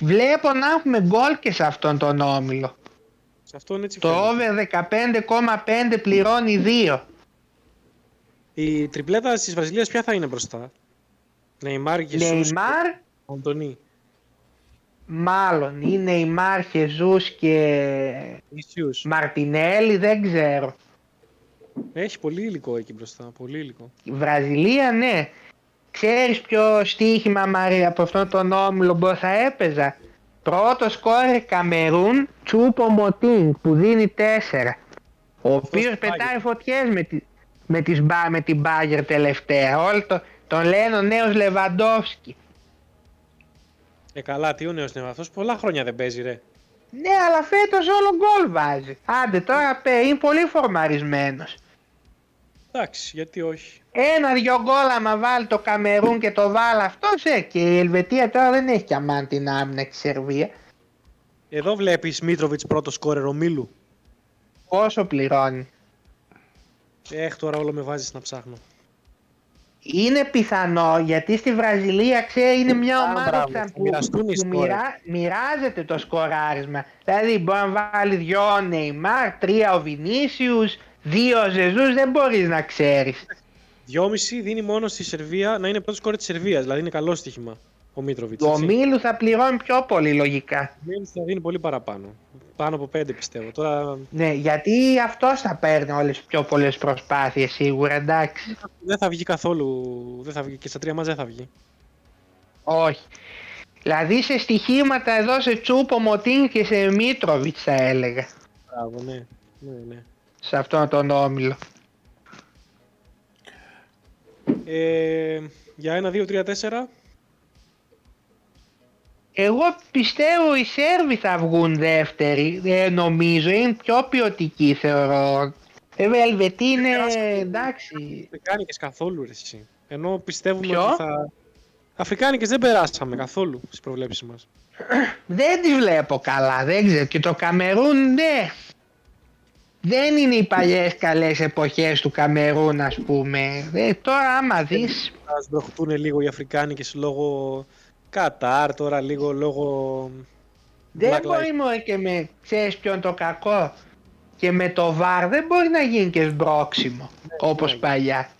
βλέπω να έχουμε γκολ και σε αυτόν τον όμιλο. Σε αυτό είναι έτσι Το φαίνεται. over 15,5 πληρώνει 2. Η τριπλέτα της Βραζιλίας ποια θα είναι μπροστά; Νεϊμάρ και Σούς Νεϊμάρ, Αντωνί. μάλλον είναι η Μάρ Χεζούς και Ισιούς. Μαρτινέλη, δεν ξέρω. Έχει πολύ υλικό εκεί μπροστά. Πολύ υλικό. Η Βραζιλία, ναι. Ξέρεις ποιο στοίχημα Μαρία από αυτόν τον όμιλο που θα έπαιζα; Πρώτο σκόρε Καμερούν, Τσούπο Μωτίν που δίνει 4. Ο Αυτός οποίος στο πετάει φωτιές με, τη, με, τις, Μπα- με την Μπάγκερ τελευταία. Όλοι το, τον λένε ο νέος Λεβαντόφσκι. Ε, καλά, τι ο νέος είναι αυτός. Πολλά χρόνια δεν παίζει, ρε. Ναι, αλλά φέτος όλο γκολ βάζει. Άντε τώρα πέ, είναι πολύ φορμαρισμένος. Εντάξει, γιατί όχι. Ένα-δυο γκολ άμα βάλει το Καμερούν και το βάλει αυτός, ε, και η Ελβετία τώρα δεν έχει και αμάν την άμυνα και η Σερβία. Εδώ βλέπεις Μίτροβιτς πρώτο σκόρερ ο Μίλου. Πόσο πληρώνει. Έχ, τώρα όλο με βάζεις να ψάχνω. Είναι πιθανό γιατί στη Βραζιλία ξέρει είναι μια Α, ομάδα μπράβο, που, θα που, μοιραστούν οι που σκόρες. μοιρά- μοιράζεται το σκοράρισμα. Δηλαδή μπορεί να βάλει δυο ο Νεϊμάρ, τρία ο Βινίσιους, δύο ο Ζεζούς, δεν μπορείς να ξέρεις. Δυόμιση δίνει μόνο στη Σερβία να είναι πρώτος σκόρερ της Σερβίας. Δηλαδή είναι καλό στοίχημα ο Μίτροβιτ. Ο Μίλου θα πληρώνει πιο πολύ λογικά. θα δίνει πολύ παραπάνω. Πάνω από πέντε πιστεύω. Τώρα Ναι, γιατί αυτός θα παίρνει όλες τις πιο πολλές προσπάθειες σίγουρα, εντάξει. δεν θα βγει καθόλου. Δεν θα βγει και στα τρία μας δεν θα βγει. Όχι. Δηλαδή σε στοιχήματα εδώ σε Τσούπο Μωτίν και σε Μίτροβιτς θα έλεγα. Μπράβο, ναι. ναι, ναι. Σε αυτόν τον όμιλο. Ε, για ένα, δύο, τρία, τέσσερα. Εγώ πιστεύω οι Σέρβοι θα βγουν δεύτεροι, ε, νομίζω, είναι πιο ποιοτικοί θεωρώ. Βέβαια η Ελβετή είναι εντάξει. Αφρικάνικες καθόλου ρε εσύ. Ενώ πιστεύουμε Ποιο; ότι θα... Αφρικάνικες δεν περάσαμε καθόλου στις προβλέψεις μας. Δεν τις βλέπω καλά, δεν ξέρω. Και το Καμερούν, ναι. Δεν είναι οι παλιές καλές εποχές του Καμερούν ας πούμε. Ε, τώρα άμα δεις, Θα σμπροχτούν λίγο οι Αφρικάνικες λόγω Κατάρ, τώρα λίγο λόγω... δεν Black μπορεί μόνο και με, ξέρεις ποιο είναι το κακό; Και με το βαρ δεν μπορεί να γίνει και σμπρόξιμο, όπως ναι. παλιά.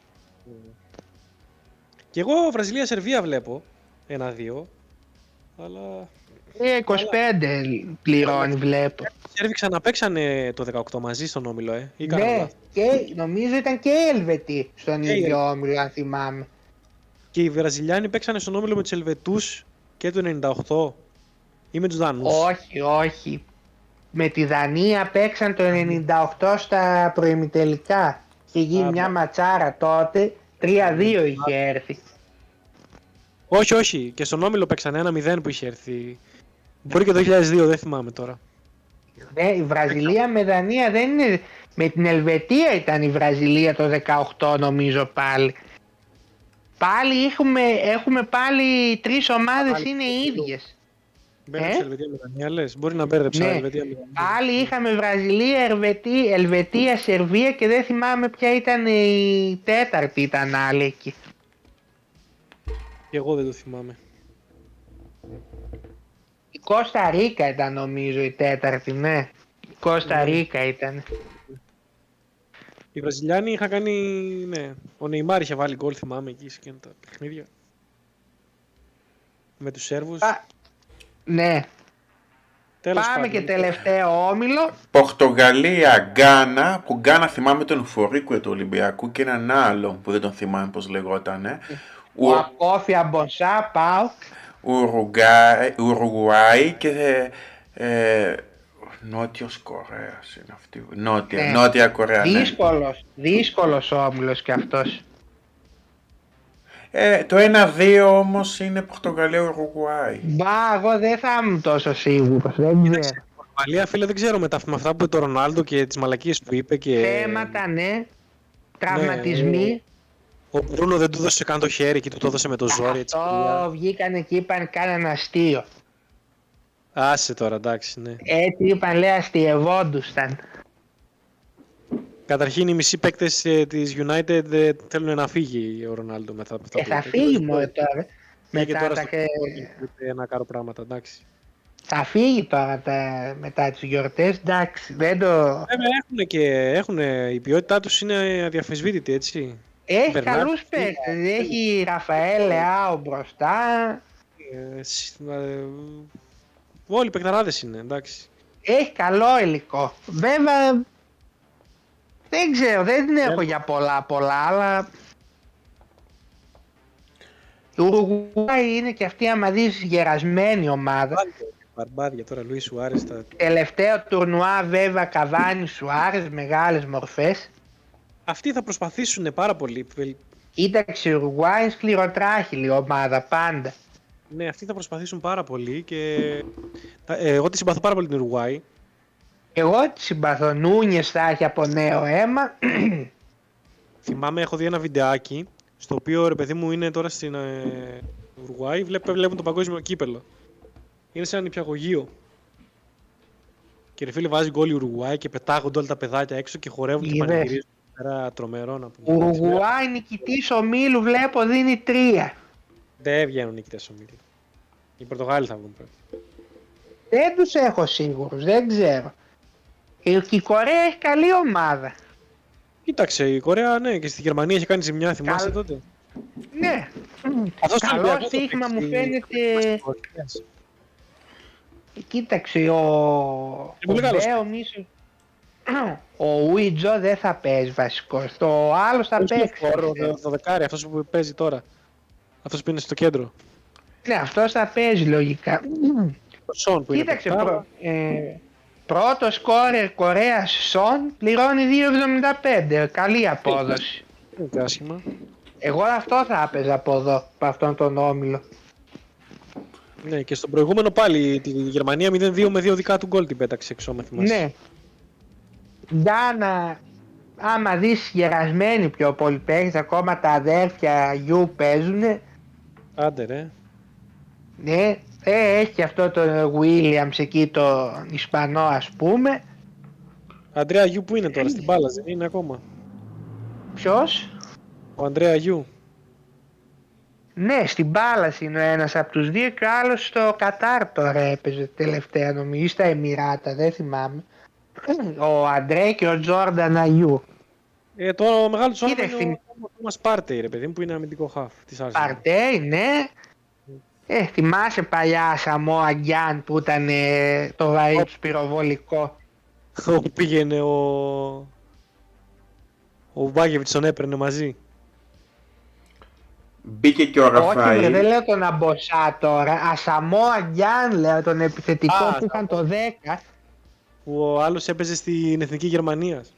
Και εγώ Βραζιλία-Σερβία βλέπω. Ένα-δύο. Αλλά... Ε, 25 πληρώνει βλέπω. Οι Σέρβοι ξαναπαίξανε το 18 μαζί στον Όμιλο, ε. Ή κάνω Ναι, λάθος. και νομίζω ήταν και οι Ελβετοί στον Και οι ίδιο όμιλο, αν θυμάμαι. Και οι Βραζιλιάνοι παίξανε στον Όμιλο με τους Ελβετούς και το 98 ή με τους Δανούς. Όχι, όχι. Με τη Δανία παίξαν το 98 στα προημιτελικά. Και γίνει Α, μια μπα. ματσάρα τότε. 3-2 είχε έρθει. Όχι, όχι. Και στον Όμιλο παίξανε ένα 0 που είχε έρθει. Μπορεί και το 2002, δεν θυμάμαι τώρα. Ναι, η Βραζιλία με Δανία δεν είναι. Με την Ελβετία ήταν η Βραζιλία το 18 νομίζω πάλι. Πάλι έχουμε, έχουμε πάλι τρεις ομάδες Πάλι είναι οι ίδιες. Μπέρδεψε Ε; Ελβετία με Δανία, λες. Μπορεί να μπέρδεψα Ναι. Ελβετία με Δανία. Πάλι είχαμε Βραζιλία, Ελβετία, Ελβετία, Σερβία και δεν θυμάμαι ποια ήταν η τέταρτη ήταν άλλη εκεί. Και εγώ δεν το θυμάμαι. Η Κώστα Ρίκα ήταν νομίζω η τέταρτη, ναι. Η Κώστα Ναι. Ρίκα ήταν. Οι Βραζιλιάνοι είχαν κάνει. Ναι. Ο Νεϊμάρ είχε βάλει γκολ, θυμάμαι εκεί σε εκείνα τα παιχνίδια. Με τους Σέρβους. Α, Ναι, Τέλος πάμε πάντων. και τελευταίο όμιλο. Πορτογαλία, Γκάνα, που Γκάνα θυμάμαι τον Φορίκουε του Ολυμπιακού και έναν άλλο που δεν τον θυμάμαι πώς λεγότανε. Ο Ακόφια Μπονσά, πάω. Ουρουγάι, Ουρουγουάι και ε, Νότιος Κορέας είναι αυτή. Νότια, Ναι. Νότια Κορέα, ναι. Δύσκολος, δύσκολος όμιλος κι αυτός. Ε, το 1-2 όμως είναι Πορτογαλία Ουρουγουάι. Μπα, εγώ δεν θα ήμουν τόσο σίγουρος, δεν ξέρω. Η Πορτογαλία, φίλε, δεν ξέρω μετά με αυτά που είπε το Ρονάλντο και τις μαλακίες που είπε και. Θέματα, ναι. Τραυματισμοί. Ο Μπρούνο δεν του έδωσε καν το χέρι και του το έδωσε με το ζόρι. Έτσι, Αυτό βγήκανε και είπαν κάναν αστείο. Άσε τώρα, εντάξει, ναι. Έτσι είπαν λέει αστειευόντουσαν. Καταρχήν οι μισοί παίκτες της United ε, θέλουν να φύγει ο Ρονάλντο μετά από αυτά Ε, που θα είπε. φύγει μόνο τώρα. Πήγε Μετά τώρα τα... στο και- είπε να κάνω πράγματα, εντάξει. Θα φύγει τώρα τα... μετά τις γιορτές, εντάξει, δεν το... Βέβαια έχουν και έχουν, η ποιότητά τους είναι αδιαφεσβήτητη, έτσι. Έχει Μπερνάρ, καλούς παίκτες, έχει Ραφαέλ Λεάο μπροστά, Ε, σ- ε, όλοι οι παικταράδες είναι, εντάξει. έχει καλό υλικό. Βέβαια, δεν ξέρω, δεν την έχω Ε. για πολλά πολλά, αλλά... Η Ουρουγουάη είναι και αυτή άμα δεις γερασμένη ομάδα. Πάλι Μπαρμπάδια τώρα, Λουίς Σουάρες. Τα... Τελευταίο τουρνουά βέβαια Καβάνι Σουάρες, μεγάλες μορφές. Αυτοί θα προσπαθήσουν πάρα πολύ. Κοίταξε, η Ουρουγουάη είναι σκληροτράχηλη ομάδα πάντα. Ναι, αυτοί θα προσπαθήσουν πάρα πολύ και τα- ε, εγώ τη συμπαθώ πάρα πολύ την Ουρουάη. Εγώ τη συμπαθώ. Νούνιες θα έχει από νέο αίμα. Θυμάμαι, έχω δει ένα βιντεάκι στο οποίο ρε παιδί μου είναι τώρα στην ε, Ουρουάη, βλέπ, βλέπουν το παγκόσμιο κύπελο. Είναι σε ένα νηπιαγωγείο. Και ρε φίλε βάζει γκολ η Ουρουάη και πετάγονται όλα τα παιδάκια έξω και χορεύουν και Είδες. πανηγυρίζουν. Era τρομερό να πούμε. Ουρουγουάη νικητής ομίλου βλέπω δίνει τρία. Δεν βγαίνουν νικητές ομίλου. Οι Πορτογάλοι θα βγουν πρώτοι. Δεν τους έχω σίγουρους, δεν ξέρω. Η και η Κορέα έχει καλή ομάδα. Κοίταξε, η Κορέα ναι, και στη Γερμανία είχε κάνει ζημιά, θυμάσαι Καλ- τότε; Ναι. Αυτός ο Καλό Ολυμπιακός θα στοίχημα μου παίξει- φαίνεται. Κορέας. Κοίταξε, ο. Είναι πολύ ο καλός. Μπέον ίσως- Ο Ουίτζο δεν θα παίζει βασικό. Το άλλος θα Όχι παίξει. ο Φορ, ο πιστεύω. δε- το δεκάρι, αυτός που παίζει τώρα. Αυτός που είναι στο κέντρο. Ναι, αυτός θα παίζει λογικά. Ο Σον που είναι Κοίταξε, δεκάρα. προ, ε, πρώτος σκόρερ Κορέας Σον πληρώνει 2,75. Καλή απόδοση. Δεν είναι άσχημα. Εγώ αυτό θα έπαιζα από εδώ, από αυτόν τον όμιλο. Ναι, και στον προηγούμενο πάλι τη Γερμανία 0-2 με δύο δικά του γκολ την πέταξε εξώ, με θυμάσαι. Ναι. Γκάνα, άμα δεις γερασμένοι πιο πολύ παίχτες, ακόμα τα αδέρφια γιου παίζουνε. Άντε ρε. Ναι, ε, έχει και αυτό το Williams εκεί το Ισπανό ας πούμε. Αντρέα Γιου που είναι τώρα, στην μπάλα δεν είναι ακόμα; Ποιος; Ο Αντρέα Γιου. Ναι, στην μπάλα είναι ο ένας από τους δύο και ο άλλος στο Κατάρ τώρα έπαιζε τελευταία νομίζω, ή στα Εμμυράτα, δεν θυμάμαι. Ο Αντρέ και ο Τζόρνταν Αγιού. Ε, το μεγάλο του όνομα Κοίταξε. είναι ο Τόμας Πάρτεϊ, ρε παιδί μου, που είναι αμυντικό χαφ της Arsenal. Παρτέι, ναι. Ε, θυμάσαι παλιά Σαμό Αγκιάν που ήταν ε, το βαρύ του πυροβολικό. Όπου πήγαινε ο... Ο Μπάγεβιτς τον έπαιρνε μαζί. Μπήκε και ο Όχι, βρε, Ραφάη. δεν λέω τον Αμποσά τώρα. Ασαμό Αγκιάν λέω τον επιθετικό Α, που είχαν το 10. Που ο άλλος έπαιζε στην Εθνική Γερμανίας.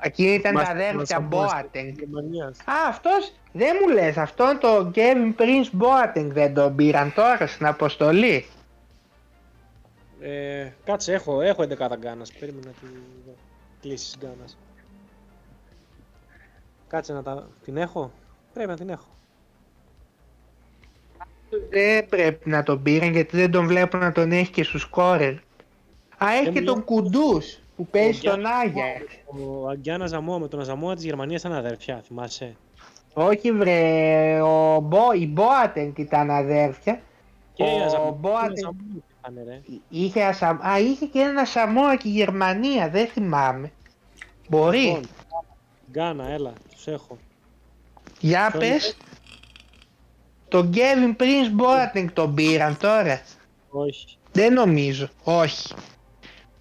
Εκεί ήταν Μας- τα αδέρφια μας αμπόστηκε. Μπόατενγκ. Γερμανίας. Α, αυτός δεν μου λες, αυτόν τον Kevin Prince Boateng δεν τον πήραν τώρα στην αποστολή. Ε, κάτσε, έχω, έχω 11 Γκάνας. Περίμενα τη κλείσει Γκάνας. Κάτσε να τα... Την έχω; Πρέπει να την έχω. Δεν πρέπει να τον πήραν γιατί δεν τον βλέπω να τον έχει και στους σκόρερ. Α, έχει Δεν και μου τον λέει- Κουντούς που παίζει Ο στον Γκιάννα- Άγια. Ο Αγκιάνα Ζαμόα με τον Αζαμόα της Γερμανίας ήταν αδέρφια, θυμάσαι; Όχι βρε, ο Μπο, η Boateng ήταν αδέρφια. Και η Ο Αζαμόα Boateng- ήταν, ρε. Είχε, ασα... Α, είχε και ένα Σαμόα και η Γερμανία, δεν θυμάμαι. Μπορεί. Λοιπόν, Γκάνα, έλα, τους έχω. Για ποιον πες. Τον Kevin Prince Boateng τον πήραν τώρα. Όχι. Δεν νομίζω. Όχι.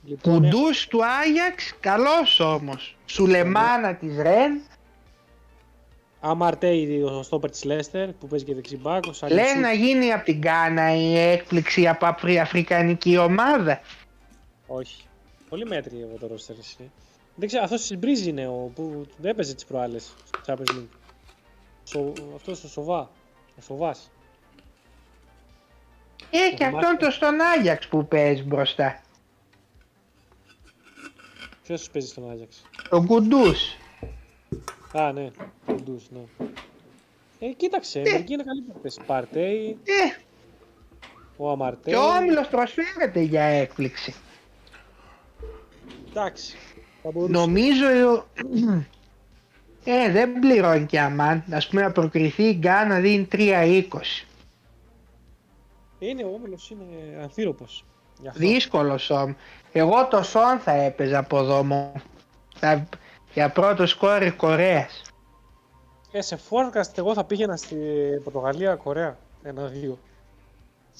Λοιπόν, έχω- Κουντούς του Άγιαξ, καλός όμως. Σουλεμάνα της Ρεν. Αμαρτέι, ο στόπερ της Λέστερ που παίζει και δεξιμπάκ. Ο Λες Σαλισού. να γίνει από την Κάνα η έκπληξη από αφρι- αφρικανική ομάδα; Όχι. Πολύ μέτρη εγώ το ρόστερ εσύ. Δεν ξέρω, αυτός της Μπρίζ είναι ο που δεν έπαιζε τις προάλλες στο Champions League. Σο, αυτός ο Σοβά. Ο Σοβάς. Ε, και Ο αυτόν το στον Άγιαξ που παίζεις μπροστά. Ποιος παίζει στον Άγιαξ; Τον Κουντούς. Α, ναι. Κοντούς, ναι. Ε, κοίταξε, μερικοί είναι καλοί παίκτες. Παρτέι, Ε, ο Αμαρτέι. και ο Όμιλος προσφέρεται για έκπληξη. Εντάξει. Θα μπορούσε. Νομίζω... Ε, δεν πληρώνει και αμάν. Ας πούμε να προκριθεί η Γκάνα δίνει 3-20. Είναι, ο Όμιλος είναι ανθύροπος. Γι' αυτό. Δύσκολος όμως. Εγώ το Σον θα έπαιζα από εδώ μόνο. Θα- Για πρώτο σκόρ Κορέας. Ε, σε forecast εγώ θα πήγαινα στη Πορτογαλία, Κορέα. Ένα-δύο.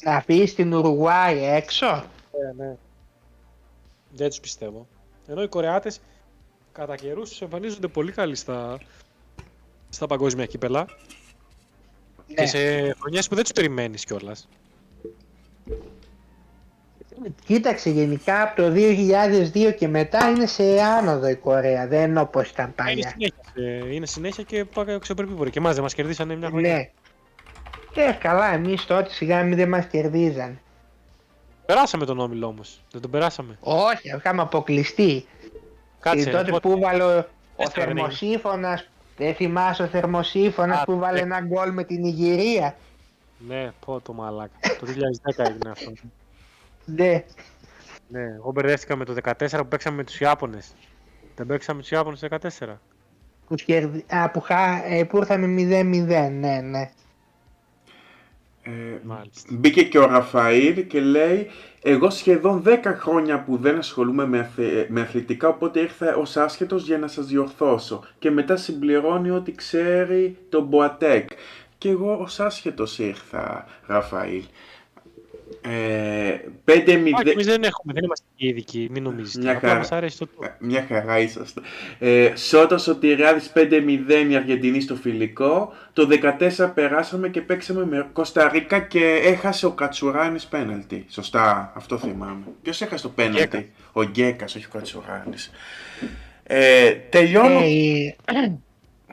Να αφήσει την Ουρουγουάη έξω; Ε, ναι. Δεν τους πιστεύω. Ενώ οι Κορεάτες κατά καιρούς εμφανίζονται πολύ καλοί στα, στα παγκόσμια κύπελα Ναι. και σε χρονιές που δεν τους περιμένεις κιόλας. Κοίταξε, γενικά από το 2002 και μετά είναι σε άνοδο η Κορέα. Δεν είναι όπως ήταν Είναι παλιά. συνέχεια, ε, είναι συνέχεια και πάει αξιοπρεπή πορεία. Και εμάς δεν μας κερδίσανε μια χρονιά. Ναι. Ε, καλά, εμείς τότε σιγά μην δεν μας κερδίζαν. Περάσαμε τον όμιλο όμως. Δεν τον περάσαμε. Όχι, είχαμε αποκλειστεί. Κάτσε. και τότε πότε- που βάλε ο, ο Τέσσερα δεν θερμοσύφωνας, δεν θυμάσαι ο θερμοσύφωνας Α, που βάλε ναι. ένα γκολ με την Ιγυρία; Ναι, πω το μαλάκα. το 2010 έγινε αυτό. Ναι. Ναι, εγώ μπερδεύτηκα με το 14 που παίξαμε με τους Ιάπωνες. Δεν παίξαμε με τους Ιάπωνες το 14. Που, κερδι... Α, που, χα... ε, που ήρθαμε 0-0, ναι, ναι. Ε, Μάλιστα. Μπήκε και ο Ραφαήλ και λέει εγώ σχεδόν 10 χρόνια που δεν ασχολούμαι με, αθε- με αθλητικά οπότε ήρθα ως άσχετος για να σας διορθώσω και μετά συμπληρώνει ότι ξέρει τον Μποατέκ και εγώ ως άσχετος ήρθα Ραφαήλ ε, 5-0 Όχι, εμείς δεν έχουμε, δεν είμαστε και ειδικοί, μην νομίζετε. Μια Απλά χαρά. μας αρέσει το tour. Ε, Μια χαρά είσαστε. Ε, Σότα Σωτηριάδης 5-0 η Αργεντινή στο φιλικό. Το 14 περάσαμε και παίξαμε με Κωνσταντίνα και έχασε ο Κατσουράνης πέναλτι. Σωστά, αυτό θυμάμαι. Ποιος έχασε το Γκέκας. πέναλτι; Ο Γκέκας, όχι ο Κατσουράνης. Ε, τελειώνω. Ε, η-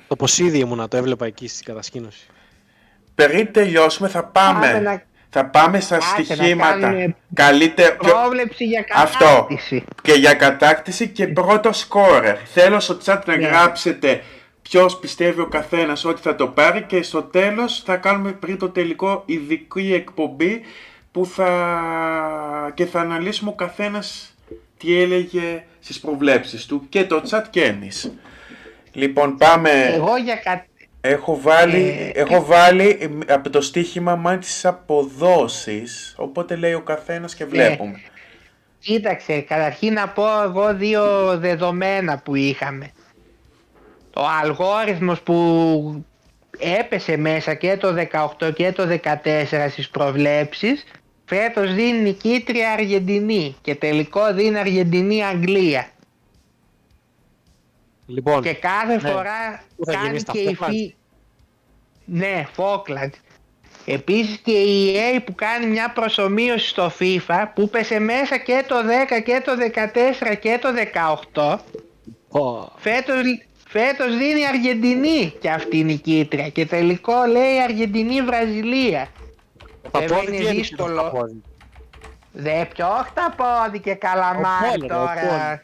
Το Ποσίδι ήμουνα, το έβλεπα εκεί στην κατασκήνωση. Πριν τελειώσουμε θα πάμε. Πάμε να- Θα πάμε στα Άσε να στοιχήματα. κάνουμε Καλύτερο. ποιο- Πρόβλεψη για Αυτό. κατάκτηση. Και για κατάκτηση και πρώτο σκόρερ. Θέλω στο chat να Ναι. γράψετε ποιος πιστεύει ο καθένας ότι θα το πάρει και στο τέλος θα κάνουμε πριν το τελικό ειδική εκπομπή που θα... και θα αναλύσουμε ο καθένας τι έλεγε στις προβλέψεις του και το chat και εμείς. Λοιπόν πάμε, Εγώ για κα... έχω βάλει, Ε, έχω βάλει ε, από το στοίχημα μάτι τις αποδόσεις, οπότε λέει ο καθένας και βλέπουμε. Κοίταξε, καταρχήν να πω εγώ δύο δεδομένα που είχαμε. Ο αλγόριθμος που έπεσε μέσα και το 18 και το 14 στις προβλέψεις φέτος δίνει νικήτρια Αργεντινή και τελικό δίνει Αργεντινή-Αγγλία. Λοιπόν, Και κάθε ναι. φορά Πού θα γίνει, κάνει στα και η Falklands? φύ... Ναι, Falklands. Επίσης και η EA που κάνει μια προσωμείωση στο FIFA που πέσε μέσα και το 10 και το 14 και το 18 Ω, φέτος, φέτος δίνει Αργεντινή και αυτή η νικήτρια και τελικό λέει Αργεντινή-Βραζιλία. τα Βέβαια πόδι είναι τι έδειξε δύσκολο. το πόδι; Δε πιο πόδι και καλαμάρι Ο Πόλερ, ο τώρα.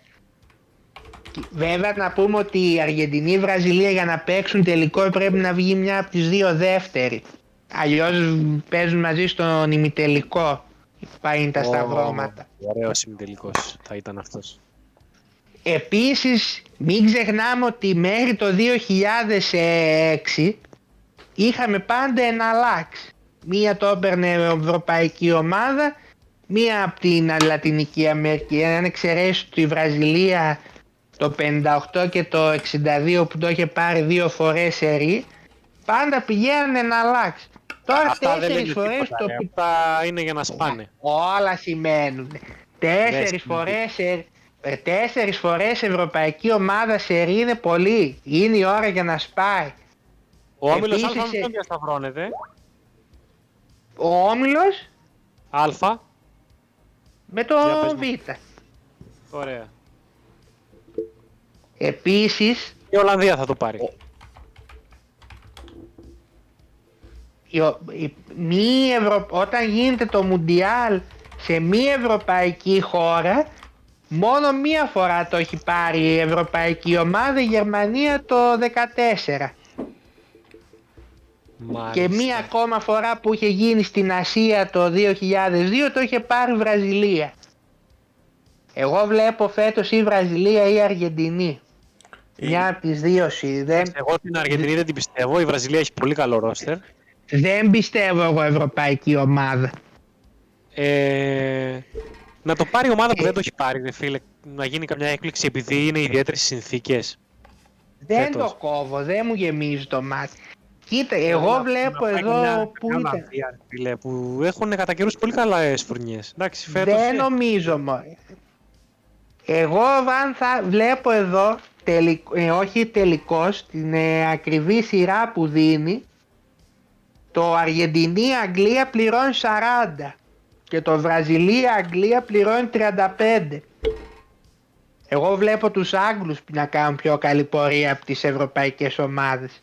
Πόλερ. Βέβαια να πούμε ότι η Αργεντινή η Βραζιλία για να παίξουν τελικό πρέπει να βγει μια από τις δύο δεύτερη. Αλλιώς παίζουν μαζί στον ημιτελικό. Πάει είναι τα Ω, σταυρώματα. Ωραίος ημιτελικός θα ήταν αυτός. Επίσης μην ξεχνάμε ότι μέχρι το 2006 είχαμε πάντα εναλλάξει. Μία το έπαιρνε η Ευρωπαϊκή Ομάδα, μία από την Λατινική Αμερική. Αν εξαιρέσεις τη Βραζιλία το 58 και το 62 που το είχε πάρει δύο φορές σερί, πάντα πηγαίνανε εναλλάξει. Τώρα Αυτά δεν τέσσερις λένε φορές τίποτα. το ρε. Αυτά είναι για να σπάνε. Όλα σημαίνουν. Τέσσερις Ναι, φορές, σε- ε, τέσσερις φορές ευρωπαϊκή ομάδα σε είναι πολύ. Είναι η ώρα για να σπάει. Ο Όμιλος Επίσης, Α με ε, ποιον διασταυρώνεται. Ο Όμιλος Α. με το Για πες μου. Β. Ωραία. Επίσης, Η Ολλανδία θα το πάρει. η, ο- η- μη Ευρω... όταν γίνεται το Μουντιάλ σε μη ευρωπαϊκή χώρα, μόνο μία φορά το έχει πάρει η ευρωπαϊκή ομάδα, η Γερμανία το 14. Μάλιστα. Και μία ακόμα φορά που είχε γίνει στην Ασία το 2002 το είχε πάρει η Βραζιλία. Εγώ βλέπω φέτος ή Βραζιλία ή η Αργεντινή. Μια από τις δύο συ- δεν, Εγώ την Αργεντινή δεν την πιστεύω. Η Βραζιλία έχει πολύ καλό ρόστερ. δεν πιστεύω εγώ ευρωπαϊκή ομάδα. Ε, να το πάρει η ομάδα που δεν το έχει πάρει, ρε φίλε. Να γίνει καμιά έκπληξη επειδή είναι ιδιαίτερες συνθήκες. Δεν Φέτος. το κόβω, δεν μου γεμίζει το μάτι. Κοίτα, εγώ βλέπω εδώ που ήταν. Φίλε, που έχουν κατά καιρούς πολύ καλά φουρνιές. Εντάξει, φέτος... Δεν ε, νομίζω μωρέ. Εγώ αν θα βλέπω εδώ, τελικ, ε, όχι τελικός, την ε, ακριβή σειρά που δίνει, το Αργεντινή-Αγγλία πληρώνει 40 Και το Βραζιλία-Αγγλία πληρώνει 35. Εγώ βλέπω τους Άγγλους να κάνουν πιο καλή πορεία από τις ευρωπαϊκές ομάδες.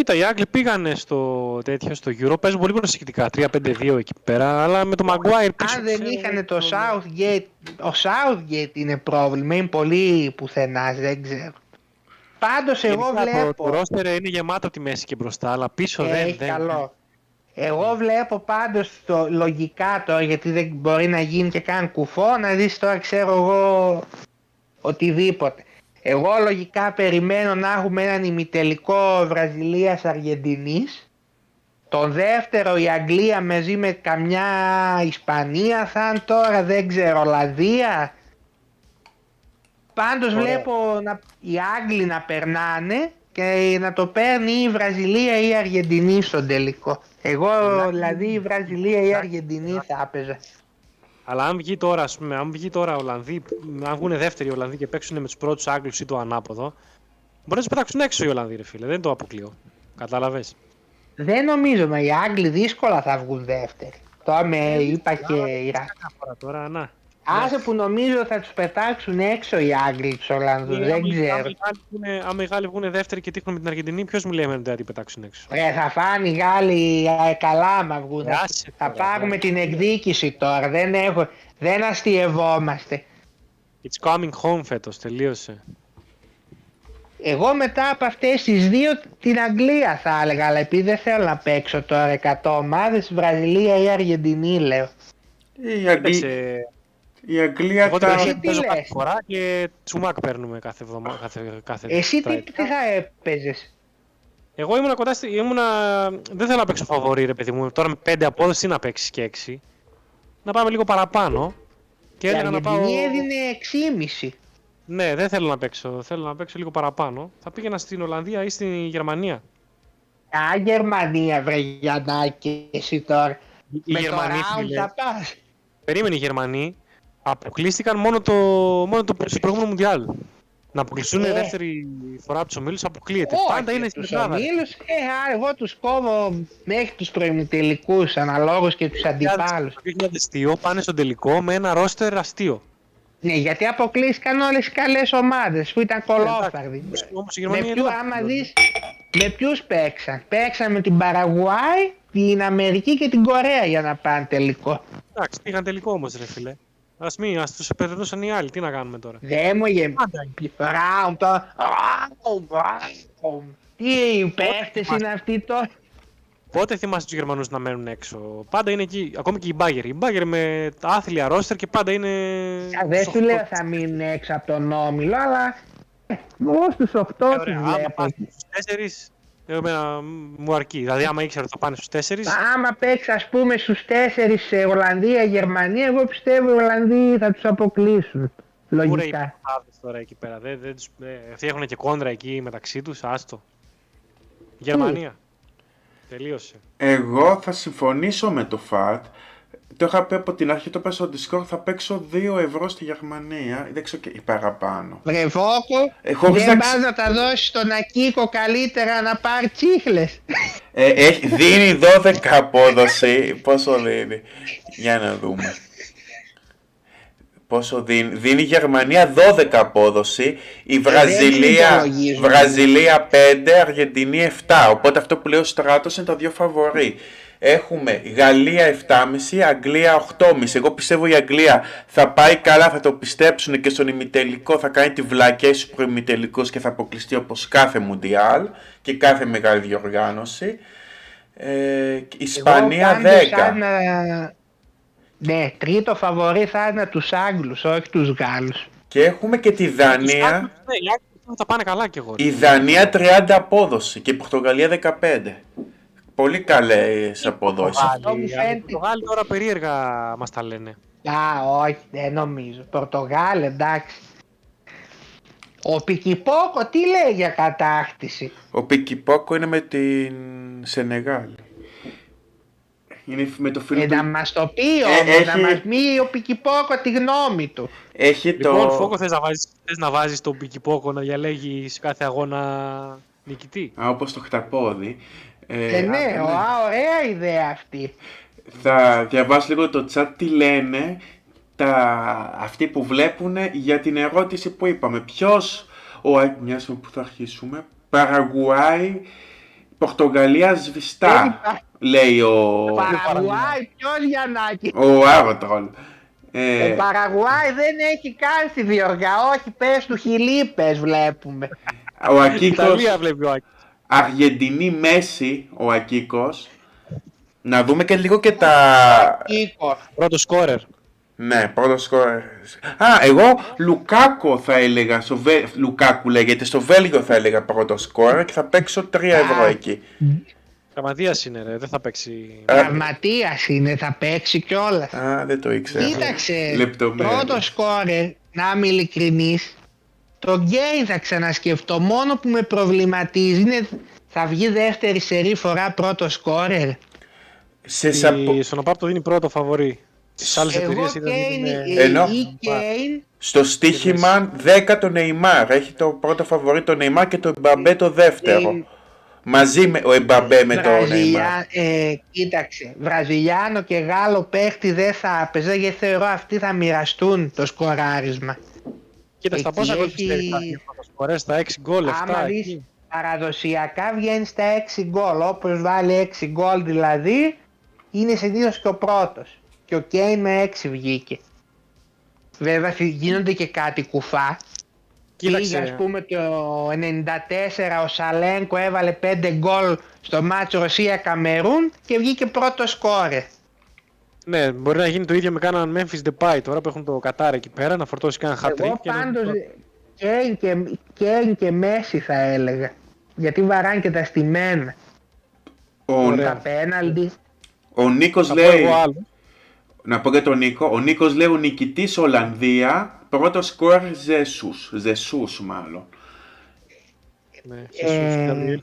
Κοίτα, οι Άγγλοι πήγανε στο τέτοιο, στο Euro, παίζουν πολύ προσεκτικά, 3-5-2 εκεί πέρα, αλλά με το Maguire πίσω. Αν δεν ξέρω, είχαν το το- Southgate, ο Southgate είναι πρόβλημα, είναι πολύ πουθενά, δεν ξέρω. Πάντως εγώ Γενικά, Το, βλέπω... το roster είναι γεμάτο από τη μέση και μπροστά, αλλά πίσω δεν, Έχει δεν. καλό. Εγώ βλέπω πάντως το λογικά τώρα, γιατί δεν μπορεί να γίνει και καν κουφό, να δεις τώρα ξέρω εγώ οτιδήποτε. Εγώ λογικά περιμένω να έχουμε έναν ημιτελικό Βραζιλίας-Αργεντινής. Τον δεύτερο η Αγγλία μαζί με καμιά Ισπανία θα είναι τώρα, δεν ξέρω, Ολλανδία. Πάντως Ωραία. βλέπω να, οι Άγγλοι να περνάνε και να το παίρνει ή η Βραζιλία ή η Αργεντινή στον τελικό. Εγώ δηλαδή η Βραζιλία ή η Αργεντινή θα έπαιζα. Αλλά αν βγει τώρα, ας πούμε, αν βγει τώρα Ολλανδοί, αν βγουν δεύτεροι οι Ολλανδοί και παίξουν με τους πρώτους Άγγλους ή το ανάποδο, μπορεί να τους πετάξουν έξω οι Ολλανδοί, ρε φίλε. Δεν το αποκλείω. Κατάλαβες; Δεν νομίζω, μα οι Άγγλοι δύσκολα θα βγουν δεύτεροι. Τώρα με είπα και η Ρα- Τώρα, να. Άσε που νομίζω θα τους πετάξουν έξω οι Άγγλοι τους Ολλανδούς, Ε, δεν άμα οι- ξέρω. άμα οι Γάλλοι βγουνε- Άμα οι Γάλλοι βγουν δεύτεροι και τύχουν με την Αργεντινή, ποιος μου λέει εμένα ότι θα την πετάξουν έξω; Ρε, θα φάνε οι Γάλλοι ε, καλά άμα βγουν. Ε, Θα, άσε θα τώρα, πάρουμε ναι. την εκδίκηση τώρα, δεν, έχω, δεν αστειευόμαστε. It's coming home φέτος, τελείωσε. Εγώ μετά από αυτές τις δύο την Αγγλία θα έλεγα, αλλά επειδή δεν θέλω να παίξω τώρα 100 ομάδες, Βραζιλία ή Αργεντινή λέω. Η, Αγγλ... Παίξε, η Αγγλία εγώ τα... Εσύ την τι παίζω κάθε λες; φορά και τσουμάκ παίρνουμε κάθε εβδομάδα. Κάθε, κάθε Εσύ τι, τετραετία. τι θα έπαιζες; Εγώ ήμουνα κοντά στη. Ήμουνα... Δεν θέλω να παίξω φαβορή, ρε παιδί μου. Τώρα με 5 απόδοση να παίξεις και 6. Να πάμε λίγο παραπάνω. Και Η έλεγα να πάω. Αργεντινή έδινε 6,5. Ναι, δεν θέλω να παίξω. Θέλω να παίξω λίγο παραπάνω. Θα πήγαινα στην Ολλανδία ή στην Γερμανία. Α, Γερμανία βρε Γιαννάκη εσύ τώρα. Οι Με Γερμανοί, το round φίλε, θα πας. περίμενε οι Γερμανοί, αποκλείστηκαν μόνο το, μόνο το στο προηγούμενο Μουντιάλ. Να αποκλειστούν Ε. δεύτερη φορά από τους ομίλους αποκλείεται. Όχι, Πάντα είναι στην τους Ελλάδα. ομίλους, ε, α, εγώ τους κόβω μέχρι τους προημιτελικούς αναλόγως και τους αντιπάλους. Το 2002 πάνε στον τελικό με ένα ρόστερ αστείο. Ναι, γιατί αποκλείστηκαν όλες οι καλές ομάδες που ήταν κολόφαρδοι. Όμως η Με Γερμανία ποιου, δεν άμα δεις, με ποιους παίξαν; Παίξαν με την Παραγουάη, την Αμερική και την Κορέα για να πάνε τελικό. Εντάξει, πήγαν τελικό όμως, ρε φίλε. Α μην, ας τους επερδούσαν οι άλλοι. Τι να κάνουμε τώρα; Δεν μου γε... Πάντα Round, τώρα. Round, round. Τι παίχτες είναι αυτοί τώρα; Πότε θυμάσαι τους Γερμανούς να μένουν έξω; Πάντα είναι εκεί, ακόμη και οι Μπάγκερ. Οι Μπάγκερ με τα άθλια ρόστερ και πάντα είναι. Α, Δεν στους σου λέω οκτώ. θα μείνουν έξω από τον Όμιλο, αλλά ε, εγώ στους 8 Ε, τους ωραία, άμα βλέπω. πας στους 4, εμένα μου αρκεί. Δηλαδή, άμα ήξερα ότι θα πάνε στους 4, Άμα παίξεις ας πούμε στους 4 σε Ολλανδία, Γερμανία, εγώ πιστεύω οι Ολλανδοί θα τους αποκλείσουν. Πούρα οι Λογικά. παπάδες τώρα εκεί πέρα; Δεν, δεν τους, ε, αυτοί έχουν και κόντρα εκεί μεταξύ τους, άστο. Γερμανία. Τελείωσε. Εγώ θα συμφωνήσω με το ΦΑΤ. Το είχα πει από την αρχή, το πες στο Discord, θα παίξω 2 ευρώ στη Γερμανία, δεν ξέρω και ή παραπάνω. Βρε Βόκο, Ε, χωρίς δεν να πας ξε- να τα δώσεις στον Ακίκο καλύτερα να πάρει τσίχλες. Ε, έχει, δίνει 12 απόδοση. Πόσο δίνει; Για να δούμε. Πόσο δίνει. Δίνει η Γερμανία 12 απόδοση. Η Βραζιλία, υπολογίζουμε. Βραζιλία 5, Αργεντινή 7. Οπότε αυτό που λέει ο Στράτος είναι τα δύο φαβορή. Έχουμε Γαλλία 7,5, Αγγλία 8,5. Εγώ πιστεύω η Αγγλία θα πάει καλά, θα το πιστέψουν και στον ημιτελικό θα κάνει τη βλακία στους προημιτελικούς και θα αποκλειστεί όπως κάθε Μουντιάλ και κάθε μεγάλη διοργάνωση. Ε, Ισπανία Εγώ πάντως 10. σαν να- Ναι, τρίτο φαβορή θα είναι τους Άγγλους, όχι τους Γάλλους. Και έχουμε και τη Τους Δανία. Άγγλους, ναι, οι Άγγλοι θα πάνε καλά κι εγώ. ρε. Η Δανία 30 απόδοση και η Πορτογαλία 15. Πολύ καλές αποδόσεις. Αυτό μου Οι φαίνεται. Πορτογάλοι τώρα περίεργα μας τα λένε. Α, όχι, δεν νομίζω. Πορτογάλ, εντάξει. Ο Πικυπόκο τι λέει για κατάκτηση; Ο Πικυπόκο είναι με την Σενεγάλ. Είναι με το φίλο Ε, να του. μας το πει Ε, όμως, να έχει- μας πει ο Πικυπόκο τη γνώμη του. Έχει Λοιπόν, το. Φόκο, θες να βάζεις, θες να βάζεις τον Πικυπόκο να διαλέγεις σε κάθε αγώνα νικητή; Α, όπως το χταπόδι. Ε, Ε, ναι, α, ο, α, ωραία ιδέα αυτή. Θα διαβάσω λίγο το chat τι λένε τα, αυτοί που βλέπουν για την ερώτηση που είπαμε. Ποιος, ο, μιας που θα αρχίσουμε, Παραγουάη, Πορτογαλία σβηστά, λέει ο, Παραγουάη, ποιος Γιαννάκη. ο Άρωτρολ. Ε, Ο Παραγουάη δεν έχει καν στη διοργά, όχι πες του χιλίπες βλέπουμε. ο Ακίκος, Ιταλία βλέπει ο Άκη. Αργεντινή Μέση, ο Ακίκος. Να δούμε και λίγο και τα... Κίκο. Πρώτο σκόρερ. Ναι, πρώτο σκόρερ. Α, εγώ Λουκάκο θα έλεγα, στο Βε... Λουκάκου λέγεται, στο Βέλγιο θα έλεγα πρώτο σκόρερ και θα παίξω 3 ευρώ εκεί. Τραυματία είναι, ρε. Δεν θα παίξει. Ε, Τραυματίας είναι, θα παίξει κιόλας. Α, δεν το ήξερα. Κοίταξε, Λεπτομέρειες. πρώτο σκόρερ, να είμαι ειλικρινής, τον Κέιν θα ξανασκεφτώ. Μόνο που με προβληματίζει είναι θα βγει δεύτερη σερί φορά πρώτο σκόρερ. Σε σαπο... Η... Στον ΟΠΑΠ το δίνει πρώτο φαβορή. Στις άλλες εταιρείες Εγώ ήταν. Κέιν είναι- Ενώ- ή Κέιν Στο στοίχημα 10 το Νεϊμάρ. Έχει το πρώτο φαβορή το Νεϊμάρ και το Εμπαμπέ το δεύτερο. Ε, Μαζί με ο Εμπαμπέ με το Νεϊμάρ. Βραζιλιά, ε, κοίταξε, Βραζιλιάνο και Γάλλο παίχτη δεν θα έπαιζε γιατί θεωρώ αυτοί θα μοιραστούν το σκοράρισμα. Κοίτα, στα εκεί πόσα γκολ έχει- πιστεύει θα βγει πρώτο σκορέρ, στα 6 γκολ, 7. Άμα δεις παραδοσιακά βγαίνεις στα 6 γκολ, όπως βάλει 6 γκολ δηλαδή, είναι συνήθως και ο πρώτος. Και ο Κέιν με 6 βγήκε. Βέβαια γίνονται και κάτι κουφά. Πήγε ας Κοίταξε. πούμε το 94 ο Σαλένκο έβαλε 5 γκολ στο μάτσο Ρωσία Καμερούν και βγήκε πρώτος σκόρε. Ναι, μπορεί να γίνει το ίδιο με κάναν Memphis Depay τώρα που έχουν το Κατάρ εκεί πέρα να φορτώσει κανένα hat Εγώ πάντως Κέιν και, Κέιν και Μέση θα έλεγα. Γιατί βαράνε και τα στημένα. Ο, Ωραία. Τα πέναλτι. ο Νίκος Θα πω λέει, εγώ άλλο. να πω και τον Νίκο, ο Νίκος λέει ο νικητής Ολλανδία, πρώτος σκόρ Ζεσούς, Ζεσούς μάλλον. Ναι, Ε,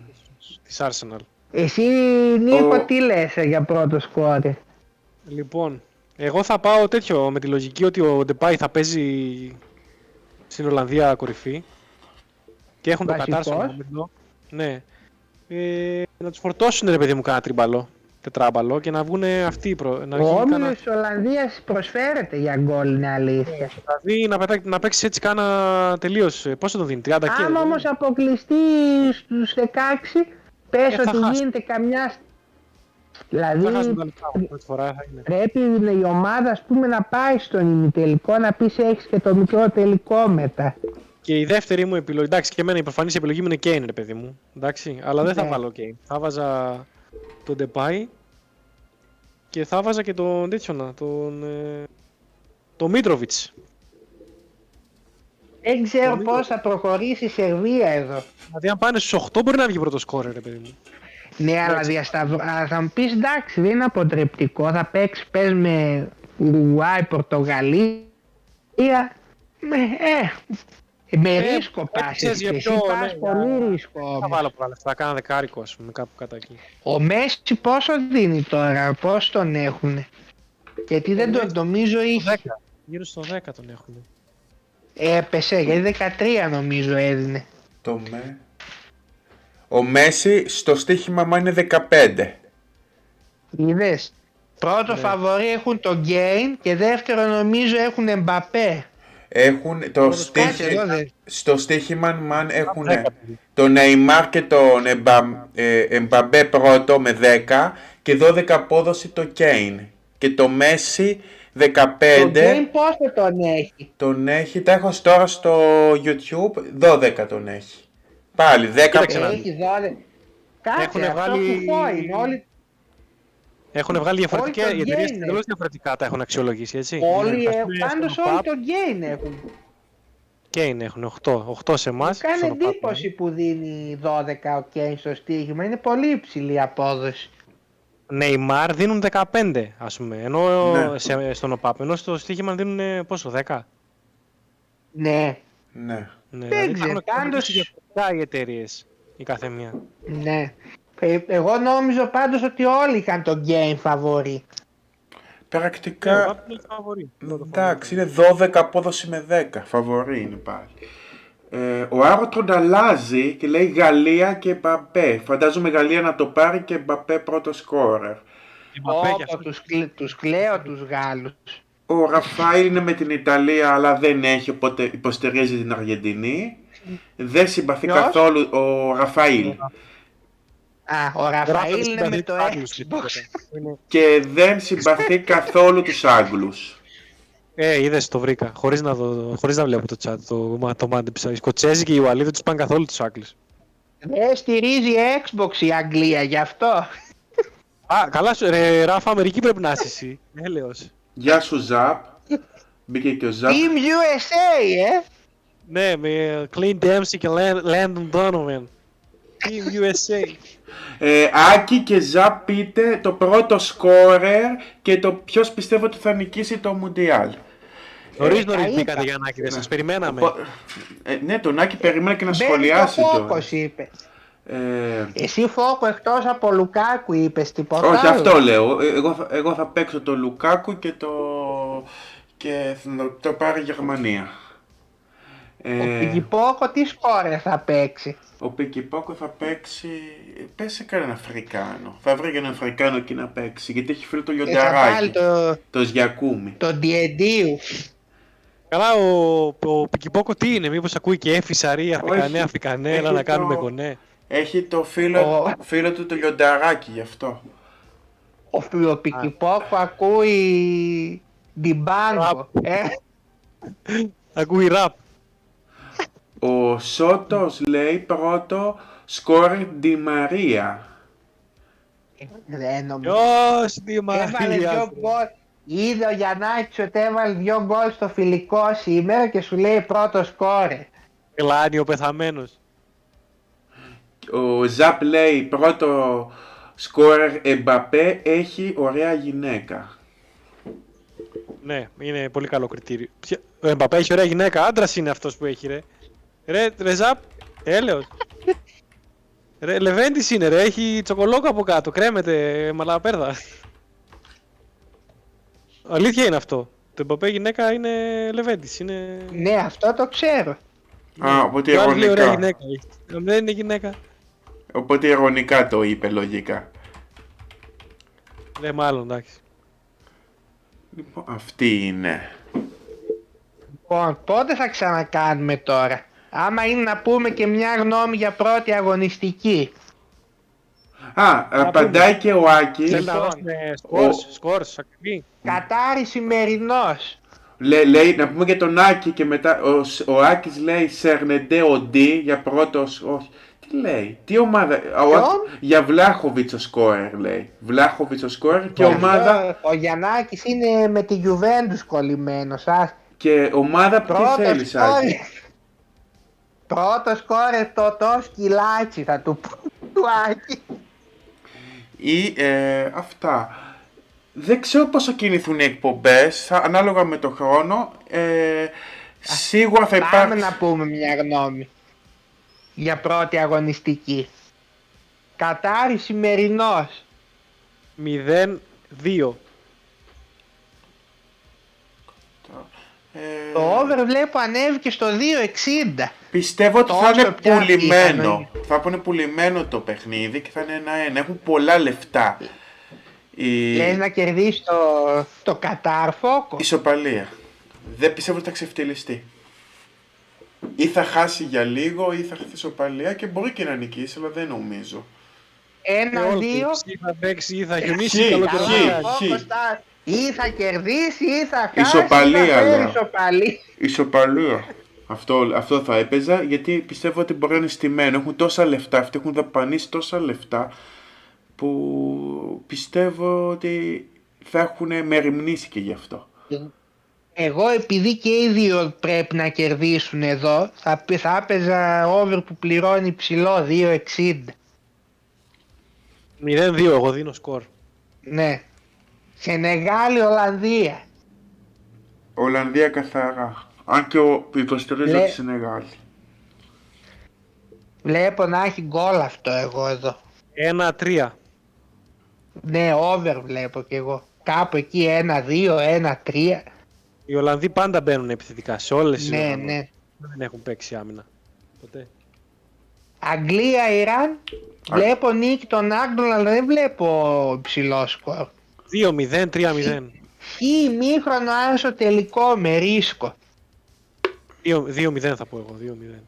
Της Arsenal. Εσύ Νίκο Ο- τι λες ε, για πρώτο σκόρε. Λοιπόν, εγώ θα πάω τέτοιο με τη λογική ότι ο Ντεπάι θα παίζει στην Ολλανδία κορυφή και έχουν το κατάρσιο Ναι. Ε, να τους φορτώσουν ρε παιδί μου κάνα τριμπαλό, τετράμπαλο και να βγουν αυτοί οι προ... Ο όμιλο κάνα... Ολλανδίας προσφέρεται για γκολ, είναι αλήθεια. Δηλαδή να, πετά... να παίξει έτσι κάνα τελείως. Ε, Πόσο τον δίνει, 30 Άμα όμως αποκλειστεί στους 16, πες ε, ότι γίνεται καμιά θα χάσουν Δηλαδή τα λεφτά μου, πρώτη φορά θα είναι. πρέπει η ομάδα ας πούμε να πάει στον ημιτελικό να πεις έχεις και το μικρό τελικό μετά. Και η δεύτερη μου επιλογή, εντάξει και εμένα η προφανής επιλογή μου είναι Kane ρε παιδί μου, εντάξει, αλλά δεν θα Ναι. βάλω Kane. Θα βάζα τον Depay και θα βάζα και τον τέτοιο να, τον... Ε, τον Mitrovic. Δεν ξέρω Νομίζω- πώς θα προχωρήσει η Σερβία εδώ. Δηλαδή αν πάνε στους 8 μπορεί να βγει πρώτος σκόρε ρε παιδί μου. Ναι, αλλά διασταυρω... α, θα μου πεις εντάξει δεν είναι αποτρεπτικό, θα παίξεις πες με Ουρουάη, Πορτογαλία, με, ε, με Ε, ρίσκο ε, πας, ξέρεις για εσύ ποιο, πας ναι, πολύ για- ρίσκο Θα όμως. βάλω πολλά λεφτά, κάνα δεκάρικο ας πούμε κάπου κατά εκεί. Ο Μέσι πόσο δίνει τώρα, πώς τον έχουνε; Γιατί δεν τον νομίζω είχε. 10. Γύρω στο 10 τον έχουν. Έπεσε, γιατί 13 νομίζω έδινε. Το με... Ο Μέσι στο στοίχημα μου είναι 15. Είδες. Πρώτο Ναι. φαβορί έχουν τον Κέιν και δεύτερο νομίζω έχουν Εμπαπέ. Έχουν το Κάτσε στοίχημα... εδώ δε. Στο Stoiximan έχουν 10 παιδί. το Νεϊμάρ και τον Εμπα- ε, Εμπαμπέ πρώτο με 10 και 12 απόδοση το Κέιν. Και το Μέση 15 Το Γκέιν πόσο τον έχει; τον έχει, τα έχω τώρα στο YouTube, 12 τον έχει. Πάλι 10 Κοίταξε να δεις. Έχει δόλε. Κάτσε, Έχουνε αυτό βάλει- κουφό είναι. Όλοι, Έχουν βγάλει διαφορετικά, Όλοι οι τον εταιρείες Γκέιν εντελώς διαφορετικά τα έχουν αξιολογήσει έτσι. όλοι Ας ε, πούμε, πάντως στον όλοι ΟΠΑΠ, το Γκέιν έχουν. Kane έχουν 8, 8 σε εμάς. Μου κάνει στον ΟΠΑΠ, εντύπωση που δίνει 12 ο Κέιν στο στοίχημα. Είναι πολύ υψηλή η απόδοση. Neymar δίνουν 15 ας πούμε, ενώ Ναι. σε, στον ΟΠΑΠ, ενώ στο στοίχημα δίνουν ε, πόσο, 10. Ναι, Ναι. Ναι, Δεν δηλαδή ξέρω, έχουν πάντως- αξιολογήσει διαφορετικά οι εταιρείες η κάθε μία. ναι. Ε, εγώ νόμιζω πάντως ότι όλοι είχαν το Γκέιν φαβορί. Ναι, ο Πρακτικά, ΟΠΑΠ είναι φαβορί. εντάξει, είναι 12 απόδοση με 10, φαβορή είναι πάλι. Ε, ο Άρωτρον αλλάζει και λέει Γαλλία και Μπαπέ. Φαντάζομαι Γαλλία να το πάρει και Μπαπέ πρώτος σκόρερ. Μπαπέ και Πω, αυτό. τους, κλε- τους κλαίω τους Γάλλους. Ο Ραφαήλ είναι με την Ιταλία, αλλά δεν έχει, οπότε υποστηρίζει την Αργεντινή. Δεν συμπαθεί Ποιος; καθόλου ο Ραφαήλ. Α, ο Γράφεται Ραφαήλ στην είναι με Παδί το τους Άγγλους, Xbox. τίποτα. Είναι- Και δεν συμπαθεί καθόλου τους Άγγλους. Ε, είδες το βρήκα. Χωρίς να, δω, χωρίς να βλέπω το chat, το, μα- το μάντεψα. Οι Σκοτσέζοι και οι Ουαλοί δεν τους πάνε καθόλου τους Άγγλους. Δεν στηρίζει Xbox η Αγγλία γι' αυτό. Α, καλά σου, ρε, Ράφα, Αμερική πρέπει να είσαι εσύ. Έλεος. Γεια σου Ζαπ. Μπήκε και ο Ζαπ. Team USA, ε! Ναι, με Clint Dempsey και Lan- Landon Donovan. Team USA. Ε, Άκη και Ζαπ πείτε το πρώτο σκόρερ και το ποιος πιστεύω ότι θα νικήσει το Μουντιάλ. Νωρίς τα νωρίς είπα. μπήκατε για να δεν σας περιμέναμε. Οπό- Ε, ναι, τον Άκη περίμενα και να Μπαίνει σχολιάσει το το. Φόκος είπες. Ε, Εσύ Φόκο εκτός από Λουκάκου είπες τίποτα όχι, άλλο; αυτό λέω. Ε, Εγώ θα, εγώ θα παίξω το Λουκάκου και το. και θα το- το πάρει η Γερμανία. Ο Ε, Πικυπόκο τι σκόρε θα παίξει; ο Πικυπόκο θα παίξει. Πες σε κανένα Αφρικάνο. Θα βρει έναν Αφρικάνο εκεί να παίξει. Γιατί έχει φίλο το Και θα βάλει λιονταράκι. το, Το Ζιακούμι. το Διεντίου. Καλά, ο, ο Πικυπόκο τι είναι, μήπως ακούει και έφη, σαρή, Αφρικανέ, Όχι. Αφρικανέ, Έχει έλα να το- κάνουμε κονέ. Έχει το φίλο, Ο- φίλο του το λιονταράκι γι' αυτό. Ο, ο Πικυπόκο ακούει Ντιμπάγκο. Ε, Ακούει ραπ. Ο Σότος λέει πρώτο σκόρ Ντι Μαρία. δεν νομίζω. Ποιος, τι Έβαλε δυο μαρία. γκολ. Είδε ο Γιαννάκης ότι έβαλε δυο γκολ στο φιλικό σήμερα και σου λέει πρώτο σκόρε. Κλάνει ο πεθαμένος. Ο Ζαπ λέει πρώτο σκόρερ Εμπαπέ έχει ωραία γυναίκα. Ναι, είναι πολύ καλό κριτήριο. Ποια- Ο Εμπαπέ έχει ωραία γυναίκα, άντρας είναι αυτός που έχει ρε. Ρε, ρε Ζαπ, έλεος. Ρε, Λεβέντης είναι ρε, έχει τσοκολόκο από κάτω, κρέμεται μαλαπέρδα. Αλήθεια είναι αυτό. Το Εμπαπέ γυναίκα είναι Λεβέντης, είναι... Ναι, αυτό το ξέρω. Α, οπότε Και ο άλλος λέει ωραία ηρωνικά. γυναίκα. έχει. Ε, Δεν είναι γυναίκα. Οπότε ηρωνικά το είπε λογικά. Ναι, μάλλον εντάξει. Λοιπόν, αυτή είναι. Λοιπόν, πότε θα ξανακάνουμε τώρα; Άμα είναι να πούμε και μια γνώμη για πρώτη αγωνιστική. Α, απαντάει και ο Άκης. Θέλει να Λοιπόν. δώσουμε σκορς, σκορς, ακριβή. Κατάρι σημερινός. Λέ- λέει, να πούμε και τον Άκη και μετά. Ο, Σ- ο Άκης λέει Σερνεντέ Οντί για πρώτος. Όχι. Τι λέει, τι ομάδα. Ο, Ποιον; για Βλάχοβιτς ο σκόρερ λέει. Βλάχοβιτς ο σκόρερ και ομάδα. Αυτό, Ο Γιαννάκης είναι με τη Juventus κολλημένος. Ας. Και ομάδα που τι Πρώτος θέλεις Άκη; σκόρε. Πρώτος σκόρε το το σκυλάτσι θα του πω του Άκη. Ή ε, αυτά. Δεν ξέρω πώς θα κινηθούν οι εκπομπές, θα- ανάλογα με το χρόνο. Ε, σίγουρα θα Πάμε υπάρξει... να πούμε μια γνώμη για πρώτη αγωνιστική. Κατάρι σημερινός. 0-2. Ε, Το over βλέπω ανέβηκε στο 2.60. Πιστεύω ότι θα Τόσο είναι πια πουλημένο. ήταν. Θα είναι πουλημένο το παιχνίδι και θα είναι ένα-ένα. Έχουν πολλά λεφτά. Η Λες να κερδίσει το, το Κατάρ φόκο. ισοπαλία. Δεν πιστεύω ότι θα ξεφτυλιστεί. Ή θα χάσει για λίγο ή θα χάσει ισοπαλία και μπορεί και να νικήσει, αλλά δεν νομίζω. Ένα-δύο. Ή θα παίξει ή θα Χ, χιονίσει χ, καλοκαιριά. χ. Φόκος θα- Ή θα κερδίσει ή θα χάσει. Ισοπαλία, ή θα φέρει λέω. Ισοπαλία. Ισοπαλία. Αυτό, αυτό θα έπαιζα γιατί πιστεύω ότι μπορεί να είναι στημένο. Έχουν τόσα λεφτά, αυτοί έχουν δαπανίσει τόσα λεφτά που πιστεύω ότι θα έχουν μεριμνήσει και γι' αυτό. Εγώ επειδή και οι δύο πρέπει να κερδίσουν εδώ, θα, π- θα έπαιζα over που πληρώνει ψηλό 2.60. 0-2, εγώ δίνω σκορ. Ναι. Σενεγάλη Ολλανδία. Ολλανδία καθαρά. Αν και ο υποστηρίζω Λέ- τη Σενεγάλη. Βλέπω να έχει γκολ αυτό εγώ εδώ. 1-3. Ναι, over βλέπω κι εγώ. Κάπου εκεί 1-2, 1-3. Οι Ολλανδοί πάντα μπαίνουν επιθετικά σε όλες τις Ναι, οργανώσεις. ναι. Δεν έχουν παίξει άμυνα. Ποτέ. Αγγλία-Ιράν. Βλέπω νίκη των Άγγλων, αλλά δεν βλέπω υψηλός σκορ. 2-0, 3-0. Χ ημίχρονο άσο τελικό με ρίσκο. 2-0 θα πω εγώ, 2-0.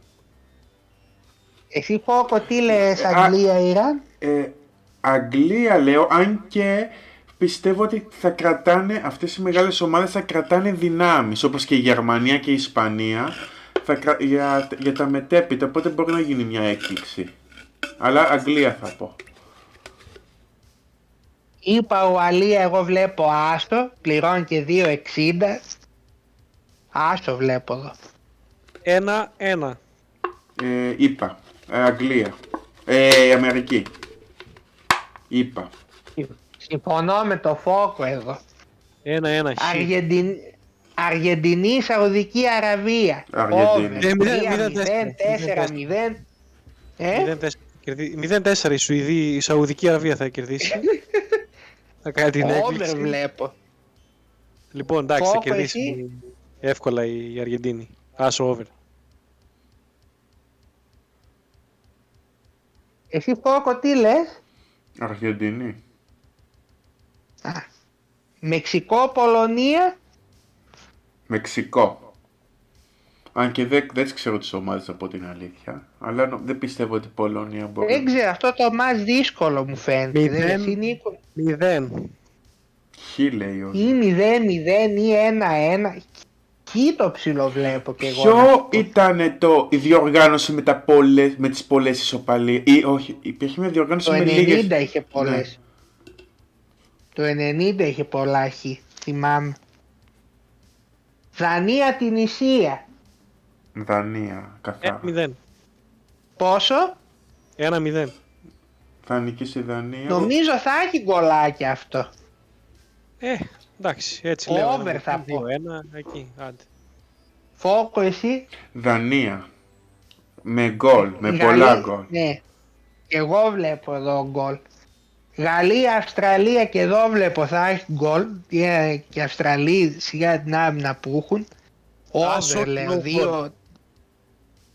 Εσύ Φόκο τι λες Α. Αγγλία Ιράν; Ε, Αγγλία λέω, αν και πιστεύω ότι θα κρατάνε, αυτές οι μεγάλες ομάδες θα κρατάνε δυνάμεις, όπως και η Γερμανία και η Ισπανία, θα, κρα- για, για τα μετέπειτα, οπότε μπορεί να γίνει μια έκπληξη. Αλλά Αγγλία θα πω. Είπα ο Αλία εγώ βλέπω άστο, πληρώνει και 2,60. Άστο βλέπω εδώ. 1-1. Ε, είπα. Ε, Αγγλία. Ε, Αμερική. Είπα. Συμφωνώ με το Φόκο εδώ. 1-1 χ. Αργεντιν... Αργεντινή, Σαουδική Αραβία. Αργεντινή. Over. Ε, μηδέν, 3-0, μηδέν, 4-0. Ε, 0-4. κερδί- 0-4 η Σουηδή, η Σαουδική Αραβία θα κερδίσει. θα κάνει την over έκπληξη. βλέπω. Λοιπόν, εντάξει, θα Φόκο, κερδίσει εύκολα η Αργεντίνη. Άσο over. Εσύ Φόκο τι λες; Αργεντινή. Μεξικό, Πολωνία. Μεξικό. Αν και δεν, δεν ξέρω τις ομάδες από την αλήθεια. Αλλά νο- δεν πιστεύω ότι η Πολωνία μπορεί. Δεν ξέρω, αυτό το μας δύσκολο μου φαίνεται. Μηδέν. Δεν εσύ, Νίκο. 0. Χ λέει ο Ή 0-0 ή 1-1. Κι το ψηλό βλέπω και εγώ. να Ποιο σου πω. ήταν το, η διοργάνωση με, τα πολλές, με τις πολλές ισοπαλίες ή όχι, υπήρχε μια διοργάνωση Το με 90 λίγες... είχε πολλές. Το 90 είχε πολλά χ, θυμάμαι. Δανία την Ισία. Δανία, καθαρά. 1-0. Πόσο; 1-0. Θα νικήσει η Δανία. Νομίζω θα έχει γκολάκι αυτό. Ε, εντάξει, έτσι Over λέω. θα πω. 2-1, εκεί, άντε. Φόκο εσύ; Δανία. Με γκολ, με Η πολλά Γαλλία- γκολ. Ναι. Και εγώ βλέπω εδώ γκολ. Γαλλία, Αυστραλία και εδώ βλέπω θα έχει γκολ. Ε, Και Αυστραλοί σιγά την άμυνα που έχουν. Άσο, Over λέω. no 2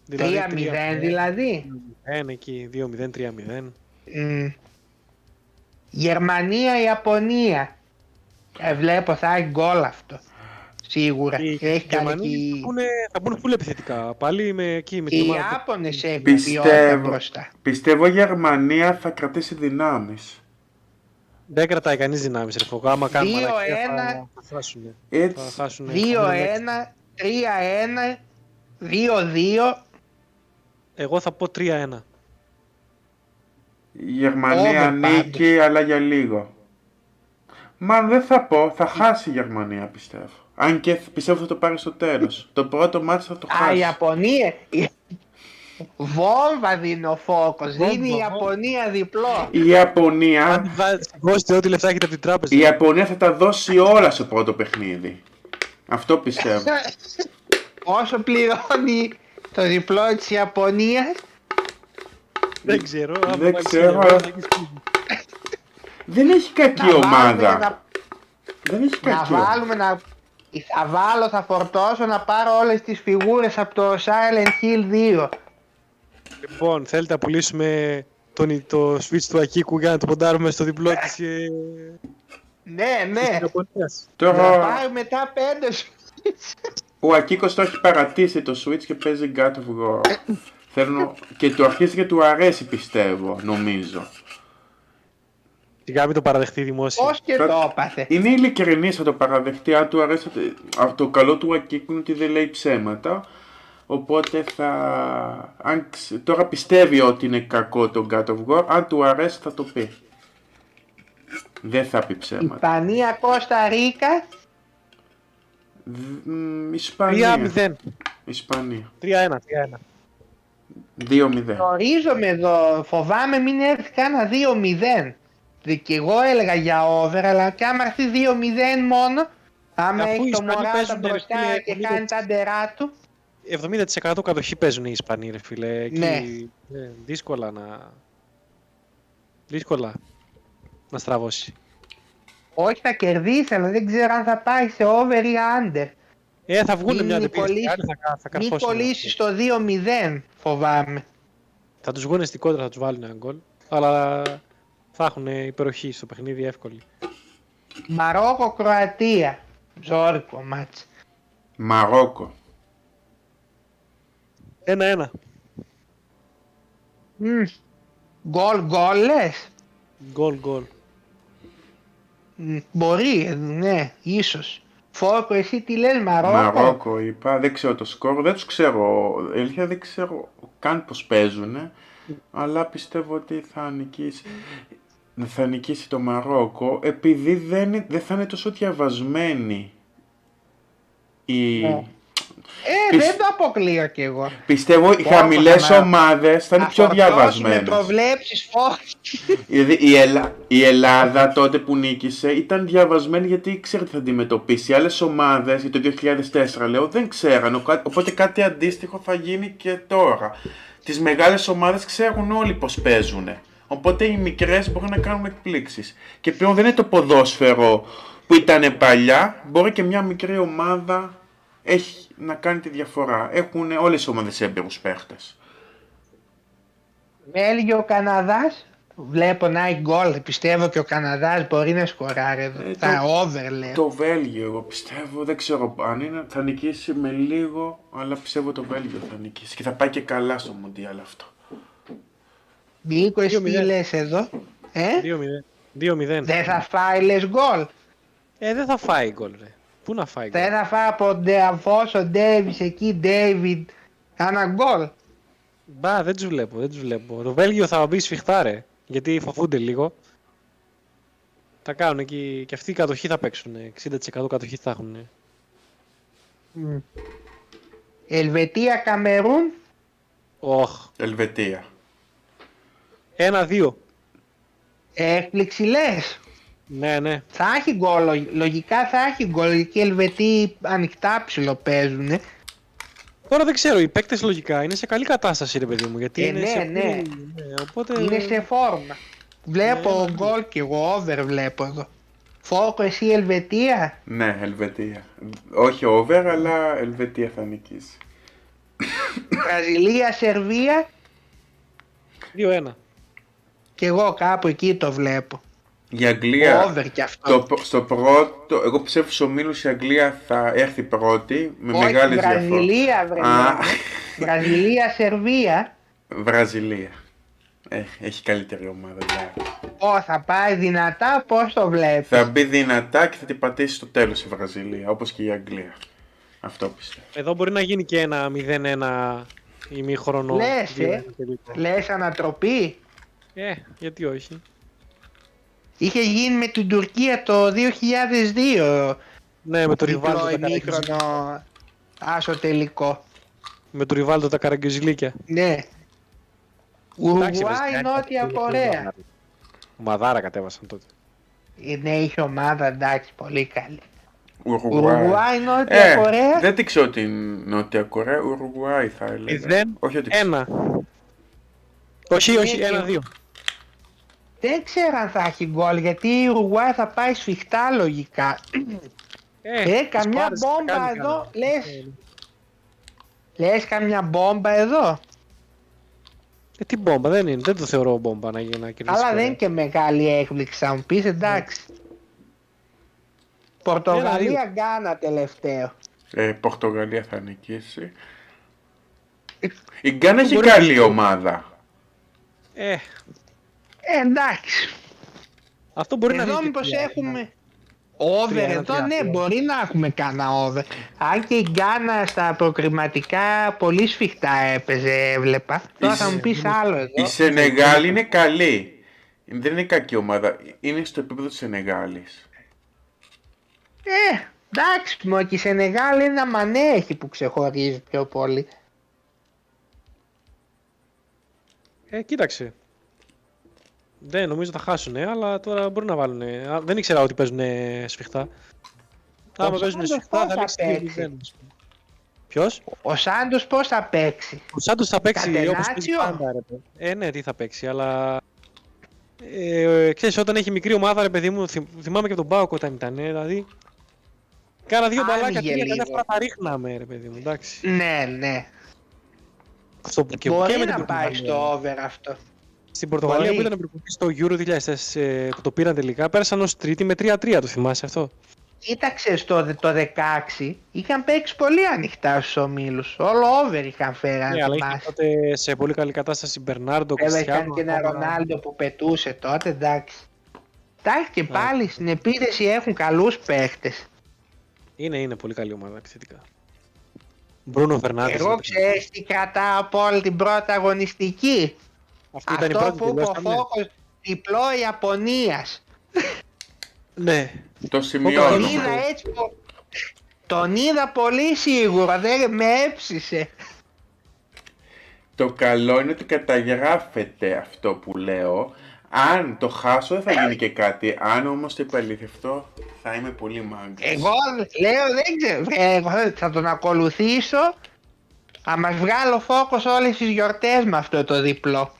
Δηλαδή, 3-0 δηλαδή. 1 εκεί, 2-0, 3-0. Μμ. Γερμανία, Ιαπωνία. Ε, βλέπω θα έχει γκολ αυτό. Σίγουρα. Οι Έχει κάνει Γερμανοί και, θα πούνε- θα πούνε full επιθετικά. Πάλι με, εκεί, με και την οι ομάδα. Ιάπωνες έχουν ποιότητα Πιστεύω, μπροστά. πιστεύω η Γερμανία θα κρατήσει δυνάμεις. Δεν κρατάει κανείς δυνάμεις ρε Φωκά. Άμα κάνουν 2-1. μαλακία θα, θα χάσουνε. Θα Έτσι, χάσουνε. 2-1, 3-1, 2-2. Εγώ θα πω 3-1. η Γερμανία Over νίκη, αλλά για λίγο. Μα δεν θα πω, θα χάσει η Γερμανία πιστεύω. Αν και πιστεύω θα το πάρει στο τέλος. το πρώτο μάτι θα το Α, η χάσει. Ιαπωνία. η- Βόμβα δίνει ο Φόκος. Βόμβα, Δίνει η βόμβα. Ιαπωνία διπλό. Η Ιαπωνία, Αν σηκώσετε ό,τι λεφτά έχετε από την τράπεζα. η Ιαπωνία θα τα δώσει όλα στο πρώτο παιχνίδι. Αυτό πιστεύω. Όσο πληρώνει το διπλό της Ιαπωνίας, Δεν ξέρω. άμα Δεν βάλεις ξέρω, χίλια, αλλά- θα έχεις φύγει. Δεν έχει κακή να βάλουμε ομάδα. να Δεν έχει Να κακή ομάδα. βάλουμε να... Θα βάλω, θα φορτώσω να πάρω όλες τις φιγούρες από το Silent Hill 2. Λοιπόν, θέλετε να πουλήσουμε τον, το switch του Ακίκου για να το ποντάρουμε στο διπλό της ε, Ναι, της ναι. Ιαπωνίας. Να Τώρα πάρει μετά πέντε σου. ο Ακίκος το έχει παρατήσει το Switch και παίζει God of War. Θέλω... Και του αρχίζει και του αρέσει πιστεύω, νομίζω. Σιγά μην το παραδεχτεί δημόσια. Πώς και Θα- το έπαθε. Είναι ειλικρινής, θα το παραδεχτεί. Αν του αρέσει. α, Το καλό του Ακίκου είναι ότι δεν λέει ψέματα. Οπότε θα. Αν... ξ- Τώρα πιστεύει ότι είναι κακό το God of War. Αν του αρέσει θα το πει. Δεν θα πει ψέματα. Ισπανία, Κώστα Ρίκα. Δ- μ, Ισπανία. 3-0. Ισπανία. 3-1. 3-1. 2-0. Γνωρίζομαι εδώ, φοβάμαι μην έρθει κάνα 2-0. Δι- Και εγώ έλεγα για over, αλλά και άμα έρθει 2-0 μόνο, άμα Αφού οι έχει το Ισπανοί Μωράτα παίζουν, ρε μπροστά φίλε, και 70. κάνει τα ντερά του, 70% κατοχή παίζουν οι Ισπανοί, ρε φίλε. Εκεί, Ναι. ε, δύσκολα να. Δύσκολα να στραβώσει. όχι θα κερδίσει, αλλά δεν ξέρω αν θα πάει σε over ή under. Ε, θα βγουν Μην μια αντεπίθεση. κολλήσει- Άλλοι θα, κα- θα Μην καρφώσουν. κολλήσεις στο 2-0, φοβάμαι. Θα τους βγουν στην κόντρα, θα τους βάλουν ένα γκολ. Αλλά θα έχουν υπεροχή στο παιχνίδι εύκολη. Μαρόκο-Κροατία. Ζόρικο μάτς. Μαρόκο. Ένα-ένα. Μμ. Γκολ γκολ λες. Γκολ, γκολ. Μ, Μπορεί, ε, ναι, ίσως. Φόρκο, εσύ τι λες, Μαρόκο; Μαρόκο είπα, δεν ξέρω το σκορ, δεν τους ξέρω, αλήθεια δεν ξέρω καν πως παίζουνε, αλλά πιστεύω ότι θα νικήσει, θα νικήσει το Μαρόκο, επειδή δεν, είναι- δεν θα είναι τόσο διαβασμένη η... Ναι. Ε, Πισ- δεν το αποκλείω κι εγώ. Πιστεύω οι Ω, χαμηλές θα με- ομάδες θα είναι πιο Αφορτώσει Με διαβασμένες. προβλέψεις φόρκο. Δηλαδή η, Ελλά- η Ελλάδα τότε που νίκησε ήταν διαβασμένη γιατί ήξερε τι θα αντιμετωπίσει. Οι άλλες ομάδες για το 2004 λέω δεν ξέραν. ο- Οπότε κάτι αντίστοιχο θα γίνει και τώρα. Τις μεγάλες ομάδες ξέρουν όλοι πώς παίζουν. Οπότε οι μικρές μπορούν να κάνουν εκπλήξεις. Και πλέον δεν είναι το ποδόσφαιρο που ήταν παλιά. Μπορεί και μια μικρή ομάδα έχει να κάνει τη διαφορά. Έχουν όλες οι ομάδες έμπειρους παίχτες. Βέλγιο, Καναδάς. Βλέπω να έχει γκολ. Πιστεύω και ο Καναδάς μπορεί να σκοράρει εδώ. Ε, Τα το- over λέω. Το Βέλγιο, εγώ πιστεύω, δεν ξέρω αν είναι, θα νικήσει με λίγο, αλλά πιστεύω το Βέλγιο θα νικήσει και θα πάει και καλά στο Μουντιάλ αυτό. Νίκο, εσύ τι 2-0. λες εδώ. Ε, 2-0. 2-0. δεν θα φάει λες γκολ; Ε, δεν θα φάει γκολ, ρε. Πού να φάει γκολ. Δεν θα φάει από Ντε- Αφόσο, Ντέιβις εκεί, Ντέιβιντ. Ένα γκολ. Μπα, δεν τους βλέπω, δεν τους βλέπω. Το Βέλγιο θα μπει σφιχτά, ρε. Γιατί φοβούνται λίγο. Τα κάνουν εκεί. Και αυτοί οι κατοχή θα παίξουν. 60% κατοχή θα έχουν. Μμ. Ελβετία, Καμερούν. Οχ. Ελβετία. Ένα-δύο. Έκπληξη λες. Ναι, ναι. Θα έχει γκολ, λογ- λογικά θα έχει γκολ. Γιατί οι Ελβετοί ανοιχτά ψιλοπαίζουν. Τώρα δεν ξέρω, οι παίκτες λογικά είναι σε καλή κατάσταση, ρε παιδί μου. Γιατί Ε, είναι ναι, σε ναι. ναι, οπότε... Είναι σε φόρμα. Βλέπω Ναι, ναι. γκολ και εγώ, over βλέπω εδώ. Φόκο εσύ Ελβετία; Ναι, Ελβετία. Όχι over, αλλά Ελβετία θα νικήσει. Βραζιλία, Σερβία; 2-1. Και εγώ κάπου εκεί το βλέπω. Η Αγγλία, Over κι αυτό. το, στο πρώτο, εγώ πιστεύω στους ομίλους η Αγγλία θα έρθει πρώτη, με Όχι, μεγάλες διαφορές. Βραζιλία, βρε. Α. Βραζιλία, Σερβία. Βραζιλία. Ε, έχει καλύτερη ομάδα. δηλαδή. Ω, θα πάει δυνατά, πώς το βλέπεις; Θα μπει δυνατά και θα την πατήσει στο τέλος η Βραζιλία, όπως και η Αγγλία. Αυτό πιστεύω. Εδώ μπορεί να γίνει και ένα 0-1 ημίχρονο. Λες, 2-1 ε. τελικό. Λες ανατροπή; Ε, γιατί όχι. Είχε γίνει με την Τουρκία το 2002. Ναι, με το Διπλό Ριβάλτο τα, καραγκιουζ- ημίχρονο άσο τελικό. με το Ριβάλτο τα καραγκιουζιλίκια. Ναι. Εντάξει, Ουρουγουάη, βασικά, Νότια είναι Κορέα. Μαδάρα κατέβασαν τότε. Ε, Ναι, είχε ομάδα εντάξει, πολύ καλή. Ουρουγουάη. Ουρουγουάη, Νότια Ε, Κορέα. δεν την ξέρω την Νότια Κορέα, Ουρουγουάη θα έλεγα. 0, Όχι ότι 1. Όχι, όχι, Ναι, 1-2. Δεν ξέρω αν θα έχει γκολ γιατί η Ουρουγουάη θα πάει σφιχτά λογικά. Ε, καμιά σκόρες θα μπόμπα κάνει εδώ, καλά. λες. Ε, Λες καμιά μπόμπα εδώ. Ε, τι μπόμπα, δεν είναι. Δεν το θεωρώ μπόμπα να γίνει να κερδίσει. Αλλά η δεν είναι Κορέα. και μεγάλη έκπληξη θα μου πεις εντάξει. Πορτογαλία Γκάνα τελευταίο. Ε, Πορτογαλία θα νικήσει. Η Γκάνα έχει Μπορεί- καλή ομάδα. Ε, Ε, εντάξει. αυτό μπορεί να εδώ είναι. μήπως τέτοια, έχουμε over Τρία, εδώ, τρία, ναι τρία. μπορεί να έχουμε κανένα over. Αν και η Γκάνα στα προκριματικά πολύ σφιχτά έπαιζε έβλεπα. Τώρα θα μου πεις άλλο εδώ. Η Σενεγάλη είναι καλή. Δεν είναι κακή ομάδα. Είναι στο επίπεδο της Σενεγάλης. Ε, εντάξει, μόνο και η Σενεγάλη ένα μανέ έχει που ξεχωρίζει πιο πολύ. Ε, κοίταξε. Δεν νομίζω θα χάσουν, αλλά τώρα μπορεί να βάλουν. Δεν ήξερα ότι παίζουν σφιχτά. Άμα Ο παίζουν Σάντος σφιχτά πώς θα θα λήξει παίξει; 2-0. Ποιος; Ο Σάντος πώς θα παίξει; Ο Σάντος θα παίξει όπως παίζει Κατενάτσιο; πάντα, ρε παιδί. Ε, ναι, τι θα παίξει, αλλά. Ε, ξέρεις, όταν έχει μικρή ομάδα, ρε παιδί μου, θυμ- θυμάμαι και τον Πάοκ όταν ήταν, ε, δηλαδή. Κάνα δύο Άνοιγε μπαλάκια τρία, λίγο. κάθε φορά τα ρίχναμε, ρε παιδί μου, εντάξει. Ναι, ναι. Αυτό που και, και Μπορεί με την να πάει Πορτογαλία. στο over αυτό. Στην Πορτογαλία Μπορεί. που ήταν προπονητής στο Euro 2000 ε, που το πήραν τελικά, πέρασαν ως τρίτη με 3-3. Το θυμάσαι αυτό; Κοίταξε το, το 16 είχαν παίξει πολύ ανοιχτά στους ομίλους. Όλο over είχαν φέρει, αν Ναι, αλλά είχε θυμάσαι. τότε σε πολύ καλή κατάσταση Μπερνάρντο, Βέβαια είχαν Κριστιανό. και ένα Ρονάλντο που πετούσε τότε, εντάξει. Εντάξει και πάλι στην επίθεση έχουν καλούς παίχτες. Είναι, είναι πολύ καλή ομάδα εξαιρετικά. Μπρούνο Φερνάνδε. Εγώ ξέρει τι κρατάω από όλη την πρώτη αγωνιστική. Αυτή ήταν η Αυτό πρώτη που που είπε ο τελειώσαμε. Φόκος, διπλό Ιαπωνίας. Ναι. Το Τον σημειώνω. είδα έτσι πο- Τον είδα πολύ σίγουρα, δεν με έψησε. Το καλό είναι ότι καταγράφεται αυτό που λέω. Αν το χάσω δεν θα γίνει και κάτι. Αν όμως το επαληθευτώ θα είμαι πολύ μάγκας. Εγώ λέω δεν ξέρω, βρε, εγώ θα τον ακολουθήσω. Θα μας βγάλει ο Φόκος όλες τις γιορτές με αυτό το διπλό.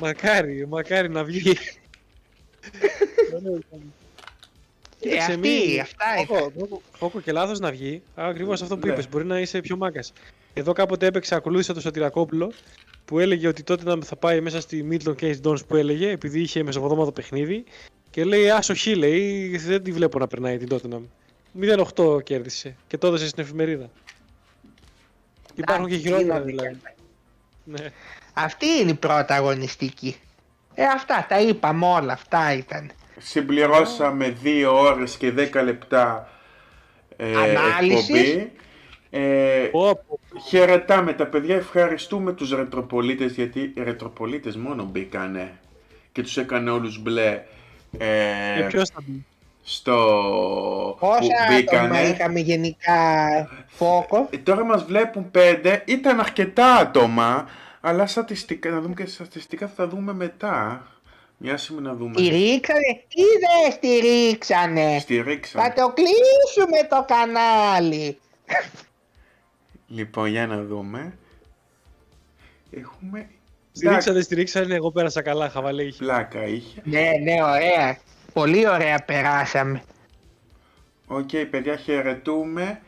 Μακάρι, μακάρι να βγει. Ε, Κοίταξε, αυτή, μη- αυτά ήταν. Φόκο, Φόκο, Φόκο και λάθος να βγει. Ακριβώς αυτό που Ναι. είπες. Μπορεί να είσαι πιο μάκα. Εδώ κάποτε έπαιξε, ακολούθησα το Σωτηρακόπουλο που έλεγε ότι τότε να θα πάει μέσα στη Midland Case Dons που έλεγε επειδή είχε μεσοβδόματο παιχνίδι. Και λέει Άσο Χ, λέει, δεν τη βλέπω να περνάει την Tottenham. 0-8 κέρδισε και το έδωσε στην εφημερίδα. Και υπάρχουν και Εντάξει, χειρότερα γίνονται δηλαδή. και- Ναι. Αυτή είναι η πρώτη αγωνιστική. Ε, αυτά τα είπαμε όλα, αυτά ήταν. Συμπληρώσαμε 2 ώρες και 10 λεπτά ε, Ανάλυσης. εκπομπή. Ε, Πω, πω. χαιρετάμε τα παιδιά, ευχαριστούμε τους ρετροπολίτες γιατί οι ρετροπολίτες μόνο μπήκανε και τους έκανε όλους μπλε ε, Και ποιος θα μπει; στο Πόσα που άτομα μπήκανε. είχαμε γενικά Φόκο. Ε, Τώρα μας βλέπουν πέντε, ήταν αρκετά άτομα, αλλά στατιστικά, να δούμε και στατιστικά θα τα δούμε μετά. Μια στιγμή να δούμε. Στηρίξανε ή δεν στηρίξανε. Στηρίξαν. Θα το κλείσουμε το κανάλι. Λοιπόν, για να δούμε. Έχουμε... Στηρίξανε, στηρίξανε, εγώ πέρασα καλά, χαβαλέ είχε. Πλάκα είχε. Ναι, ναι, ωραία. Πολύ ωραία περάσαμε. Οκ, παιδιά, χαιρετούμε.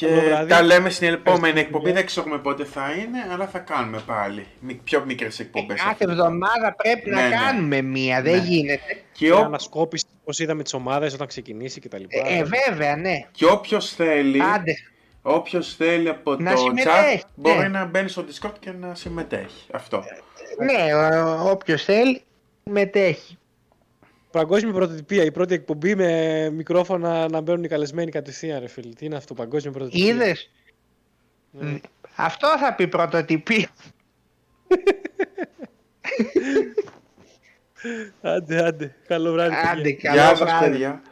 Και Καλό βράδυ. τα λέμε στην επόμενη Ευχαριστούμε, εκπομπή. παιδιά. Δεν ξέρουμε πότε θα είναι, αλλά θα κάνουμε πάλι. Μι- Πιο μικρές εκπομπές. Κάθε αυτή. εβδομάδα πρέπει Ναι, να ναι. κάνουμε μία, δεν Ναι. γίνεται. Και, Και ό, ανασκόπηση πώ είδαμε τις ομάδες όταν ξεκινήσει κτλ. Ε, ε, βέβαια, ναι. και όποιος θέλει, Άντε. όποιος θέλει από Να το chat, συμμετέχει, μπορεί ναι. να μπαίνει στο Discord και να συμμετέχει. Αυτό. Ναι, όποιος θέλει, μετέχει. Παγκόσμια πρωτοτυπία. Η πρώτη εκπομπή με μικρόφωνα να μπαίνουν οι καλεσμένοι κατευθείαν, ρε φίλε. Τι είναι αυτό, παγκόσμια πρωτοτυπία; Είδες; Ναι. Αυτό θα πει πρωτοτυπία. Άντε, άντε. Καλό βράδυ. παιδιά. Άντε, Γεια καλό σας, βράδυ. παιδιά.